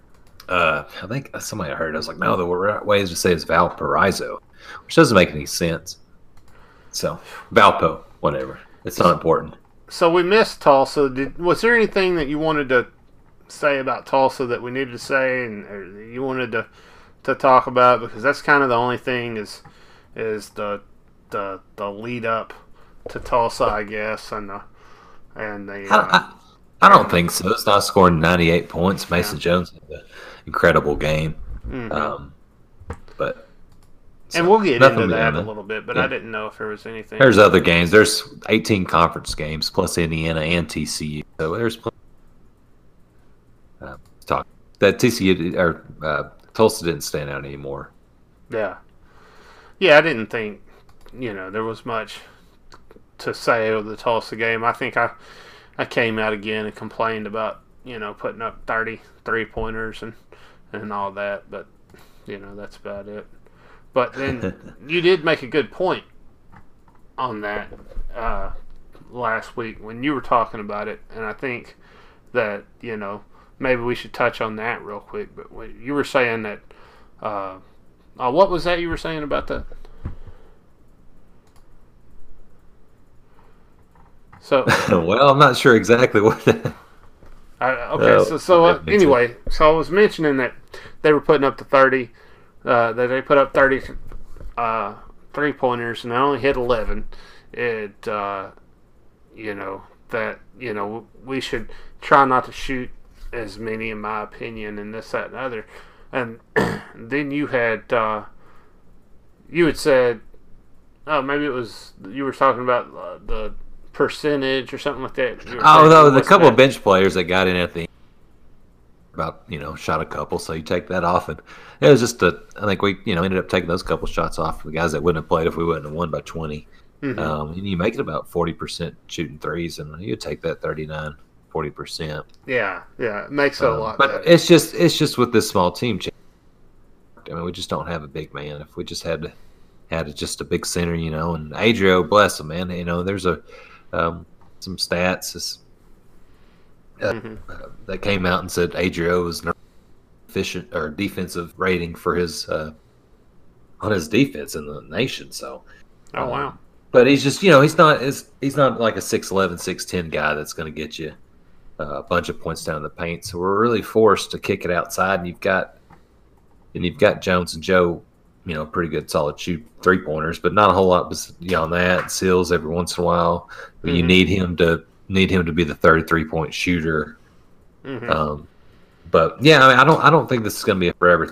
uh, I think somebody I heard. I was like, no, the right way is to say it's Valparaiso, which doesn't make any sense. So Valpo, whatever. It's not important. So we missed Tulsa. Did was there anything that you wanted to say about Tulsa that we needed to say, and you wanted to to talk about? Because that's kind of the only thing is is the the the lead up to Tulsa, I guess, and the and the. I, Uh, I, I don't think so. It's not scoring 98 points. Mason Jones had an incredible game. mhm. Um, but and we'll get into that a little bit, but Yeah. I didn't know if there was anything. There's other games. There's 18 conference games plus Indiana and TCU. So there's plenty. Uh, talk that TCU or uh, Tulsa didn't stand out anymore. Yeah. Yeah, I didn't think, you know, there was much to say of the Tulsa game. I think I I came out again and complained about, you know, putting up 30 three pointers and, and all that, but, you know, that's about it. But then you did make a good point on that uh, last week when you were talking about it, and I think that, you know, maybe we should touch on that real quick. But you were saying that. Uh, uh, what was that you were saying about that? So, well, I'm not sure exactly what. I, okay, Oh, so, so uh, that anyway, so I was mentioning that they were putting up to 30, uh, that they put up 30 uh, three pointers and they only hit 11. It, uh, you know, that, you know, we should try not to shoot as many, in my opinion, and this, that, and other. And then you had, uh, you had said, oh, maybe it was, you were talking about uh, the percentage or something like that. Oh no, the couple that? of bench players that got in at the about you know shot a couple, so you take that off, and it was just a. I think we you know ended up taking those couple shots off the guys that wouldn't have played if we wouldn't have won by 20 Mhm. Um, and you make it about forty percent shooting threes, and you take that 39, 40 percent. Yeah, yeah, it makes it a lot Um, but better. it's just it's just with this small team. I mean, we just don't have a big man. If we just had had just a big center, you know, and Adrio, bless him, man. You know, there's a um, some stats is, uh, Mhm. uh, that came out and said Adrio was an efficient or defensive rating for his uh, on his defense in the nation. So, Oh um, wow. but he's just you know he's not is he's not like a 6'11", 6'10 guy that's going to get you a bunch of points down the paint. So we're really forced to kick it outside, and you've got and you've got Jones and Joe you know, pretty good, solid shoot three pointers, but not a whole lot beyond that. Sills every once in a while, but you Mhm. need him to need him to be the third three point shooter. Mhm. Um, but yeah, I, mean, I don't I don't think this is going to be a forever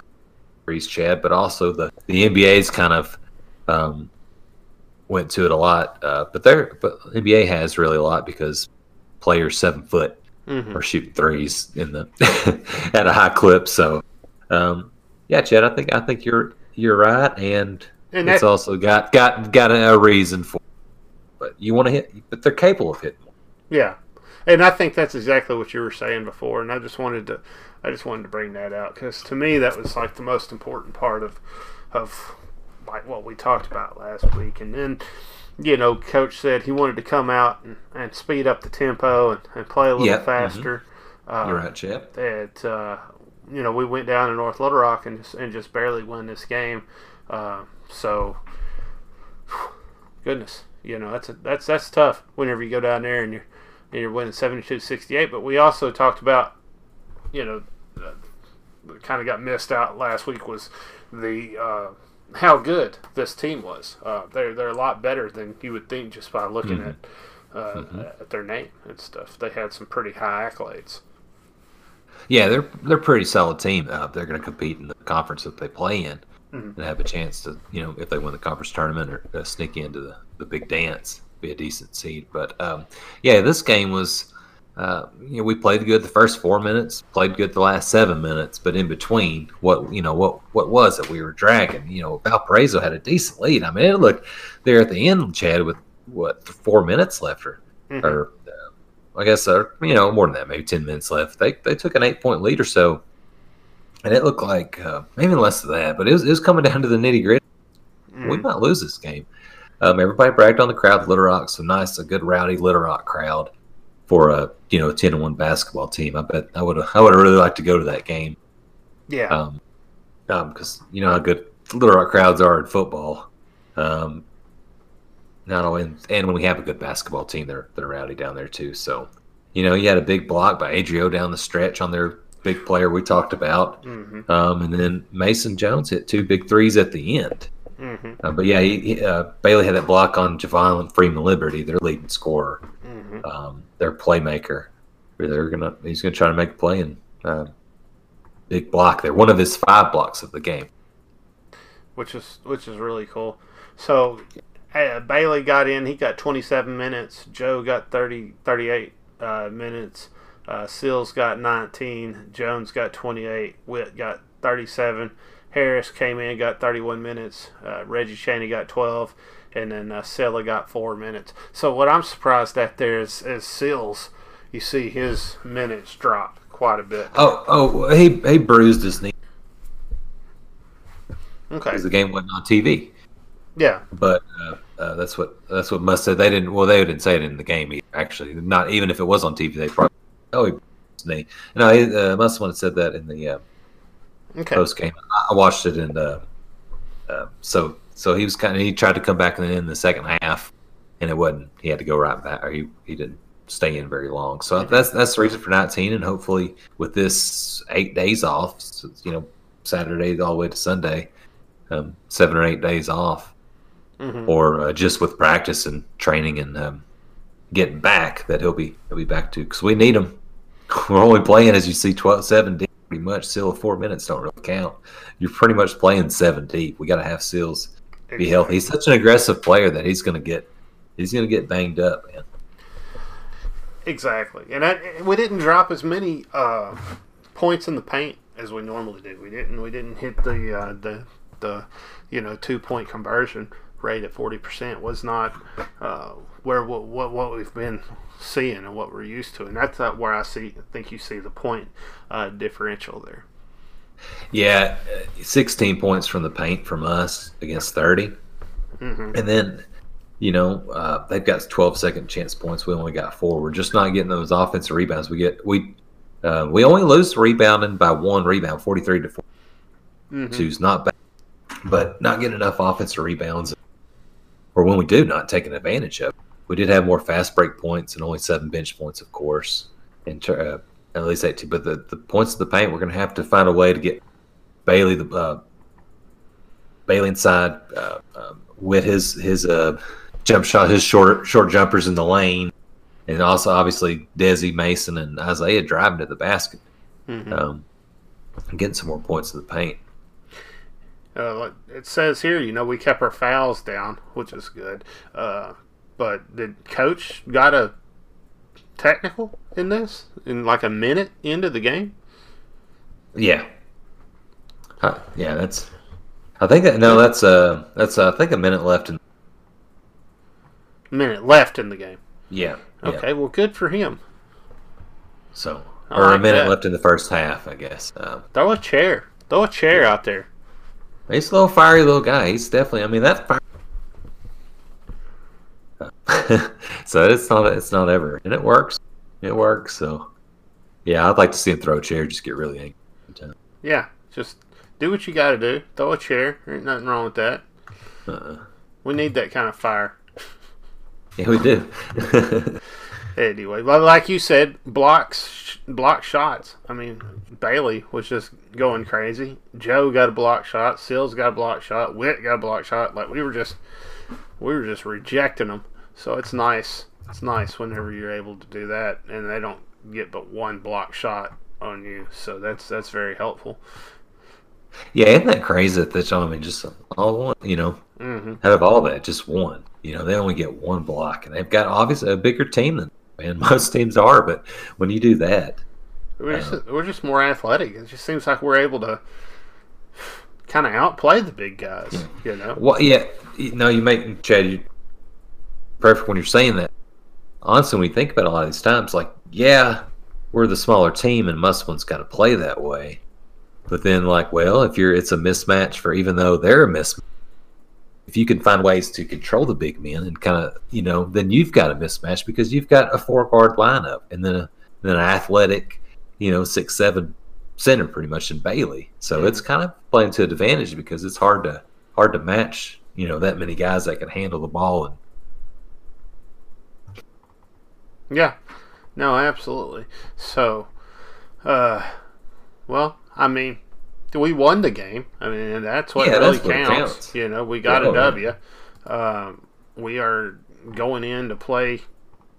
freeze, Chad. But also the the NBA's kind of um, went to it a lot, uh, but there but NBA has really a lot because players seven foot Mhm. are shooting threes in the at a high clip. So um, yeah, Chad, I think I think you're you're right, and And it's that, also got got got a reason for. But you want to hit, but they're capable of hitting. Yeah, and I think that's exactly what you were saying before, and I just wanted to, I just wanted to bring that out because to me that was like the most important part of, of like what we talked about last week, and then, you know, coach said he wanted to come out and, and speed up the tempo and, and play a little Yeah, mhm. faster. Uh, You're right, Chad. that uh, you know we went down to North Little Rock and just, and just barely won this game. Uh, so, goodness, you know that's a, that's that's tough whenever you go down there and you're and you're winning 72-68. But we also talked about, you know, uh, kind of got missed out last week was the uh, how good this team was. Uh, they're they're a lot better than you would think just by looking Mhm. at. Uh, At their name and stuff, they had some pretty high accolades. Yeah, they're they're pretty solid team. Uh, they're going to compete in the conference that they play in, Mhm. and have a chance to, you know, if they win the conference tournament or uh, sneak into the, the big dance, be a decent seed. But um, yeah, this game was, uh, you know, we played good the first four minutes, played good the last seven minutes, but in between, what you know, what what was it we were dragging? You know, Valparaiso had a decent lead. I mean, it looked there at the end, Chad, with what four minutes left or Mhm. or uh, I guess uh, you know more than that, maybe ten minutes left. They they took an eight point lead or so, and it looked like uh, maybe less than that. But it was it was coming down to the nitty gritty. We Mhm. might lose this game. Um, everybody bragged on the crowd, Little Rock, so nice, a good rowdy Little Rock crowd for a you know ten and one basketball team. I bet I would I would really like to go to that game. yeah. Um, because you know how good Little Rock crowds are in football. Um, not only and when we have a good basketball team, they're they're rowdy down there too. So, you know, you had a big block by Adrio down the stretch on their big player we talked about, hmm um, and then Mason Jones hit two big threes at the end. Hmm Uh, but yeah, he, he, uh, Bailey had that block on Javon and Freeman Liberty, their leading scorer, hmm um, their playmaker. They're gonna he's gonna try to make a play and uh, big block there. One of his five blocks of the game. which is which is really cool. So uh, Bailey got in. He got 27 minutes. Joe got 30 38 uh, minutes. Uh, Sills got 19. Jones got 28. Whitt got 37. Harris came in, got 31 minutes. Uh, Reggie Chaney got 12, and then uh, Sella got four minutes. So what I'm surprised at there is, is Sills. You see his minutes drop quite a bit. Oh, oh, he he bruised his knee Okay. because the game wasn't on TV. Yeah. But uh, uh, that's what that's what Muss said. They didn't. Well, they didn't say it in the game. Either, actually, not even if it was on TV, they probably oh he bruised his knee. No, he, uh, Must have said that in the uh, Okay. post game. I watched it and uh, uh, so so he was kind of he tried to come back in, in the second half, and it wasn't. He had to go right back, or he he didn't stay in very long. So that's that's the reason for 19, and hopefully with this eight days off, so, you know, Saturday all the way to Sunday, um, seven or eight days off, Mhm. or uh, just with practice and training and um, getting back, that he'll be he'll be back to because we need him. We're only playing as you see 12, 7 deep, pretty much. Still, four minutes don't really count. You're pretty much playing seven deep. We got to have Sills be healthy. He's such an aggressive player that he's going to get he's going to get banged up, man. Exactly, and I, we didn't drop as many uh, points in the paint as we normally do. We didn't. We didn't hit the uh, the the you know two point conversion rate at forty percent. Was not uh, where what, what what we've been seeing and what we're used to, and that's uh, where I see. I think you see the point uh, differential there. Yeah, uh, 16 points from the paint from us against 30. hmm And then, you know, uh, they've got 12 second chance points. We only got four. We're just not getting those offensive rebounds. We get we uh, we only lose rebounding by one rebound, 43 to 42 hmm is not bad, but not getting enough offensive rebounds. Or when we do, not taking advantage of. it. We did have more fast break points and only seven bench points, of course, and uh, at least 18. But the, the points of the paint, we're going to have to find a way to get Bailey the uh, Bailey inside uh, um, with his his uh, jump shot, his short short jumpers in the lane, and also obviously Desi Mason and Isaiah driving to the basket, Mhm. um, and getting some more points of the paint. Uh, it says here, you know, we kept our fouls down, which is good. Uh, but did coach got a technical in this in like a minute into the game? Yeah, Huh, yeah, that's. I think that no, that's uh that's uh, I think a minute left in. minute left in the game. Yeah. yeah. Okay, well, good for him. So or a minute that. left in the first half, I guess. Um, Throw a chair. Throw a chair out there. He's a little fiery little guy. He's definitely. I mean, that's fire. so it's not. It's not ever, and it works. It works. So, yeah, I'd like to see him throw a chair. Just get really angry. Yeah, just do what you got to do. Throw a chair. There ain't nothing wrong with that. Uh-uh. We need that kind of fire. Yeah, we do. Anyway, but like you said, blocks, block shots. I mean, Bailey was just going crazy. Joe got a block shot. Sills got a block shot. Whitt got a block shot. Like we were just, we were just rejecting them. So it's nice. It's nice whenever you're able to do that, and they don't get but one block shot on you. So that's that's very helpful. yeah, isn't that crazy that that's I mean, just all one. You know, hmm out of all that, just one. You know, they only get one block, and they've got obviously a bigger team than and most teams are. But when you do that, We're just, um, we're just more athletic. It just seems like we're able to kind of outplay the big guys. You know. Well, yeah, you know, you make Chad you perfect when you're saying that. Honestly, when you think about a lot of these times, like, yeah, we're the smaller team, and Musselman's got to play that way. But then, like, well, if you're, it's a mismatch for even though they're a mismatch. If you can find ways to control the big men and kind of, you know, then you've got a mismatch because you've got a four guard lineup and then a then an athletic, you know, six seven center pretty much in Bailey. So it's kind of playing to advantage because it's hard to hard to match, you know, that many guys that can handle the ball and Yeah. No, absolutely. So, uh, well, I mean, we won the game. I mean, that's what Yeah, really that's what counts. counts. You know, we got Yeah, a. W. Um, we are going in to play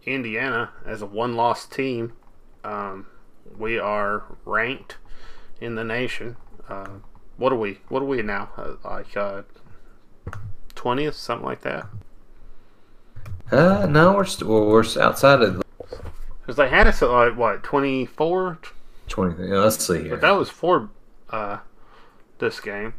Indiana as a one-loss team. Um, we are ranked in the nation. Uh, what are we? What are we now? Uh, like uh, twentieth, something like that. uh no, we're st- well, we're outside of Because they had us at like what twenty-four, twenty. Yeah, let's see here. But that was for uh, this game.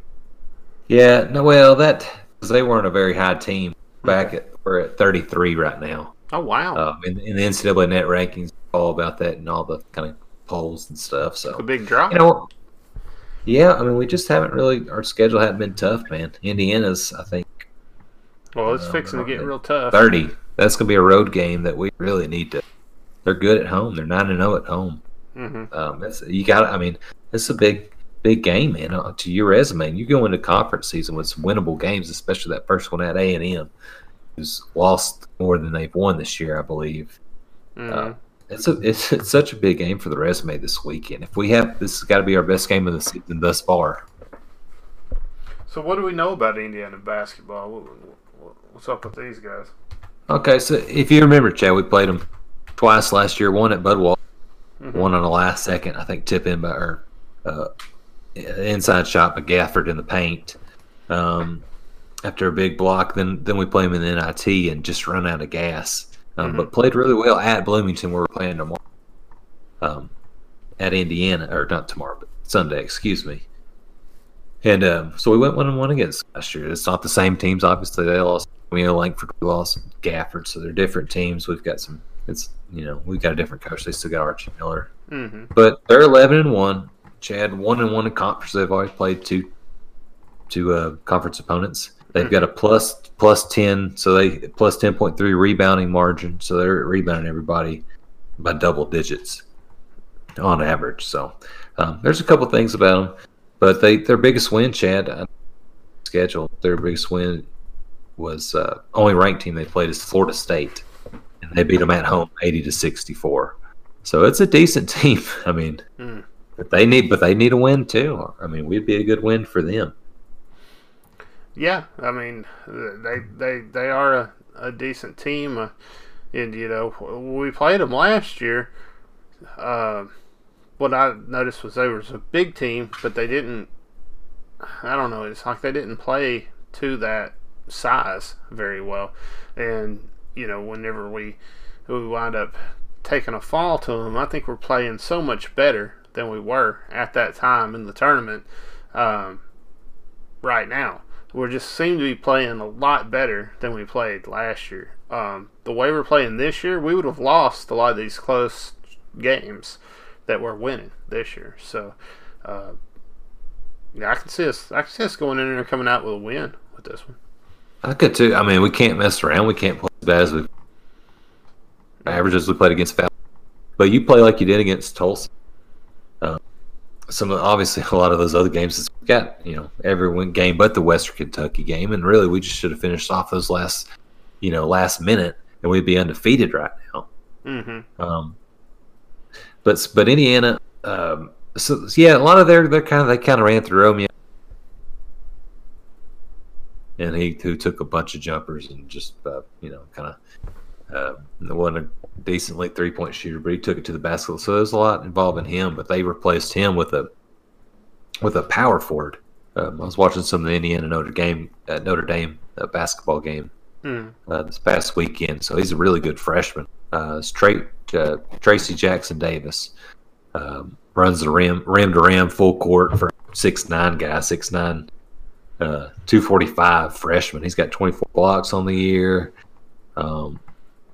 Yeah, no, well, that they weren't a very high team back at we're at thirty three right now. Oh wow, Um, in, the NCAA net rankings, all about that and all the kind of polls and stuff. So a big drop. you know, yeah, I mean, we just haven't really our schedule hadn't been tough, man. Indiana's, I think, well, it's no, fixing to get real tough. thirty. That's gonna be a road game that we really need to. They're good at home. They're nine and zero at home. hmm Um, you got. I mean, it's a big, big game, man. uh, To your resume, you go into conference season with some winnable games, especially that first one at A and M, who's lost more than they've won this year, I believe. hmm Uh, It's a, it's, it's such a big game for the resume this weekend. If we have this, has got to be our best game of the season thus far. so, what do we know about Indiana basketball? What, what, what's up with these guys? Okay, so if you remember, Chad, we played them twice last year. One at Bud Walton, Mhm. one on the last second, I think, tip in by or uh, inside shot by Gafford in the paint. Um, after a big block, then then we play him in the NIT and just run out of gas. Um, But played really well at Bloomington, where we're playing tomorrow. Um, at Indiana, or not tomorrow, but Sunday, excuse me. And um, so we went one and one against last year. It's not the same teams, obviously. They lost. We know Langford we lost Gafford, so they're different teams. We've got some. It's you know we've got a different coach. They still got Archie Miller, hmm but they're eleven and one. Chad one and one in conference. They've always played two two uh, conference opponents. They've got a plus plus ten, so they plus ten point three rebounding margin. So they're rebounding everybody by double digits on average. So um, there's a couple things about them, but they their biggest win, Chad, schedule. Their biggest win was uh, only ranked team they played is Florida State, and they beat them at home, eighty to sixty four. So it's a decent team. I mean, Mm. But they need but they need a win too. I mean, we'd be a good win for them. yeah, I mean, they they they are a, a decent team, uh, and you know we played them last year. Uh, what I noticed was they was a big team, but they didn't. I don't know. It's like they didn't play to that size very well, and you know whenever we we wind up taking a fall to them, I think we're playing so much better than we were at that time in the tournament. Um, right now, we just seem to be playing a lot better than we played last year. Um, the way we're playing this year, we would have lost a lot of these close games that we're winning this year. So, uh, yeah, I can see us. I can see us going in there and coming out with a win with this one. I could too. I mean, we can't mess around. We can't play as bad as we averages we played against Val. But you play like you did against Tulsa. Some obviously a lot of those other games got you know every win game but the Western Kentucky game, and really we just should have finished off those last you know last minute, and we'd be undefeated right now. Mm-hmm. Um, but but Indiana, um, so yeah, a lot of their they kind of they kind of ran through Romeo, and he who took a bunch of jumpers and just uh, you know kind of uh, wasn't decently three point shooter, but he took it to the basket. So there's a lot involving him. But they replaced him with a with a power forward. Um, I was watching some of the Indiana Notre Dame uh, Notre Dame uh, basketball game mm. this past weekend. So he's a really good freshman. Uh, straight uh, Trayce Jackson Davis um, runs the rim rim to rim full court for six nine guy six nine. Uh, 245 freshman. He's got 24 blocks on the year. Um,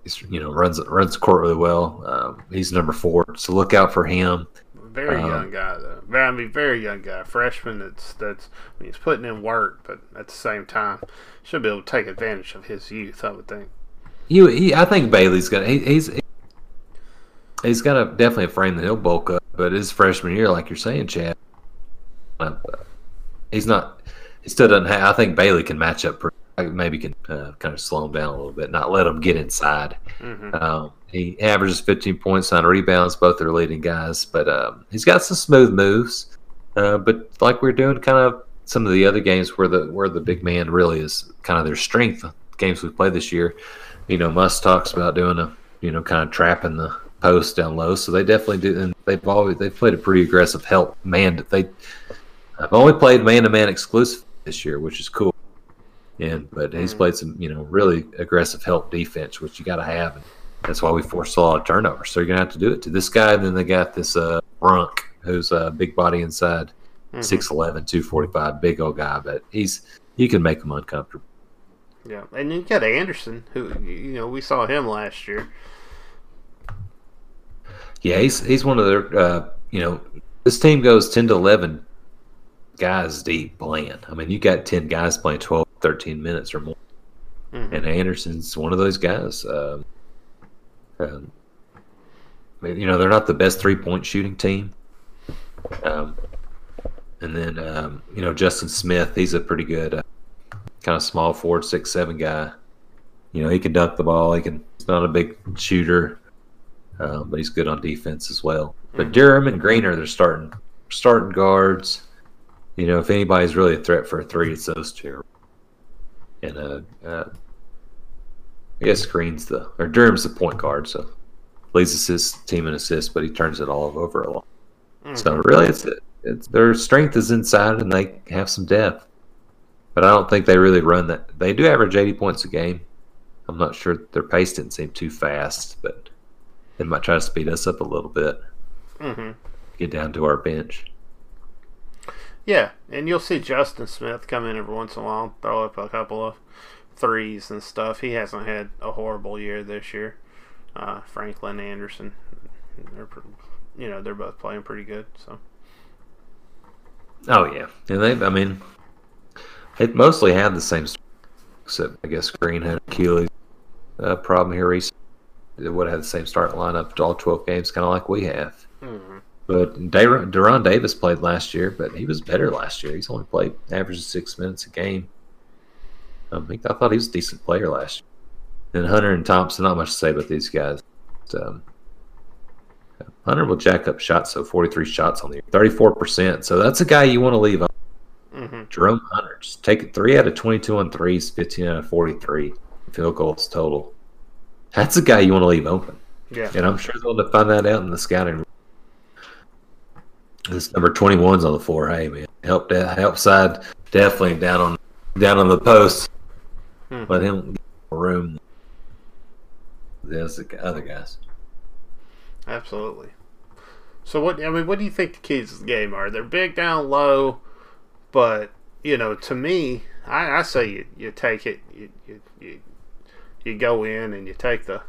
he's you know runs runs the court really well. Um, he's number four, so look out for him. Very um, young guy though. Very, I mean, very young guy. Freshman. That's that's. I mean, he's putting in work, but at the same time, should be able to take advantage of his youth. I would think. You, he, I think Bailey's gonna. He, he's he's got a definitely a frame that he'll bulk up, but his freshman year, like you're saying, Chad, uh, he's not. He still doesn't have. I think Bailey can match up pretty maybe can uh, kind of slow him down a little bit, not let him get inside. Mm-hmm. Um, he averages 15 points on rebounds. Both are leading guys, but um, he's got some smooth moves. Uh, but like we're doing, kind of some of the other games where the where the big man really is kind of their strength. Games we played this year, you know, Muss talks about doing a you know kind of trapping the post down low. So they definitely do, and they've always they've played a pretty aggressive help man. They I've only played man to man exclusive this year, which is cool. And but he's mm-hmm. played some, you know, really aggressive help defense, which you got to have. And that's why we forced a lot of turnovers. So you're gonna have to do it to this guy. Then they got this uh, Brunk, who's a big body inside, mm-hmm. 6'11", 245, big old guy. But he's you can make him uncomfortable. Yeah, and you got Anderson, who you know we saw him last year. Yeah, he's he's one of their uh, you know this team goes ten to eleven guys deep playing. I mean, you got 10 guys playing 12, 13 minutes or more. Mm-hmm. And Anderson's one of those guys. Um, um, you know, they're not the best three point shooting team. Um, and then, um, you know, Justin Smith, he's a pretty good uh, kind of small forward, six, seven guy. You know, he can dunk the ball. He can, he's not a big shooter, um, but he's good on defense as well. But. Durham and Greener, they're starting starting guards. You know, if anybody's really a threat for a three, it's those two. And uh, uh I guess Green's the or Durham's the point guard, so leads assist team and assist, but he turns it all over a lot. Mm-hmm. So really, it's it's their strength is inside, and they have some depth. But I don't think they really run that. They do average eighty points a game. I'm not sure their pace didn't seem too fast, but they might try to speed us up a little bit. Mm-hmm. Get down to our bench. Yeah, and you'll see Justin Smith come in every once in a while, throw up a couple of threes and stuff. He hasn't had a horrible year this year. Uh, Franklin Anderson, they're you know they're both playing pretty good. So. Oh yeah, and they I mean, it mostly had the same, except I guess Green had Achilles uh, problem here recently. It would have had the same start lineup to all twelve games, kind of like we have. Mm-hmm. But De'Ron Davis played last year, but he was better last year. He's only played averages six minutes a game. Um, I thought he was a decent player last year. And Hunter and Thompson, not much to say about these guys. Um, Hunter will jack up shots, so 43 shots on the year, 34%. So that's a guy you want to leave on. Mm-hmm. Jerome Hunter, just take it three out of 22 on threes, 15 out of 43 field goals total. That's a guy you want to leave open. Yeah. And I'm sure they'll find that out in the scouting. This number 21's on the floor. Hey, man. Help that help side definitely down on down on the post. Hmm. Let him get room. There's the other guys. Absolutely. So what I mean, what do you think the keys to the game are? They're big down low, but you know, to me, I, I say you, you take it, you, you you you go in and you take the,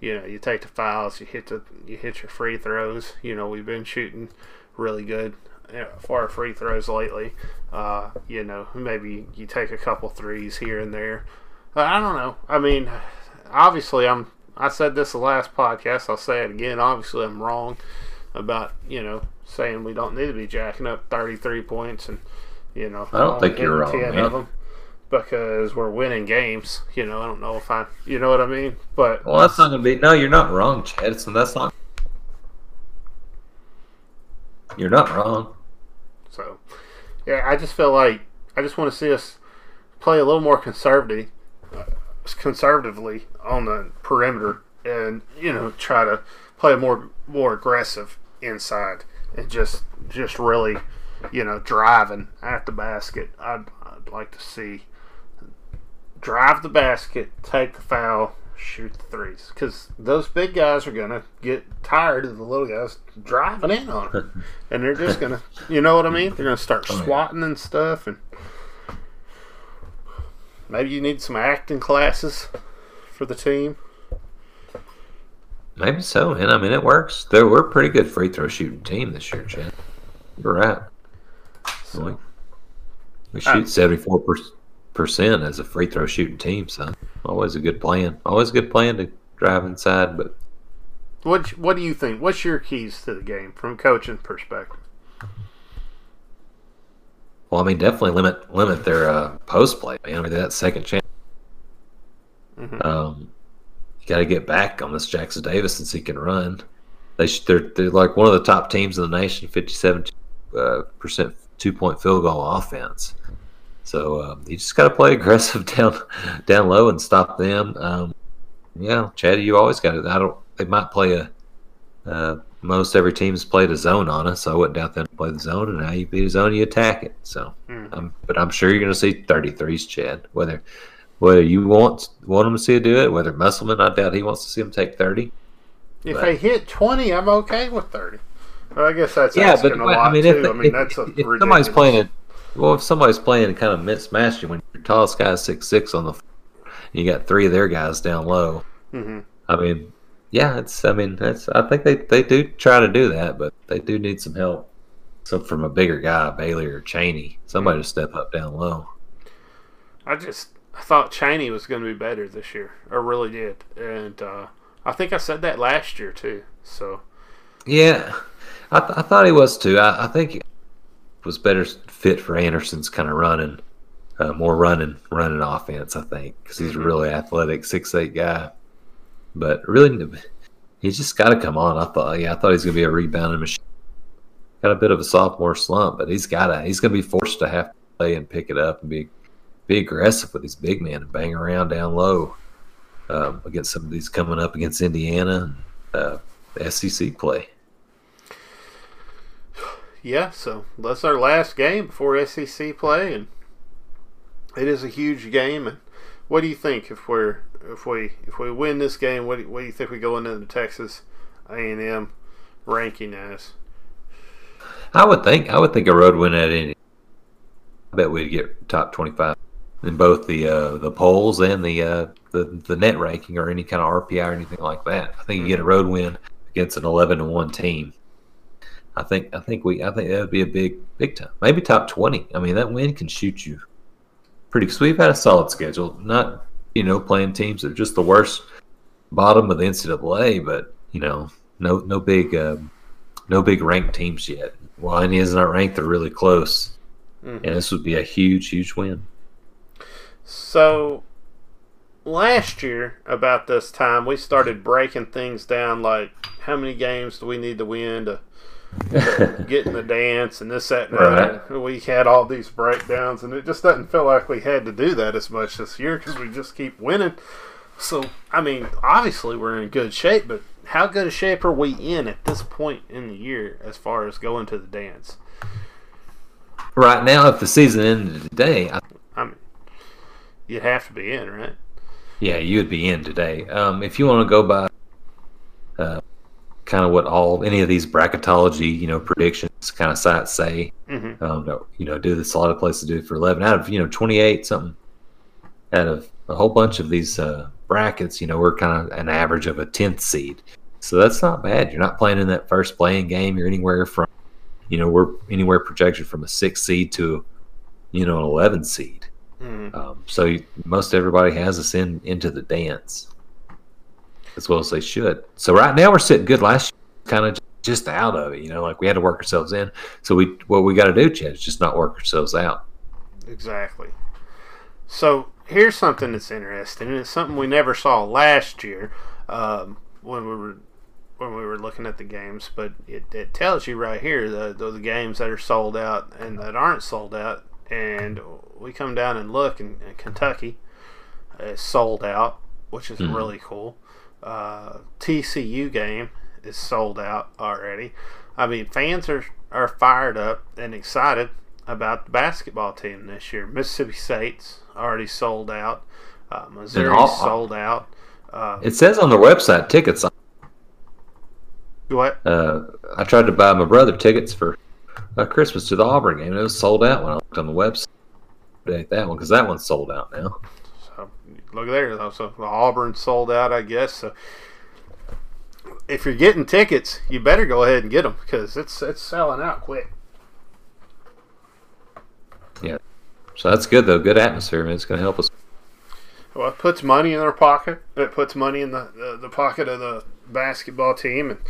you know, you take the fouls, you hit the you hit your free throws. You know, we've been shooting really good for our free throws lately. Uh, you know, maybe you take a couple threes here and there. Uh, I don't know. I mean, obviously, I'm. I said this the last podcast. I'll say it again. Obviously, I'm wrong about you know saying we don't need to be jacking up 33 points and you know I don't think you're wrong, man. because we're winning games. You know, I don't know if I, you know what I mean. But Well, that's not to be. No, you're not wrong, Chad. It's, that's not. You're not wrong. So, yeah, I just feel like I just want to see us play a little more conservative, conservatively on the perimeter, and you know try to play more more aggressive inside and just just really you know driving at the basket. I'd, I'd like to see drive the basket, take the foul, shoot the threes. Because those big guys are going to get tired of the little guys driving in on them. and they're just going to, you know what I mean? They're going to start Oh, swatting and stuff. And maybe you need some acting classes for the team. Maybe so, man. I mean, it works. They're, we're a pretty good free throw shooting team this year, Chad. You're right. We, we shoot seventy four percent as a free throw shooting team, son. always a good plan. Always a good plan to drive inside, but What What do you think? What's your keys to the game from coaching perspective? well, I mean, definitely limit limit their uh, post play, man. I mean, that second chance. Mhm. Um, you got to get back on this Jackson Davis since he can run. They sh- they're they're like one of the top teams in the nation, fifty seven uh, percent two point field goal offense. So um, you just got to play aggressive down down low and stop them. Um, yeah, Chad, you always got to. I don't. They might play a. Uh, most every team's played a zone on us, so I wouldn't doubt them to play the zone. And now you beat a zone, you attack it. So, Mhm. um, but I'm sure you're going to see 33s, Chad. Whether whether you want want them to see it do it, whether Musselman, I doubt he wants to see them take 30. If But- they hit twenty, I'm okay with thirty. Well, I guess that's yeah, but a lot I mean, too. if, I mean, if, that's a if somebody's playing it, well, if somebody's playing kind of mismatched, you when your tallest guy is six six on the, floor, and you got three of their guys down low. Mhm. I mean, yeah, it's. I mean, that's. I think they they do try to do that, but they do need some help. So from a bigger guy, Bailey or Chaney, somebody to step up down low. I just I thought Chaney was going to be better this year. I really did, and uh, I think I said that last year too. So Yeah, I, th- I thought he was too. I, I think was better fit for Anderson's kind of running, uh, more running, running offense. I think because he's a Mhm. really athletic, six eight guy. But really, he's just got to come on. I thought, yeah, I thought he's going to be a rebounding machine. Got a bit of a sophomore slump, but he's got to. He's going to be forced to have to play and pick it up and be be aggressive with these big men and bang around down low um, against some of these coming up against Indiana, uh, SEC play. Yeah, so that's our last game before SEC play, and it is a huge game. And what do you think if we're if we if we win this game? What do, what do you think we go into the Texas A and M ranking as? I would think I would think a road win at any. I bet we'd get top twenty five in both the uh, the polls and the uh, the the net ranking or any kind of RPI or anything like that. I think you get a road win against an eleven to one team. I think I think we I think that would be a big big time. Maybe top twenty. I mean that win can shoot you pretty. Cause we've had a solid schedule. Not you know playing teams that are just the worst bottom of the NCAA, but you know no no big. Um, no big ranked teams yet. Well, Indiana's not ranked; they're really close, Mhm. and this would be a huge, huge win. So, last year about this time we started breaking things down like how many games do we need to win to, to get in the dance and this that and that. Right. We had all these breakdowns and it just doesn't feel like we had to do that as much this year because we just keep winning. So I mean, obviously we're in good shape, but how good a shape are we in at this point in the year as far as going to the dance? Right now, if the season ended today, I, I mean, you'd have to be in, right? yeah, you would be in today. Um, if you want to go by uh, kind of what all any of these bracketology, you know, predictions kind of sites say, Mm-hmm. um, you know, do this a lot of places do it for eleven out of you know twenty eight something out of a whole bunch of these uh, brackets. You know, we're kind of an average of a tenth seed, so that's not bad. You're not playing in that first playing game. You're anywhere from, you know, we're anywhere projected from a six seed to, you know, an eleven seed. Mm-hmm. Um, so you, most everybody has us in into the dance, as well as they should. So right now we're sitting good. Last year, kind of just out of it, you know, like we had to work ourselves in. So we what we got to do, Chad, is just not work ourselves out. Exactly. So here's something that's interesting, and it's something we never saw last year um, when we were when we were looking at the games. But it, it tells you right here the, the the games that are sold out and that aren't sold out. And we come down and look, and, and Kentucky is sold out, which is Mhm. really cool. Uh, TCU game is sold out already. I mean, fans are are fired up and excited about the basketball team this year. Mississippi State's already sold out. Uh, Missouri's sold out. Uh, It says on their website tickets. what? Uh, I tried to buy my brother tickets for uh, Christmas to the Auburn game. It was sold out when I looked on the website. Ain't that one because that one's sold out now. Look there. though. So Auburn sold out, I guess. So if you're getting tickets, you better go ahead and get them because it's it's selling out quick. Yeah, so that's good though. Good atmosphere. Man. It's going to help us. Well, it puts money in their pocket. It puts money in the, the, the pocket of the basketball team and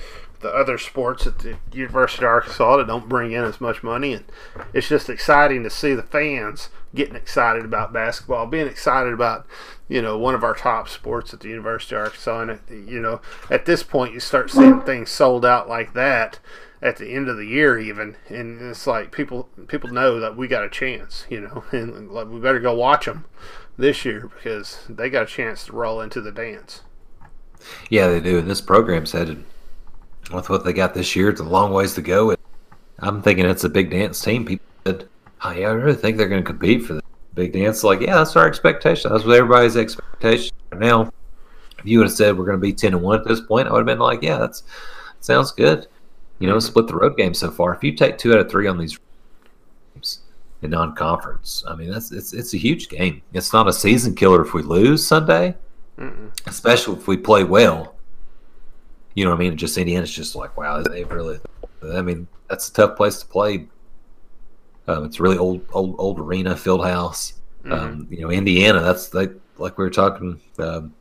the other sports at the University of Arkansas that don't bring in as much money. And it's just exciting to see the fans getting excited about basketball, being excited about, you know, one of our top sports at the University of Arkansas. And, it, you know, at this point, you start seeing things sold out like that at the end of the year even and it's like people people know that we got a chance you know and like we better go watch them this year because they got a chance to roll into the dance. Yeah, they do. This program's headed with what they got this year. It's a long ways to go. I'm thinking it's a big dance team. People said, "Oh yeah, I really think they're going to compete for the big dance." Like, yeah, that's our expectation. That's what everybody's expectation right now. If you would have said we're going to be ten and one at this point, I would have been like, "Yeah, that's sounds good." You know, split the road game so far. If you take two out of three on these games in non-conference, I mean that's it's it's a huge game. It's not a season killer if we lose Sunday Mm-mm. especially if we play well. You know what I mean? Just Indiana's just like, wow, they've really. I mean, that's a tough place to play. Um, it's a really old, old, old arena, field house. Um, you know, Indiana. That's like like we were talking um,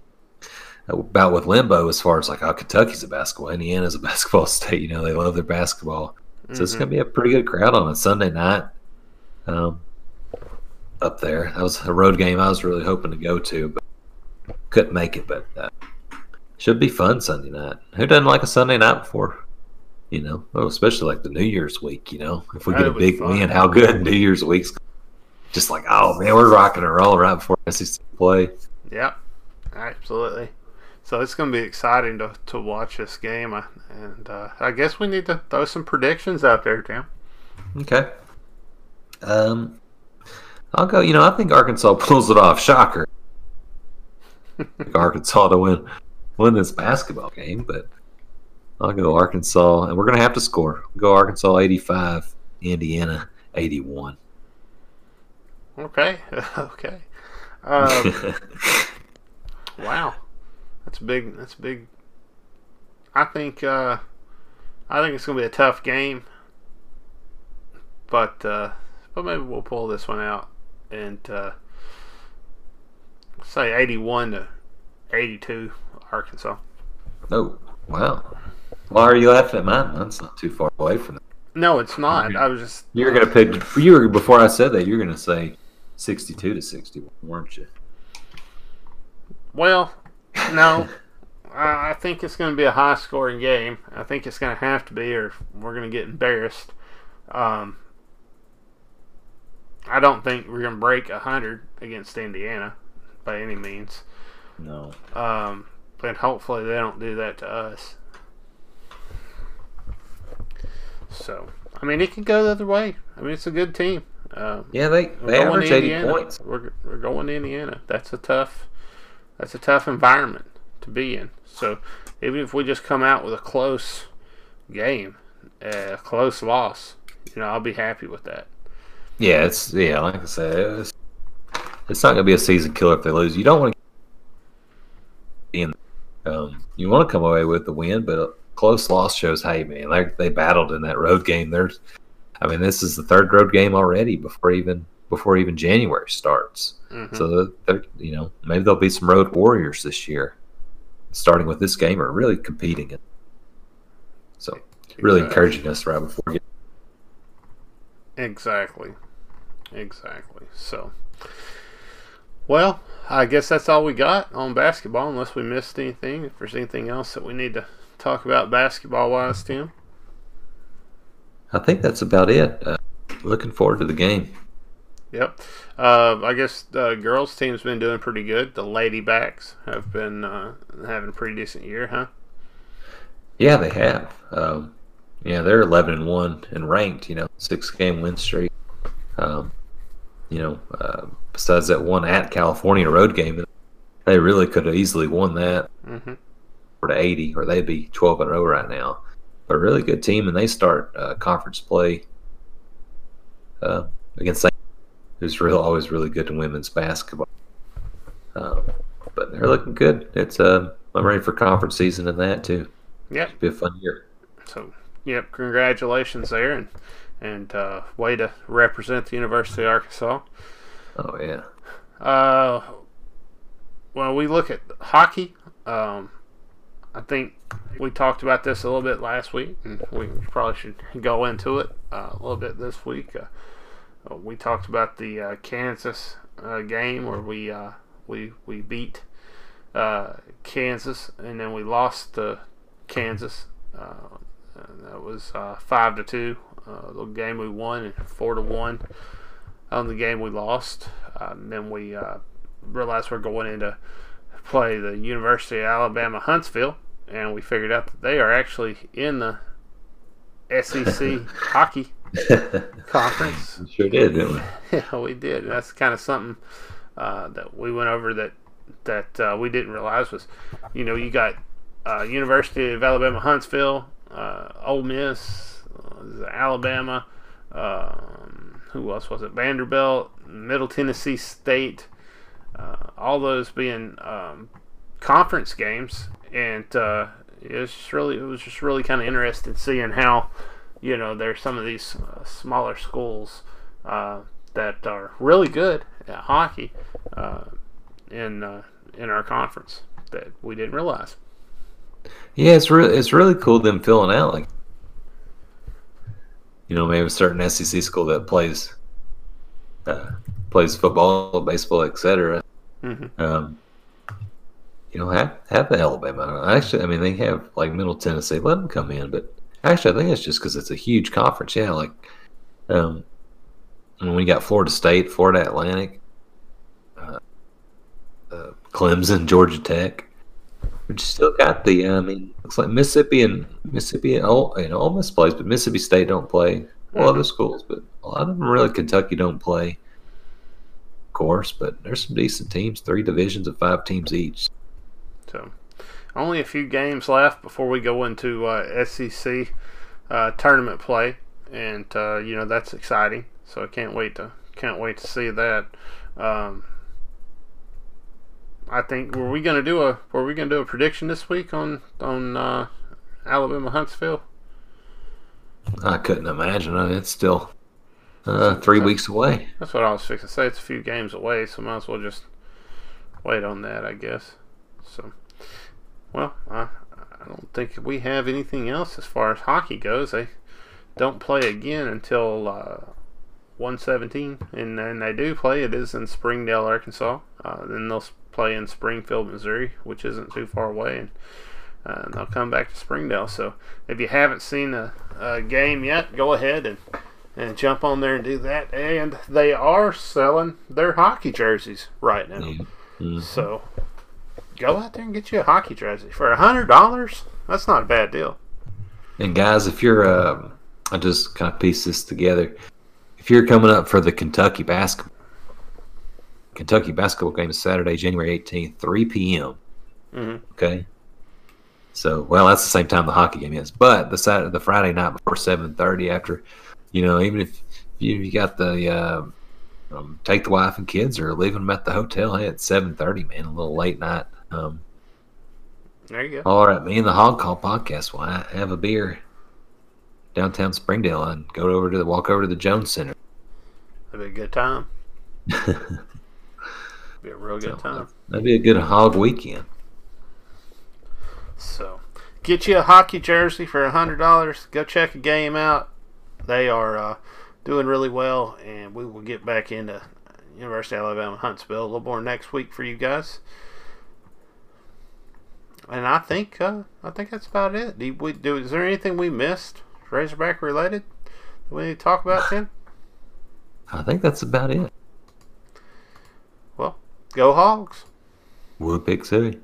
about with Limbo, as far as like, oh, Kentucky's a basketball, Indiana's a basketball state. You know, they love their basketball, so it's Mhm. gonna be a pretty good crowd on a Sunday night. Um, up there, that was a road game I was really hoping to go to, but couldn't make it. But uh, should be fun Sunday night. Who doesn't like a Sunday night before? You know, especially like the New Year's week. You know, if we get a big win, how good New Year's week's just like, oh man, we're rocking and rolling right before SEC play. Yep, absolutely. So it's going to be exciting to, to watch this game, and uh, I guess we need to throw some predictions out there, Tim. Okay. Um, I'll go. You know, I think Arkansas pulls it off. Shocker. Arkansas to win win this basketball game, but I'll go Arkansas, and we're gonna have to score. Go Arkansas eighty five, Indiana eighty one. Okay, okay. Um, wow, that's big. That's big. I think. Uh, I think it's going to be a tough game, but uh, but maybe we'll pull this one out and uh, say eighty-one to eighty-two, Arkansas. oh wow! Why are you laughing at mine? That's not too far away from that. No, it's not. I was just. You're gonna pick. You were before I said that. You're gonna say sixty two to sixty one, weren't you? well, no. I I think it's going to be a high scoring game. I think it's going to have to be, or we're going to get embarrassed. Um, I don't think we're going to break 100 against Indiana by any means. No. Um, but hopefully they don't do that to us. So, I mean, it could go the other way. I mean, it's a good team. Um, Yeah, they they average eighty Indiana. points. We're, we're going to Indiana. That's a tough. That's a tough environment to be in. So even if we just come out with a close game, a close loss, you know, I'll be happy with that. Yeah, it's yeah, like I said, it's, it's not going to be a season killer if they lose. You don't want to be in. Um, you want to come away with the win, but a close loss shows, hey man, they they battled in that road game. There's, I mean, this is the third road game already before even before even January starts. Mhm. So they're, you know, maybe there'll be some road warriors this year, starting with this game, or really competing. It. So really Exactly. encouraging us right before. we get Exactly. Exactly. So, well, I guess that's all we got on basketball, unless we missed anything. If there's anything else that we need to talk about basketball wise, Tim. I think that's about it. Uh, looking forward to the game. Yep. Uh, I guess the girls' team's been doing pretty good. The Ladybacks have been uh, having a pretty decent year, huh? Yeah, they have. Um, yeah, they're eleven and one and ranked. You know, six game win streak. Um, you know, uh, besides that one at California road game, they really could have easily won that Mm-hmm. To eighty, or they'd be twelve and zero right now. But a really good team, and they start uh, conference play uh, against St. who's real always really good in women's basketball. Um, but they're looking good. It's uh, I'm ready for conference season and that too. Yep. Be a fun year. So, yep. Congratulations there, and and uh, way to represent the University of Arkansas. Oh yeah. Uh, well, we look at hockey. Um, I think we talked about this a little bit last week, and we probably should go into it uh, a little bit this week. Uh, we talked about the uh, Kansas uh, game where we uh, we we beat uh, Kansas, and then we lost to Kansas. Uh, that was uh, five to two. Uh, the game we won, and four to one on the game we lost. Uh, and then we uh, realized we're going into play the University of Alabama Huntsville, and we figured out that they are actually in the SEC hockey conference. We sure did, didn't we? Yeah, we did. And that's kind of something uh, that we went over that that uh, we didn't realize was, you know, you got uh, University of Alabama Huntsville, uh, Ole Miss, uh, Alabama. Um, who else was it? Vanderbilt, Middle Tennessee State. Uh, all those being um, conference games, and uh, it was just really it was just really kind of interesting seeing how you know there's some of these uh, smaller schools uh, that are really good at hockey uh, in uh, in our conference that we didn't realize. Yeah, it's really it's really cool them filling out like you know maybe a certain SEC school that plays uh, plays football, baseball, etc. hmm Um, you know, have have the Alabama. Actually, I mean they have like Middle Tennessee. Let them come in, but actually, I think it's just because it's a huge conference. Yeah, like um, when we got Florida State, Florida Atlantic, uh, uh, Clemson, Georgia Tech. We still got the. I mean, looks like Mississippi and Mississippi. Oh, you know, Ole Miss plays, but Mississippi State don't play. Well, other schools, but a lot of them really Kentucky don't play. Of course, but there's some decent teams. Three divisions of five teams each. So, only a few games left before we go into uh, SEC uh, tournament play, and uh, you know that's exciting. So I can't wait to can't wait to see that. Um, I think were we gonna do a were we gonna do a prediction this week on on uh, Alabama Huntsville? I couldn't imagine it. It's still uh, three weeks away. That's what I was fixing to say. It's a few games away, so might as well just wait on that, I guess. Well, I, I don't think we have anything else as far as hockey goes. They don't play again until uh, 117, and then they do play. It is in Springdale, Arkansas. Uh, then they'll play in Springfield, Missouri, which isn't too far away, and uh, they'll come back to Springdale. So if you haven't seen a, a game yet, go ahead and and jump on there and do that. And they are selling their hockey jerseys right now. Mm-hmm. So go out there and get you a hockey jersey for a hundred dollars. That's not a bad deal. And guys, if you're, uh, I just kind of piece this together. If you're coming up for the Kentucky basketball, Kentucky basketball game is Saturday, January 18th, 3 p.m. Mhm. Okay. So, well, that's the same time the hockey game is, but the Saturday, the Friday night before 7:30, after, you know, even if you, you got the uh, um, take the wife and kids or leaving them at the hotel, hey, at 7:30, man, a little late night. Um, There you go. all right, me and the Hog Call podcast will ha- have a beer downtown Springdale and go over to the walk over to the Jones Center. That'd be a good time. be a real good So, time. That'd be a good hog weekend. So, get you a hockey jersey for a hundred dollars. Go check a game out. They are uh, doing really well, and we will get back into University of Alabama Huntsville a little more next week for you guys. And I think uh, I think that's about it. Do we do? Is there anything we missed Razorback related that we need to talk about, Tim? I think that's about it. Well, go Hogs. Woo Pig Sooie.